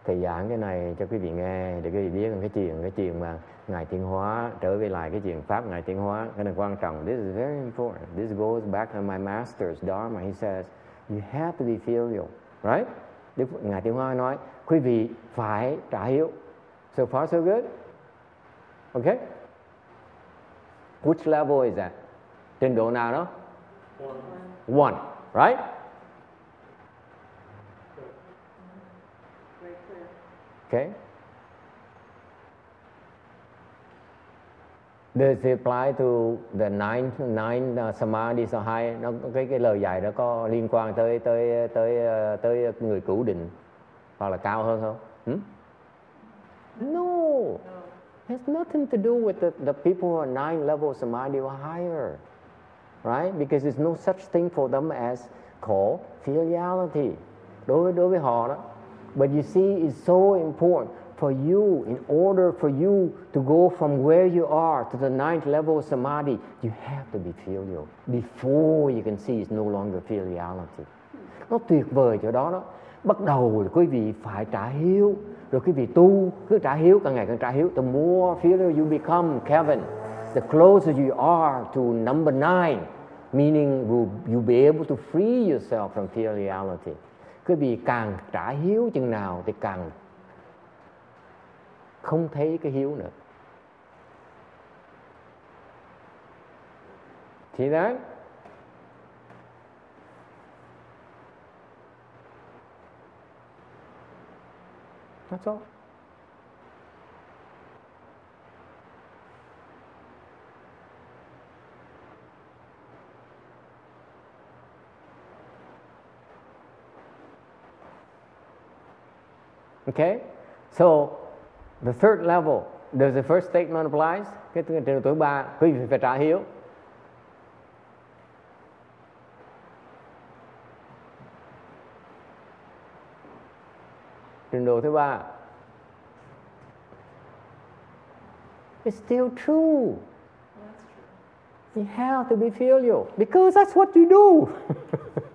Thầy giảng cái này cho quý vị nghe để quý vị biết cái chuyện cái chuyện mà ngài tiến hóa trở về lại cái chuyện pháp ngài tiến hóa cái này quan trọng. This is very important. This goes back to my master's dharma. He says you have to be filial. Right? Đức ngài tiến hóa nói quý vị phải trả hiếu so far so good. Okay which level is that? Trình độ nào đó? One. Right Okay? Does reply to the nine nine uh, samadhi so high? Nó cái cái lời dạy đó có liên quan tới tới tới uh, tới người cửu định hoặc là cao hơn không? Hmm? No. It has nothing to do with the, the people who are nine level samadhi or higher. Right? Because there's no such thing for them as khổ, filiality. Đối với đối với họ đó But you see, it's so important for you, in order for you to go from where you are to the ninth level of samadhi, you have to be filial. Before you can see it's no longer filiality. Nó tuyệt vời chỗ đó đó. Bắt đầu là quý vị phải trả hiếu. Rồi quý vị tu, cứ trả hiếu, càng ngày càng trả hiếu. The more filial you become, Kevin, the closer you are to number nine, meaning you'll be able to free yourself from filiality quý vị càng trả hiếu chừng nào thì càng không thấy cái hiếu nữa thì đó That's all. Okay? So, the third level, does the first statement applies? Cái trường hợp thứ ba, quý vị phải trả hiếu. Trình độ thứ ba. It's still true. You have to be filial because that's what you do.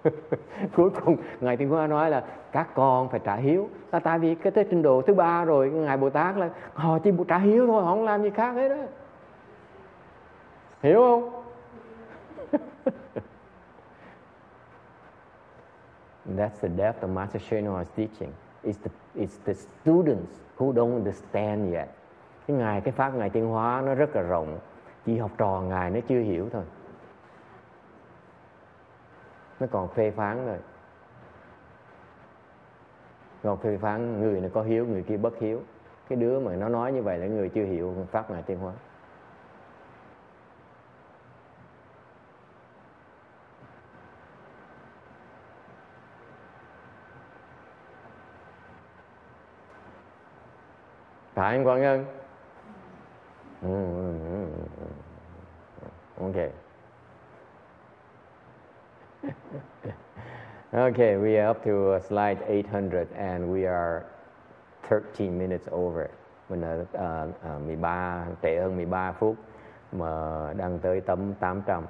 Cuối cùng ngài thiên Hoa nói là các con phải trả hiếu. Là tại vì cái tới trình độ thứ ba rồi ngài Bồ Tát là họ chỉ trả hiếu thôi, họ không làm gì khác hết đó. Hiểu không? That's the depth of Master Sheno's teaching. It's the, it's the students who don't understand yet. Cái ngài cái pháp ngài thiên hóa nó rất là rộng chỉ học trò ngài nó chưa hiểu thôi. Nó còn phê phán rồi còn phê phán, người này có hiếu, người kia bất hiếu. Cái đứa mà nó nói như vậy là người chưa hiểu pháp ngài tiên hóa. Phải anh Quang Ngân. Ừ, ừ, ừ, okay. okay we are up to uh, slide 800 and we are 13 minutes over. Mình là uh, uh, 13 trễ hơn 13 phút mà đang tới tấm 800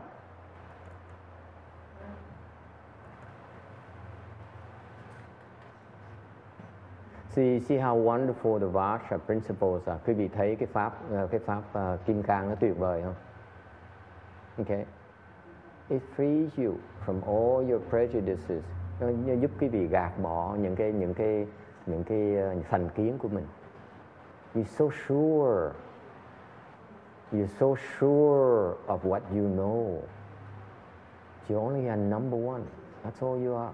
See, see how wonderful the Vajra principles are. Quý vị thấy cái pháp ờ, cái pháp uh, kim cang nó tuyệt vời không? Okay. It frees you from all your prejudices. Nó, nó giúp quý vị gạt bỏ những cái những cái những cái ờ, uh, thành kiến của mình. You're so sure. You're so sure of what you know. You only are number one. That's all you are.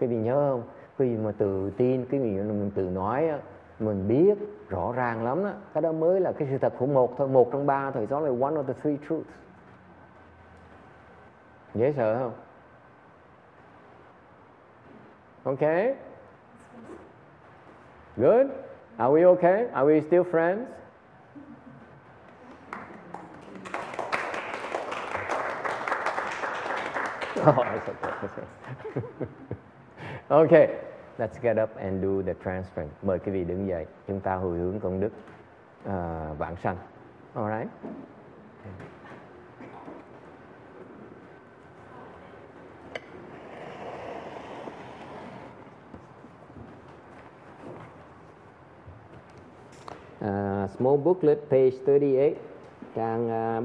Quý vị nhớ không? Khi mà tự tin, cái gì mình tự nói á, mình biết rõ ràng lắm đó cái đó mới là cái sự thật của một thôi, một trong ba thôi, đó là one of the three truths. Dễ sợ không? ok Good? Are we okay? Are we still friends? Oh, it's okay. Okay let's get up and do the transfer. Mời quý vị đứng dậy, chúng ta hồi hướng công đức uh, vãng sanh. Alright? Uh, ờ, small booklet, page 38, trang uh,